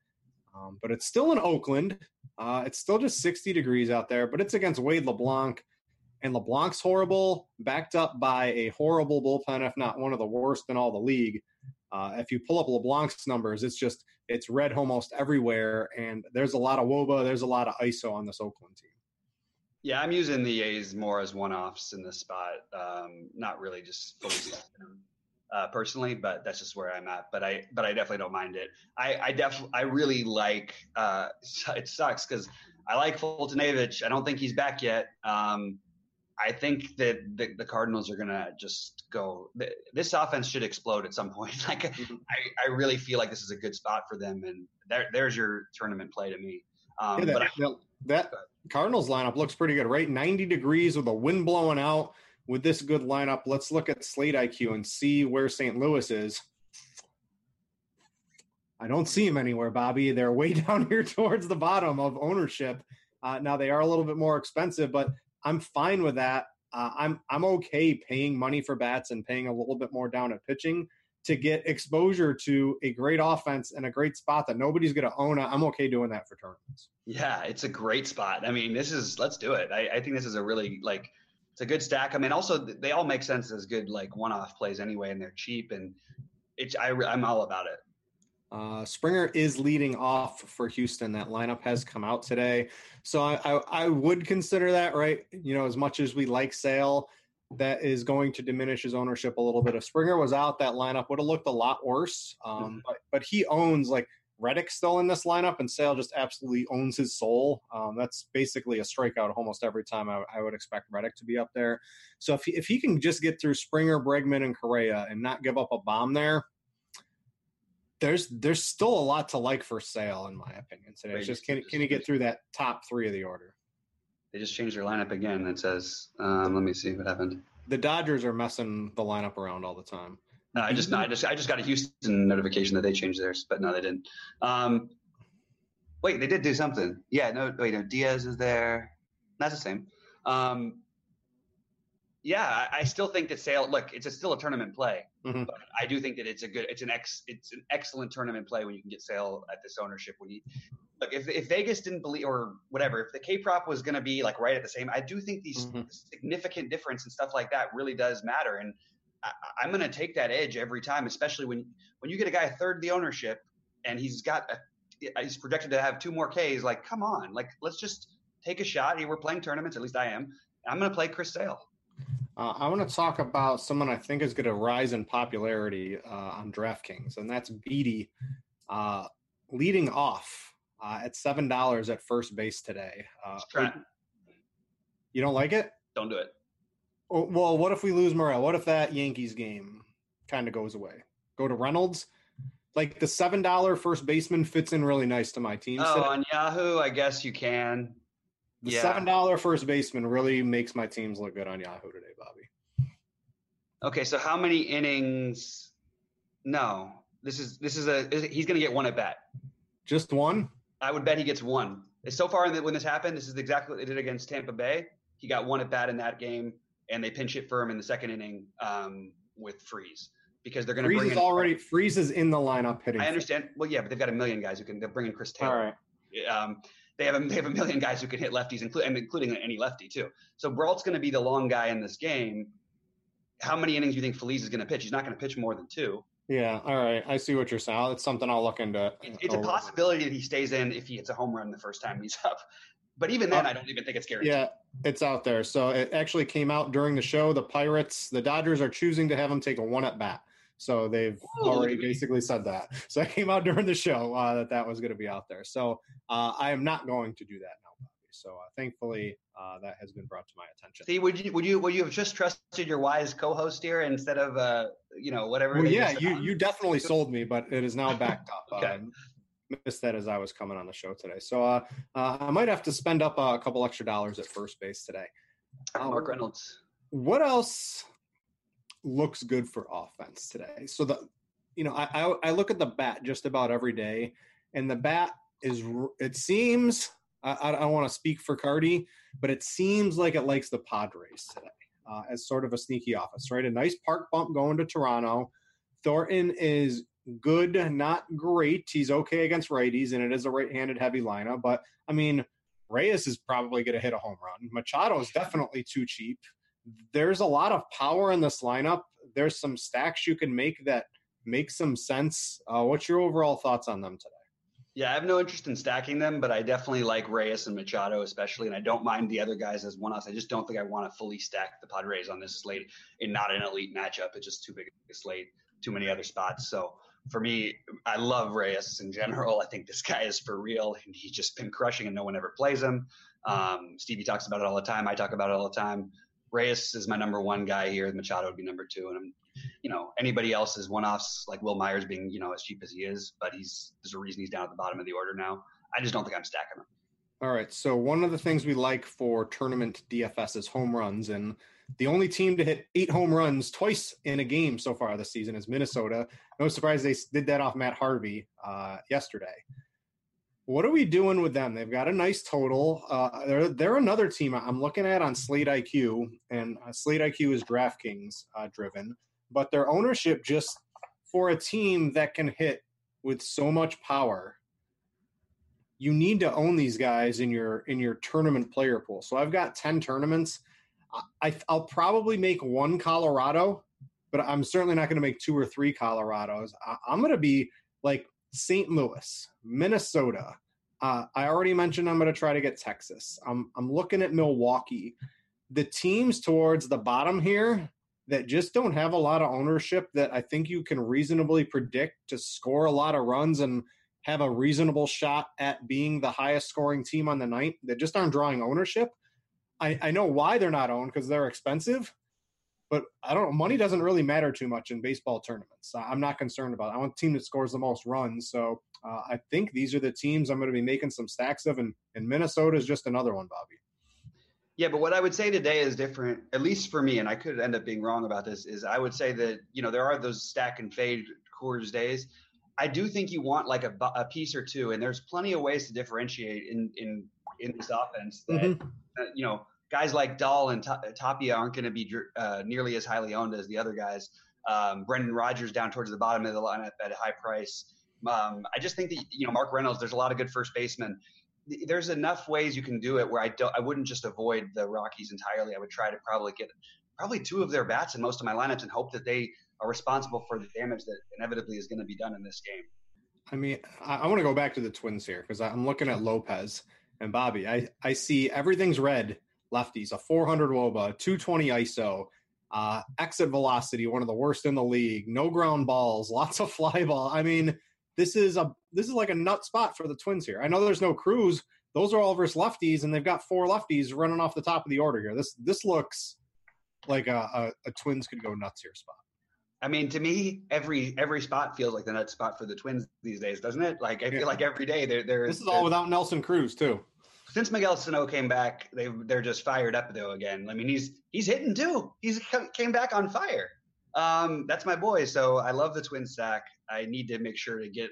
Um, but it's still in Oakland. Uh, it's still just 60 degrees out there, but it's against Wade LeBlanc. And LeBlanc's horrible, backed up by a horrible bullpen, if not one of the worst in all the league. Uh, if you pull up LeBlanc's numbers, it's just it's red almost everywhere, and there's a lot of woba, there's a lot of ISO on this Oakland team. Yeah, I'm using the A's more as one-offs in this spot. Um, not really just fully uh, personally, but that's just where I'm at. But I, but I definitely don't mind it. I, I definitely, I really like. Uh, <laughs> it sucks because I like Fultonavich. I don't think he's back yet. Um, I think that the, the Cardinals are gonna just go. This offense should explode at some point. <laughs> Like I, I really feel like this is a good spot for them, and there, there's your tournament play to me. Um, Yeah, but that, I, that- that Cardinals lineup looks pretty good, right? 90 degrees with the wind blowing out. With this good lineup, let's look at Slate IQ and see where St. Louis is. I don't see them anywhere, Bobby. They're way <laughs> down here towards the bottom of ownership. Uh, now they are a little bit more expensive, but I'm fine with that. Uh, I'm I'm okay paying money for bats and paying a little bit more down at pitching to get exposure to a great offense and a great spot that nobody's going to own. I'm okay doing that for tournaments. Yeah, it's a great spot. I mean, this is let's do it. I, I think this is a really like it's a good stack. I mean, also they all make sense as good like one-off plays anyway, and they're cheap, and it's I, I'm all about it. Uh, Springer is leading off for Houston. That lineup has come out today, so I, I, I would consider that right. You know, as much as we like Sale, that is going to diminish his ownership a little bit. If Springer was out, that lineup would have looked a lot worse. Um, but but he owns like Reddick still in this lineup, and Sale just absolutely owns his soul. Um, that's basically a strikeout almost every time. I, I would expect Reddick to be up there. So if he, if he can just get through Springer, Bregman, and Correa and not give up a bomb there, there's there's still a lot to like for Sale in my opinion today. It's just can can he get through that top three of the order? They just changed their lineup again. It says, um, let me see what happened. The Dodgers are messing the lineup around all the time. No, I just no, I just I just got a Houston notification that they changed theirs, but no, they didn't. Um, wait, they did do something. Yeah, no, wait, no, Diaz is there. That's the same. Um, yeah, I, still think that Sale. Look, it's a, still a tournament play, Mhm. but I do think that it's a good, it's an ex, it's an excellent tournament play when you can get Sale at this ownership. When you look, if if Vegas didn't believe or whatever, if the K prop was going to be like right at the same, I do think these Mhm. significant difference and stuff like that really does matter. And I, I'm going to take that edge every time, especially when when you get a guy a third the ownership and he's got a, he's projected to have two more Ks. Like, come on, like let's just take a shot. We're playing tournaments, at least I am. I'm going to play Chris Sale. Uh, I want to talk about someone I think is going to rise in popularity uh, on DraftKings, and that's Beaty, uh, leading off uh, at seven dollars at first base today. Uh, Trent, you don't like it? don't do it. Oh, Well, what if we lose Morel? What if that Yankees game kind of goes away? Go to Reynolds. Like the seven dollar first baseman fits in really nice to my team. Oh, today. on Yahoo, I guess you can. The yeah. seven dollar first baseman really makes my teams look good on Yahoo today, Bobby. Okay, so how many innings? No, this is this is a he's going to get one at bat. Just one. I would bet he gets one. So far, in when this happened, this is exactly what they did against Tampa Bay. He got one at bat in that game, and they pinch hit for him in the second inning um, with Freese because they're going to Freese bring is in. already Freese is in the lineup hitting. I understand. Well, yeah, but they've got a million guys who can. They're bringing Chris Taylor. right. Um, they have a, they have a million guys who can hit lefties, including including any lefty too. So Brault's going to be the long guy in this game. How many innings do you think Feliz is going to pitch? He's not going to pitch more than two. Yeah. All right. I see what you're saying. It's something I'll look into. It- It's a possibility that he stays in if he hits a home run the first time he's <laughs> up. But even then, Uh, I don't even think it's guaranteed. Yeah, it's out there. So it actually came out during the show. The Pirates, the Dodgers are choosing to have him take a one at bat. So they've Ooh, already basically said that. <laughs> So I came out during the show uh, that that was going to be out there. So uh, I am not going to do that now, Bobby. So uh, thankfully, uh, that has been brought to my attention. See, would you would you would you have just trusted your wise co-host here instead of uh you know whatever? Well, yeah, you you definitely sold me, but it is now backed <laughs> up. Okay. Um, missed that as I was coming on the show today. So uh, uh, I might have to spend up uh, a couple extra dollars at first base today. Um, Mark Reynolds. what else looks good for offense today? So the, you know, I I, I look at the bat just about every day, and the bat is it seems I, I don't want to speak for Carty, but it seems like it likes the Padres today uh, as sort of a sneaky office, right? A nice park bump going to Toronto. Thornton is good, not great. He's okay against righties, and it is a right-handed heavy lineup. But I mean, Reyes is probably going to hit a home run. Machado is definitely too cheap. There's a lot of power in this lineup. There's some stacks you can make that make some sense. Uh, what's your overall thoughts on them today? Yeah, I have no interest in stacking them, but I definitely like Reyes and Machado, especially, and I don't mind the other guys as one offs. I just don't think I want to fully stack the Padres on this slate in not an elite matchup. It's just too big a slate, too many other spots. So for me, I love Reyes in general. I think this guy is for real, and he's just been crushing, and no one ever plays him. Um, Stevie talks about it all the time. I talk about it all the time. Reyes is my number one guy here. Machado would be number two, and I'm, you know, anybody else is one offs like Wil Myers being, you know, as cheap as he is, but he's there's a reason he's down at the bottom of the order now. I just don't think I'm stacking him. All right. So one of the things we like for tournament DFS is home runs, and the only team to hit eight home runs twice in a game so far this season is Minnesota. No surprise they did that off Matt Harvey uh, yesterday. What are we doing with them? They've got a nice total. Uh, they're they're another team I'm looking at on Slate IQ, and uh, Slate IQ is DraftKings uh, driven, but their ownership just for a team that can hit with so much power, you need to own these guys in your in your tournament player pool. So I've got ten tournaments. I, I'll probably make one Colorado, but I'm certainly not going to make two or three Colorados. I, I'm going to be like St. Louis, Minnesota. Uh, I already mentioned I'm going to try to get Texas. I'm I'm looking at Milwaukee. The teams towards the bottom here that just don't have a lot of ownership that I think you can reasonably predict to score a lot of runs and have a reasonable shot at being the highest scoring team on the night that just aren't drawing ownership. I, I know why they're not owned because they're expensive, but I don't know. Money doesn't really matter too much in baseball tournaments. I'm not concerned about it. I want a team that scores the most runs. So uh, I think these are the teams I'm going to be making some stacks of, and, and Minnesota is just another one, Bobby. Yeah, but what I would say today is different, at least for me, and I could end up being wrong about this, is I would say that, you know, there are those stack and fade Coors days. I do think you want like a, a piece or two, and there's plenty of ways to differentiate in, in, in this offense that, Mhm. uh, you know, guys like Dahl and Tapia aren't going to be uh, nearly as highly owned as the other guys. Um, Brendan Rodgers down towards the bottom of the lineup at a high price. Um, I just think that you know Mark Reynolds. There's a lot of good first basemen. There's enough ways you can do it where I don't. I wouldn't just avoid the Rockies entirely. I would try to probably get probably two of their bats in most of my lineups and hope that they are responsible for the damage that inevitably is going to be done in this game. I mean, I, I want to go back to the Twins here because I'm looking at Lopez and Bobby. I, I see everything's red lefties, a 400 Woba, 220 ISO, uh, exit velocity, one of the worst in the league, no ground balls, <laughs> lots of fly ball. I mean, this is a this is like a nut spot for the Twins here. I know there's no Cruz; those are all versus lefties, and they've got four lefties running off the top of the order here. This this looks like a, a, a Twins could go nuts here spot. I mean, to me, every every spot feels like the nut spot for the Twins these days, doesn't it? Like I feel Yeah. like every day they're they're This is all without Nelson Cruz too. Since Miguel Sano came back, they they're just fired up though again. I mean, he's he's hitting too. He's came back on fire. Um, that's my boy. So I love the twin stack. I need to make sure to get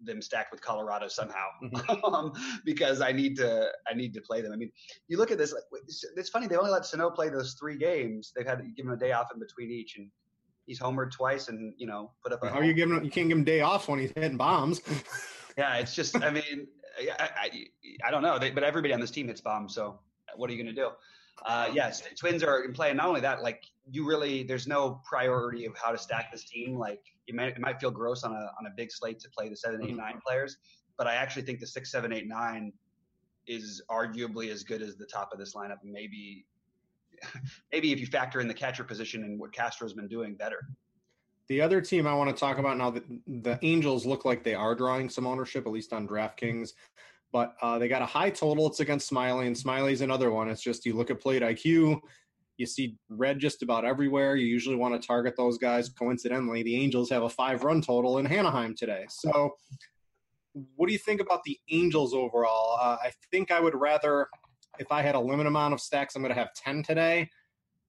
them stacked with Colorado somehow <laughs> um, because I need to I need to play them. I mean, you look at this. Like, it's, funny they only let Sano play those three games. They've had to give him a day off in between each, and he's homered twice and you know put up a How are you giving? You can't give him a day off when he's hitting bombs. <laughs> yeah, it's just, I mean, I, I, I don't know, they, but everybody on this team hits bombs. So what are you going to do? Uh, yes, twins are in play. And not only that, like you really, there's no priority of how to stack this team. Like you might, it might feel gross on a, on a big slate to play the seven, eight, nine players, but I actually think the six, seven, eight, nine is arguably as good as the top of this lineup. Maybe, <laughs> maybe if you factor in the catcher position and what Castro's been doing better. The other team I want to talk about now, the, the Angels look like they are drawing some ownership, at least on DraftKings, but uh, they got a high total. It's against Smyly, and Smyly's another one. It's just you look at Slate IQ, you see red just about everywhere. You usually want to target those guys. Coincidentally, the Angels have a five run total in Anaheim today. So, what do you think about the Angels overall? Uh, I think I would rather, if I had a limited amount of stacks, I'm going to have 10 today.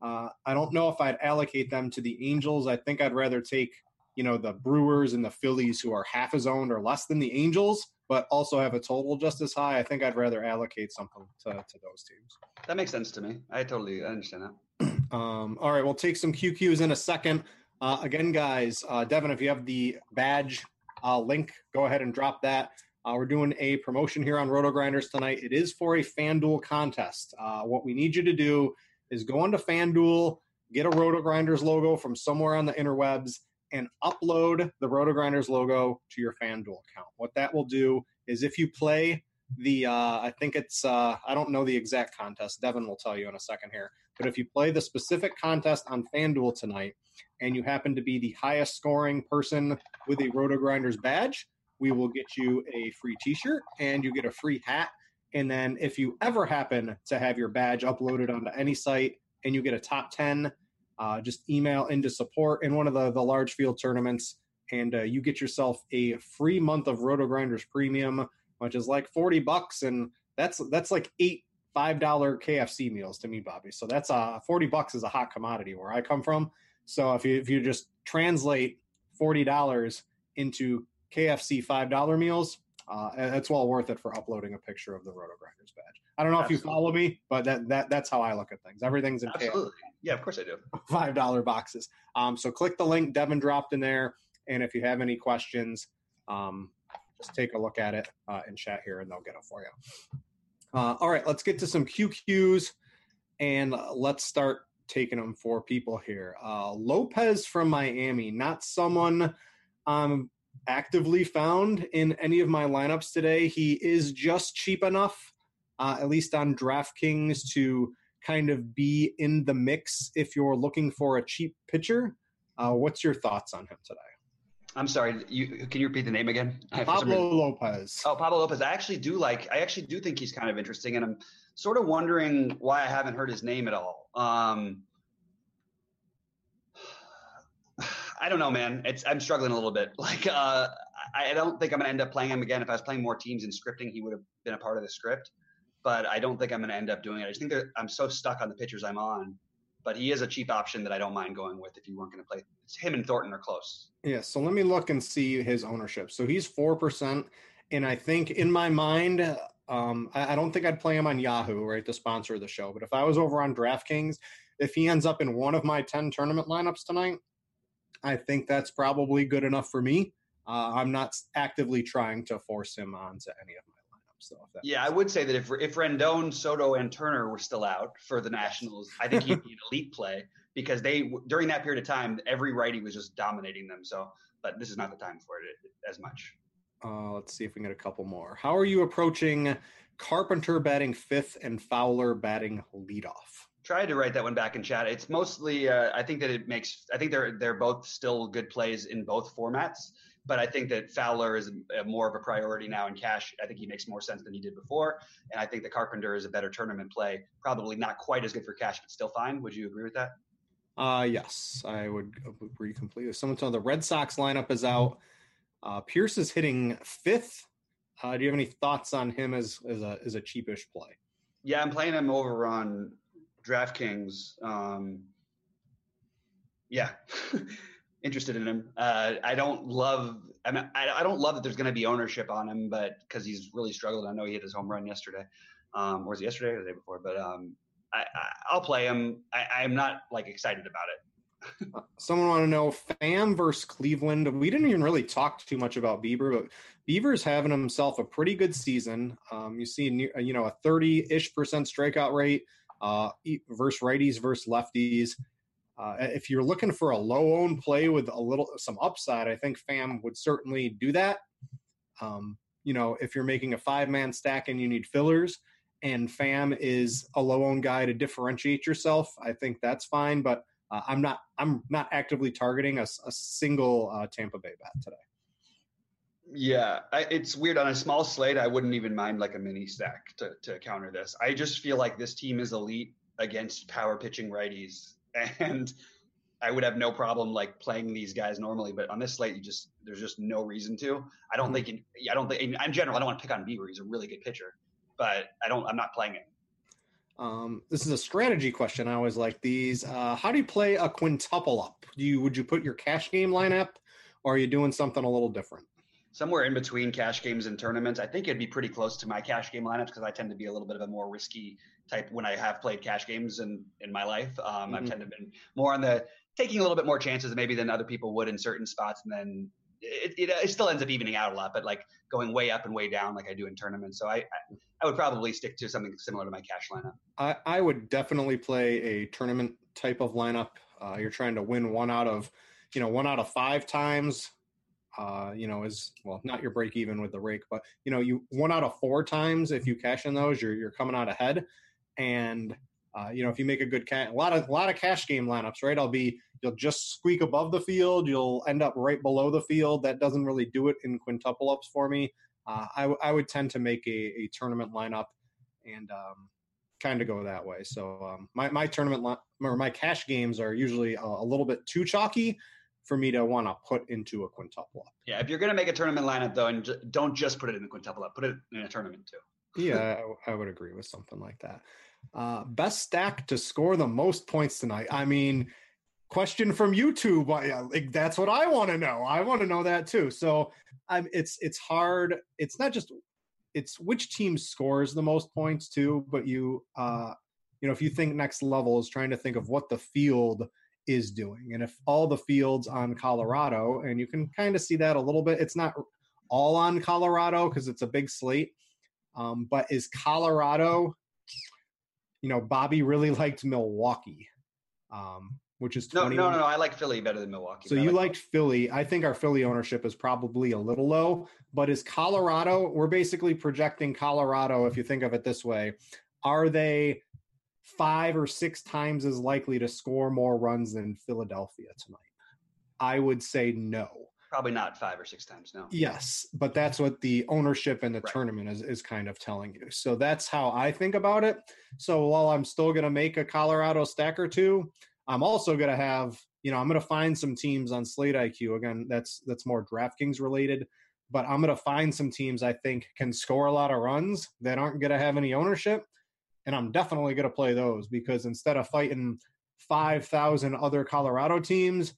Uh, I don't know if I'd allocate them to the Angels. I think I'd rather take, you know, the Brewers and the Phillies who are half as owned or less than the Angels, but also have a total just as high. I think I'd rather allocate something to, to those teams. That makes sense to me. I totally understand that. <clears throat> Um, all right, we'll take some QQs in a second. Uh, again, guys, uh, Devin, if you have the badge uh, link, go ahead and drop that. Uh, we're doing a promotion here on Roto Grinders tonight. It is for a FanDuel contest. Uh, what we need you to do is go onto FanDuel, get a Roto Grinders logo from somewhere on the interwebs, and upload the Roto Grinders logo to your FanDuel account. What that will do is if you play the, uh, I think it's, uh, I don't know the exact contest. Devin will tell you in a second here. But if you play the specific contest on FanDuel tonight and you happen to be the highest scoring person with a Roto Grinders badge, we will get you a free t shirt and you get a free hat. And then if you ever happen to have your badge uploaded onto any site and you get a top 10, uh, just email into support in one of the, the large field tournaments and uh, you get yourself a free month of Roto Grinders Premium, which is like 40 bucks. And that's, that's like eight five dollar KFC meals to me, Bobby. So that's uh forty bucks is a hot commodity where I come from. So if you if you just translate forty dollars into KFC five dollar meals, uh, that's well worth it for uploading a picture of the Roto Grinders badge. I don't know Absolutely. if you follow me, but that that that's how I look at things. Everything's in Absolutely. Yeah, of course I do. <laughs> five dollar boxes. Um, so click the link Devin dropped in there, and if you have any questions, um, just take a look at it uh, in chat here, and they'll get it for you. Uh, all right, let's get to some QQs, and let's start taking them for people here. Uh, Lopez from Miami, not someone um actively found in any of my lineups today. He is just cheap enough, uh, at least on DraftKings, to kind of be in the mix if you're looking for a cheap pitcher. Uh, what's your thoughts on him today? I'm sorry. You can you repeat the name again? I- for some Pablo Lopez. Oh, Pablo Lopez. I actually do like. I actually do think he's kind of interesting, and I'm sort of wondering why I haven't heard his name at all. Um, I don't know, man. It's I'm struggling a little bit. <laughs> Like, uh, I, don't think I'm to end up playing him again. If I was playing more teams in scripting, he would have been a part of the script. But I don't think I'm to end up doing it. I just think that I'm so stuck on the pitchers I'm on. But he is a cheap option that I don't mind going with if you weren't going to play. It's him and Thornton are close. Yeah, so let me look and see his ownership. So he's four percent, and I think in my mind, um, I, I don't think I'd play him on Yahoo, right, the sponsor of the show. But if I was over on DraftKings, if he ends up in one of my ten tournament lineups tonight, I think that's probably good enough for me. Uh, I'm not actively trying to force him onto any of my lineups. That Yeah, I would say that if if Rendon, Soto, and Turner were still out for the Nationals, I think he'd be an elite play because they during that period of time, every righty was just dominating them. So, but this is not the time for it as much. Uh, let's see if we can get a couple more. How are you approaching Carpenter batting fifth and Fowler batting leadoff? Tried to write that one back in chat. It's mostly uh, I think that it makes I think they're they're both still good plays in both formats. But I think that Fowler is a, more of a priority now in cash. I think he makes more sense than he did before, and I think the Carpenter is a better tournament play. Probably not quite as good for cash, but still fine. Would you agree with that? Uh, yes, I would agree completely. Someone told the Red Sox lineup is out. Uh, Pearce is hitting fifth. Uh, do you have any thoughts on him as as a as a cheapish play? Yeah, I'm playing him over on DraftKings. Um, yeah, <laughs> interested in him. Uh, I don't love. I, mean, I, I don't love that there's going to be ownership on him, but because he's really struggled. I know he hit his home run yesterday, um, or was it yesterday or the day before? But um, I, I, I'll play him. I, I'm not like excited about it. <laughs> Someone want to know Pham versus Cleveland. We didn't even really talk too much about Bieber, but Bieber's having himself a pretty good season. Um, you see, you know, a thirty-ish percent strikeout rate uh, versus righties versus lefties. Uh, if you're looking for a low-owned play with a little some upside, I think Pham would certainly do that. Um, you know, if you're making a five-man stack and you need fillers, and Pham is a low-owned guy to differentiate yourself, I think that's fine. But uh, I'm not I'm not actively targeting a single uh, Tampa Bay bat today. Yeah, I, it's weird on a small slate. I wouldn't even mind like a mini stack to, to counter this. I just feel like this team is elite against power pitching righties, <laughs> and I would have no problem like playing these guys normally. But on this slate, you just there's just no reason to. I don't think. In, I don't think. In, in general, I don't want to pick on Bieber. He's a really good pitcher, but I don't. I'm not playing him. Um, this is a strategy question. I always like these. Uh, how do you play a quintuple up? Do you would you put your cash game lineup, or are you doing something a little different? Somewhere in between cash games and tournaments. I think it'd be pretty close to my cash game lineups because I tend to be a little bit of a more risky type when I have played cash games in in my life. Um, I've Mhm. tended to been more on the taking a little bit more chances maybe than other people would in certain spots, and then it, it, it still ends up evening out a lot. But like going way up and way down like I do in tournaments, so I I, I would probably stick to something similar to my cash lineup. I, I would definitely play a tournament type of lineup. Uh, you're trying to win one out of, you know, one out of five times. Uh, you know, is well, not your break even with the rake, but you know, you one out of four times if you cash in those, you're you're coming out ahead. And uh, you know, if you make a good cash, a lot of a lot of cash game lineups, right? I'll be you'll just squeak above the field, you'll end up right below the field. That doesn't really do it in quintuple ups for me. Uh, I, w- I would tend to make a, a tournament lineup and um, kind of go that way. So um, my my tournament li- or my cash games are usually a, a little bit too chalky for me to want to put into a quintuple up. Yeah, if you're gonna make a tournament lineup though, and j- don't just put it in the quintuple up, put it in a tournament too. Yeah, <laughs> I, I would agree with something like that. Uh, best stack to score the most points tonight. I mean, question from YouTube. I- Like, that's what I want to know. I want to know that too. So, I'm. It's it's hard. It's not just. It's which team scores the most points too. But you, uh, you know, if you think next level is trying to think of what the field is doing, and if all the fields on Colorado, and you can kind of see that a little bit. It's not all on Colorado because it's a big slate. Um, but is Colorado, you know, Bobby really <laughs> liked Milwaukee, um, which is No, 20. no, no, no. I like Philly better than Milwaukee. So you like- liked Philly. I think our Philly ownership is probably a little low, but is Colorado, we're basically projecting Colorado, if you think of it this way, are they five or six times as likely to score more runs than Philadelphia tonight? I would say no. probably not five or six times. No. Yes, but that's what the ownership and the Right. tournament is, is kind of telling you. So that's how I think about it. So while I'm still going to make a Colorado stack or two, I'm also going to have, you know, I'm going to find some teams on Slate IQ. Again, that's that's more DraftKings related, but I'm going to find some teams I think can score a lot of runs that aren't going to have any ownership, and I'm definitely going to play those because instead of fighting 5,000 other Colorado teams,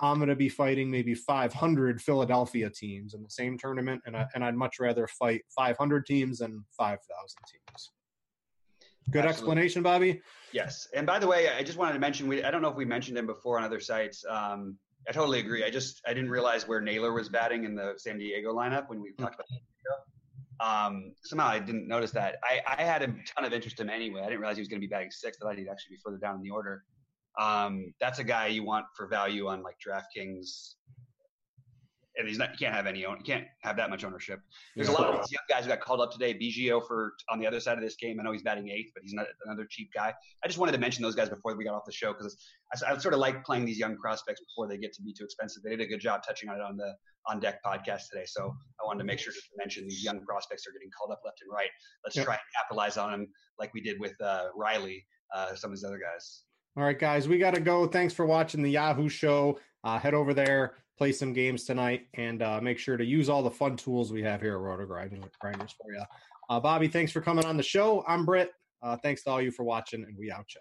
I'm going to be fighting maybe 500 Philadelphia teams in the same tournament, and I, and I'd much rather fight 500 teams than 5,000 teams. Good Absolutely. explanation, Bobby. Yes. And by the way, I just wanted to mention we I don't know if we mentioned him before on other sites. Um, I totally agree. I just I didn't realize where Naylor was batting in the San Diego lineup when we talked about. Um, somehow I didn't notice that. I, I had a ton of interest in him anyway. I didn't realize he was going to be batting sixth. I thought he'd actually be further down in the order. Um, that's a guy you want for value on like DraftKings. And he's not, you can't have any, own, you can't have that much ownership. There's a lot of these young guys who got called up today. Biggio for on the other side of this game. I know he's batting eighth, but he's not another cheap guy. I just wanted to mention those guys before we got off the show because I, I sort of like playing these young prospects before they get to be too expensive. They did a good job touching on it on the on deck podcast today. So I wanted to make sure to mention these young prospects are getting called up left and right. Let's Yep. try and capitalize on them like we did with uh, Riley, uh, some of these other guys. All right, guys, we got to go. Thanks for watching the Yahoo show. Uh, head over there, play some games tonight, and uh, make sure to use all the fun tools we have here at Roto Grinders for you. Uh, Bobby, thanks for coming on the show. I'm Britt. Uh, thanks to all you for watching, and we out ya.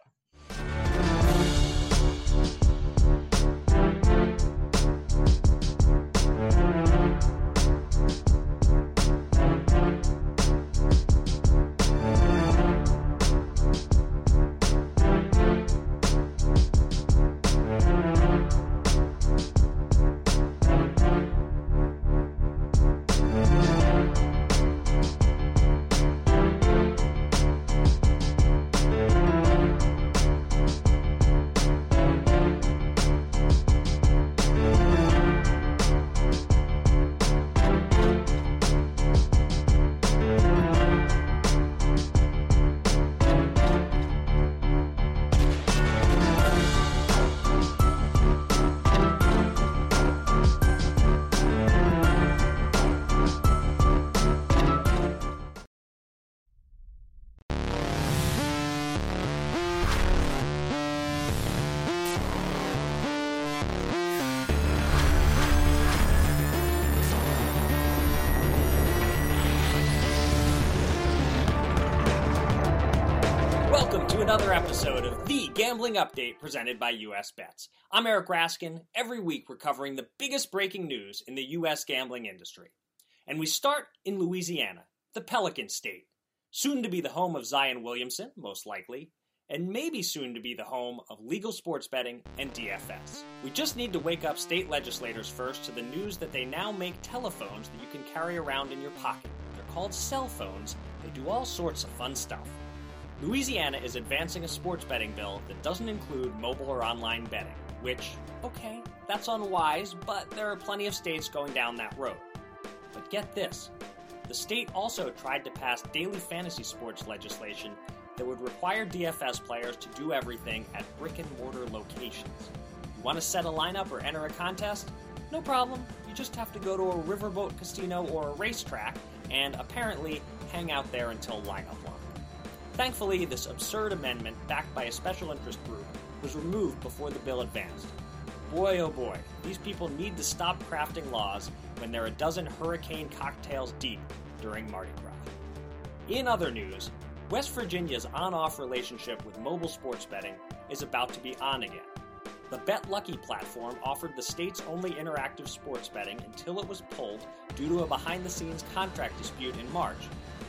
Gambling Update presented by US Bets. I'm Eric Raskin. Every week we're covering the biggest breaking news in the US gambling industry. And we start in Louisiana, the Pelican State, soon to be the home of Zion Williamson, most likely, and maybe soon to be the home of legal sports betting and DFS. We just need to wake up state legislators first to the news that they now make telephones that you can carry around in your pocket. They're called cell phones. They do all sorts of fun stuff. Louisiana is advancing a sports betting bill that doesn't include mobile or online betting. which, okay, that's unwise, but there are plenty of states going down that road. But get this the state also tried to pass daily fantasy sports legislation that would require DFS players to do everything at brick and mortar locations. You want to set a lineup or enter a contest? No problem. You just have to go to a riverboat casino or a racetrack and apparently hang out there until lineup lock. Thankfully, this absurd amendment, backed by a special interest group, was removed before the bill advanced. Boy, oh boy, these people need to stop crafting laws when they're a dozen hurricane cocktails deep during Mardi Gras. In other news, West Virginia's on off relationship with mobile sports betting is about to be on again. The Bet Lucky platform offered the state's only interactive sports betting until it was pulled due to a behind the scenes contract dispute in March,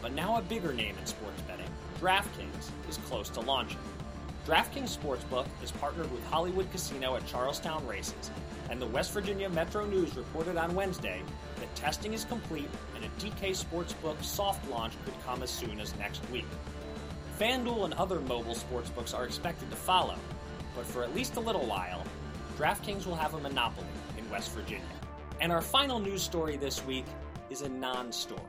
but now a bigger name in sports betting, DraftKings, is close to launching. DraftKings Sportsbook is partnered with Hollywood Casino at Charlestown Races, and the West Virginia Metro News reported on Wednesday that testing is complete and a DK Sportsbook soft launch could come as soon as next week. FanDuel and other mobile sportsbooks are expected to follow, but for at least a little while, DraftKings will have a monopoly in West Virginia. And our final news story this week is a non story.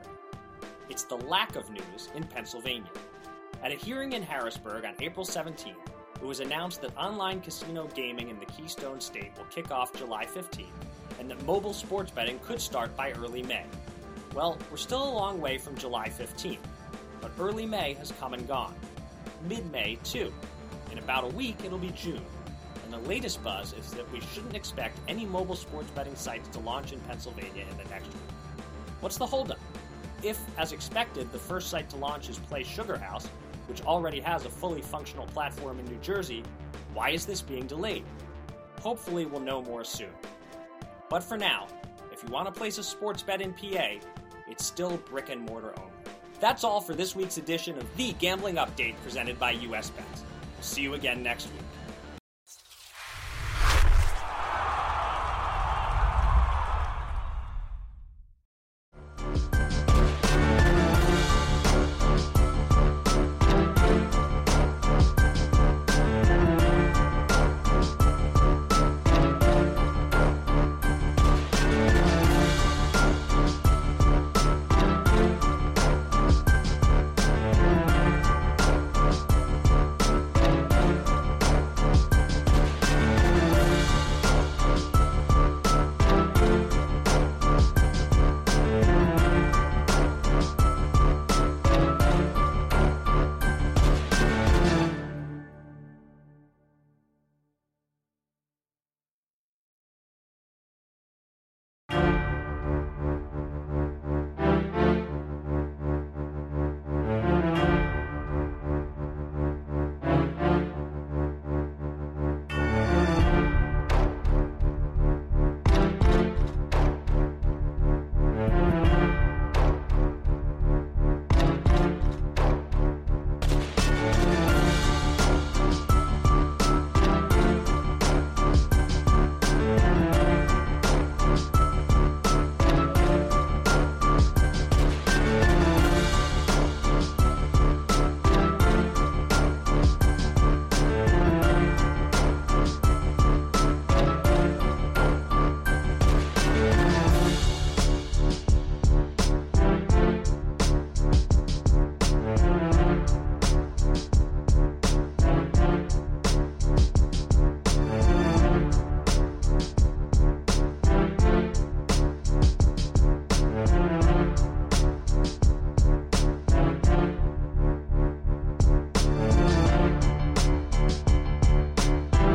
It's the lack of news in Pennsylvania. At a hearing in Harrisburg on April 17th, it was announced that online casino gaming in the Keystone State will kick off July 15th, and that mobile sports betting could start by early May. Well, we're still a long way from July 15th, but early May has come and gone. Mid May, too. In about a week, it'll be June. And the latest buzz is that we shouldn't expect any mobile sports betting sites to launch in Pennsylvania in the next week. What's the holdup? If, as expected, the first site to launch is Play Sugar House, which already has a fully functional platform in New Jersey, why is this being delayed? Hopefully, we'll know more soon. But for now, if you want to place a sports bet in PA, it's still brick and mortar only. That's all for this week's edition of The Gambling Update presented by US Bet. See you again next week.